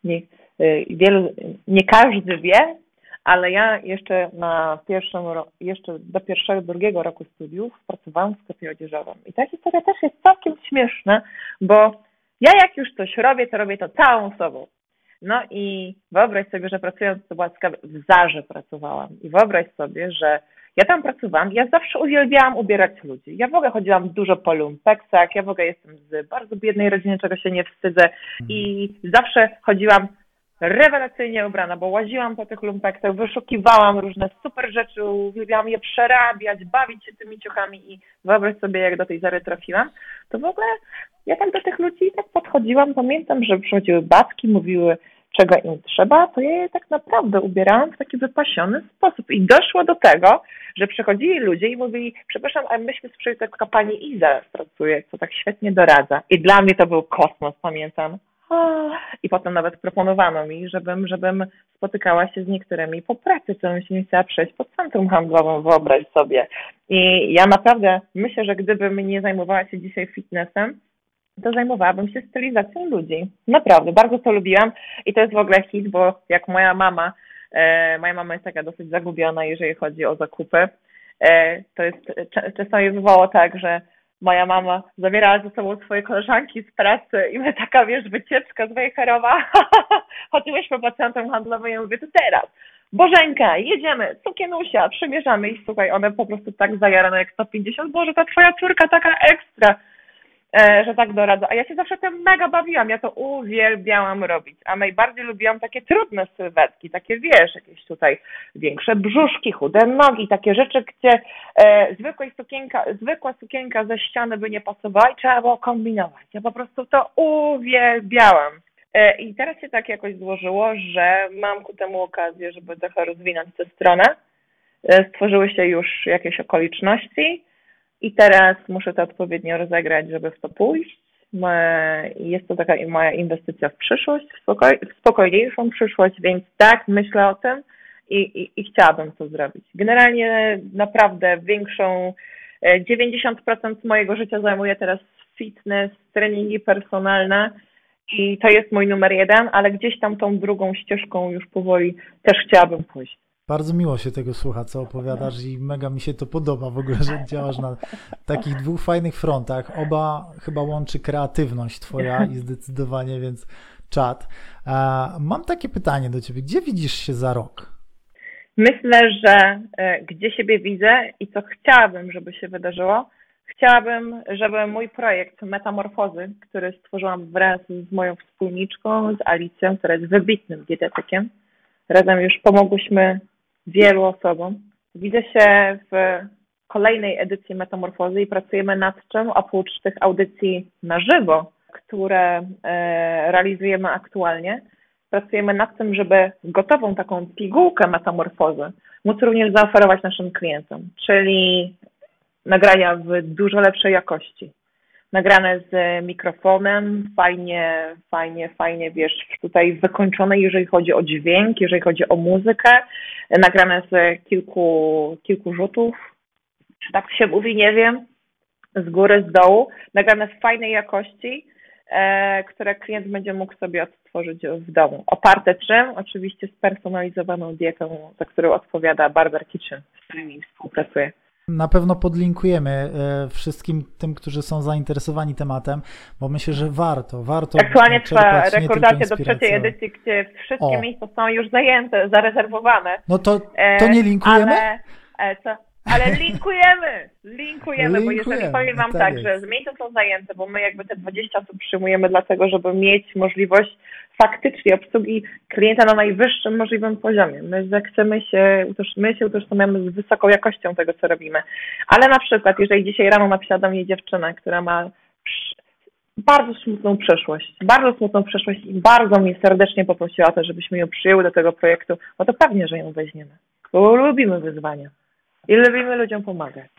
nie, e, wielu, nie każdy wie, ale ja jeszcze na pierwszym, jeszcze do pierwszego, drugiego roku studiów pracowałam w sklepie odzieżowym. I ta historia też jest całkiem śmieszna, bo ja jak już coś robię, to robię to całą sobą. No i wyobraź sobie, że pracując, to była w Zarze pracowałam. I wyobraź sobie, że ja tam pracowałam, ja zawsze uwielbiałam ubierać ludzi. Ja w ogóle chodziłam dużo po lumpeksach, ja w ogóle jestem z bardzo biednej rodziny, czego się nie wstydzę. I zawsze chodziłam rewelacyjnie ubrana, bo łaziłam po tych lumpeksach, wyszukiwałam różne super rzeczy, uwielbiałam je przerabiać, bawić się tymi ciuchami i wyobraź sobie, jak do tej Zary trafiłam, to w ogóle ja tak do tych ludzi tak podchodziłam, pamiętam, że przychodziły babki, mówiły, czego im trzeba, to ja je tak naprawdę ubierałam w taki wypasiony sposób. I doszło do tego, że przychodzili ludzie i mówili, przepraszam, a myśmy słyszeli, tylko pani Iza pracuje, co tak świetnie doradza. I dla mnie to był kosmos, pamiętam. I potem nawet proponowano mi, żebym, żebym spotykała się z niektórymi po pracy, co bym się nie chciała przejść pod centrum handlowym, wyobraź sobie. I ja naprawdę myślę, że gdybym nie zajmowała się dzisiaj fitnessem, to zajmowałabym się stylizacją ludzi. Naprawdę, bardzo to lubiłam i to jest w ogóle hit, bo jak moja mama, e, moja mama jest taka dosyć zagubiona, jeżeli chodzi o zakupy, e, to jest czasami bywało tak, że moja mama zabierała ze sobą swoje koleżanki z pracy i my taka, wiesz, wycieczka z Wejherowa, chodziłyśmy po centrum handlowym i mówię, to teraz, Bożenka, jedziemy, cukienusia, przymierzamy i słuchaj, one po prostu tak zajarane jak 150, Boże, ta twoja córka taka ekstra, że tak doradza. A ja się zawsze tym mega bawiłam, ja to uwielbiałam robić. A najbardziej lubiłam takie trudne sylwetki, takie wiesz, jakieś tutaj większe brzuszki, chude nogi, takie rzeczy, gdzie e, zwykła, sukienka, zwykła sukienka ze ściany by nie pasowała i trzeba było kombinować. Ja po prostu to uwielbiałam. E, I teraz się tak jakoś złożyło, że mam ku temu okazję, żeby trochę rozwinąć tę stronę. E, stworzyły się już jakieś okoliczności i teraz muszę to odpowiednio rozegrać, żeby w to pójść. Jest to taka moja inwestycja w przyszłość, w, spokoj, w spokojniejszą przyszłość, więc tak, myślę o tym i, i, i chciałabym to zrobić. Generalnie naprawdę większą, 90% e, mojego życia zajmuje teraz fitness, treningi personalne i to jest mój numer jeden, ale gdzieś tam tą drugą ścieżką już powoli też chciałabym pójść. Bardzo miło się tego słucha, co opowiadasz i mega mi się to podoba w ogóle, że działasz na takich dwóch fajnych frontach. Oba chyba łączy kreatywność twoja i zdecydowanie, więc czat. Mam takie pytanie do ciebie. Gdzie widzisz się za rok? Myślę, że e, gdzie siebie widzę i co chciałabym, żeby się wydarzyło, chciałabym, żeby mój projekt Metamorfozy, który stworzyłam wraz z moją wspólniczką, z Alicją, która jest wybitnym dietetykiem, razem już pomogłyśmy wielu osobom. Widzę się w kolejnej edycji Metamorfozy i pracujemy nad czym, oprócz tych audycji na żywo, które e, realizujemy aktualnie, pracujemy nad tym, żeby gotową taką pigułkę metamorfozy móc również zaoferować naszym klientom, czyli nagrania w dużo lepszej jakości. Nagrane z mikrofonem, fajnie, fajnie, fajnie, wiesz, tutaj wykończone, jeżeli chodzi o dźwięk, jeżeli chodzi o muzykę, nagrane z kilku, kilku rzutów, czy tak się mówi, nie wiem, z góry, z dołu, nagrane w fajnej jakości, e, które klient będzie mógł sobie odtworzyć w domu. Oparte czym? Oczywiście spersonalizowaną dietą, za którą odpowiada Barber Kitchen, z którymi współpracuję. Na pewno podlinkujemy e, wszystkim tym, którzy są zainteresowani tematem, bo myślę, że warto, warto. Aktualnie trwa rekordacja do trzeciej edycji, gdzie wszystkie o. miejsca są już zajęte, zarezerwowane. No to, to nie linkujemy? Ale, e? Ale linkujemy, linkujemy, bo jeżeli powiem Wam tak, tak że miejsca są zajęte, bo my jakby te 20 osób przyjmujemy dlatego, żeby mieć możliwość faktycznie obsługi klienta na najwyższym możliwym poziomie. My chcemy się, my się utożsamiamy z wysoką jakością tego, co robimy. Ale na przykład, jeżeli dzisiaj rano napisała do mnie dziewczyna, która ma bardzo smutną przeszłość, bardzo smutną przeszłość i bardzo mnie serdecznie poprosiła o to, żebyśmy ją przyjęły do tego projektu, no to pewnie, że ją weźmiemy, bo lubimy wyzwania i lubimy ludziom pomagać.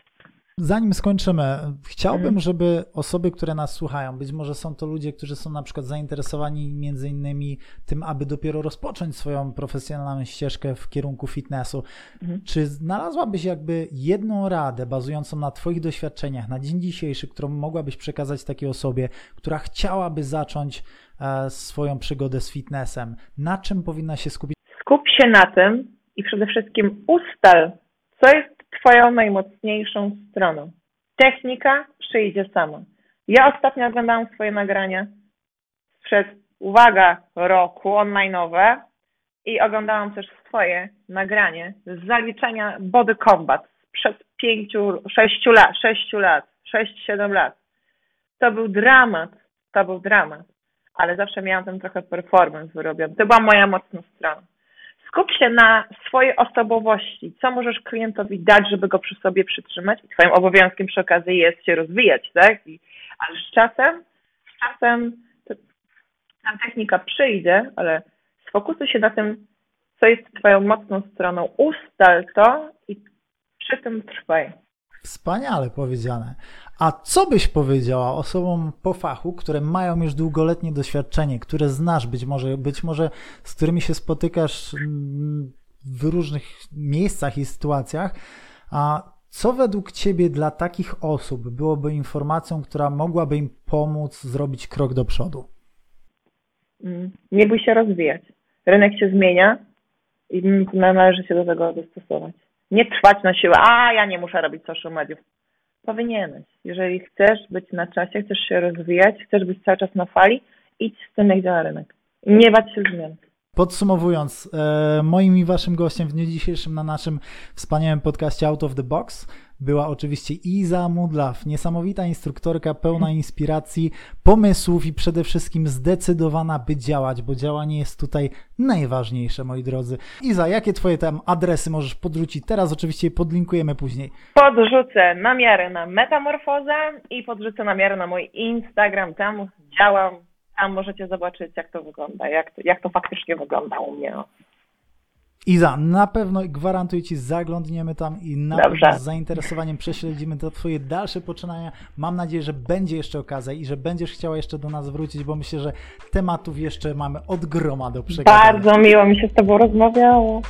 Zanim skończymy, chciałbym, mhm. żeby osoby, które nas słuchają, być może są to ludzie, którzy są na przykład zainteresowani między innymi tym, aby dopiero rozpocząć swoją profesjonalną ścieżkę w kierunku fitnessu. Mhm. Czy znalazłabyś jakby jedną radę bazującą na Twoich doświadczeniach na dzień dzisiejszy, którą mogłabyś przekazać takiej osobie, która chciałaby zacząć e, swoją przygodę z fitnessem? Na czym powinna się skupić? Skup się na tym i przede wszystkim ustal, co jest Twoją najmocniejszą stroną. Technika przyjdzie sama. Ja ostatnio oglądałam swoje nagrania sprzed, uwaga, roku online'owe i oglądałam też swoje nagranie z zaliczenia Body Combat sprzed pięciu, sześciu lat, sześciu lat, sześć, siedem lat. To był dramat, to był dramat, ale zawsze miałam ten trochę performance wyrobiony. To była moja mocna strona. Skup się na swojej osobowości, co możesz klientowi dać, żeby go przy sobie przytrzymać. I twoim obowiązkiem przy okazji jest się rozwijać, tak? I, ale z czasem, z czasem ta technika przyjdzie, ale sfokusuj się na tym, co jest twoją mocną stroną. Ustal to i przy tym trwaj. Wspaniale powiedziane. A co byś powiedziała osobom po fachu, które mają już długoletnie doświadczenie, które znasz być może, być może z którymi się spotykasz mm, w różnych miejscach i sytuacjach, a co według Ciebie dla takich osób byłoby informacją, która mogłaby im pomóc zrobić krok do przodu? Mm, nie bój się rozwijać. Rynek się zmienia i należy się do tego dostosować. Nie trwać na siłę, a ja nie muszę robić social mediów. Powinieneś. Jeżeli chcesz być na czasie, chcesz się rozwijać, chcesz być cały czas na fali, idź z tym, jak działa rynek. Nie bać się zmian. Podsumowując, e, moim i waszym gościem w dniu dzisiejszym na naszym wspaniałym podcaście Out of the Box była oczywiście Iza Mudlaw, niesamowita instruktorka, pełna inspiracji, pomysłów i przede wszystkim zdecydowana, by działać, bo działanie jest tutaj najważniejsze, moi drodzy. Iza, jakie twoje tam adresy możesz podrzucić? Teraz oczywiście je podlinkujemy później. Podrzucę namiary na metamorfozę i podrzucę namiary na mój Instagram, tam działam tam możecie zobaczyć, jak to wygląda, jak to, jak to faktycznie wygląda u mnie. Iza, na pewno gwarantuję Ci, zaglądniemy tam i na z zainteresowaniem prześledzimy to Twoje dalsze poczynania. Mam nadzieję, że będzie jeszcze okazja i że będziesz chciała jeszcze do nas wrócić, bo myślę, że tematów jeszcze mamy od groma do przegadania. Bardzo miło mi się z Tobą rozmawiało.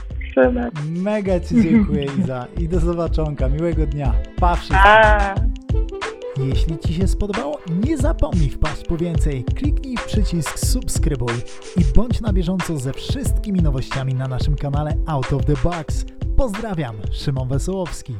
Mega Ci dziękuję, Iza. I do zobaczonka. Miłego dnia. Pa wszystkim. Jeśli Ci się spodobało, nie zapomnij wpaść po więcej. Kliknij w przycisk subskrybuj i bądź na bieżąco ze wszystkimi nowościami na naszym kanale Out of the Box. Pozdrawiam, Szymon Wesołowski.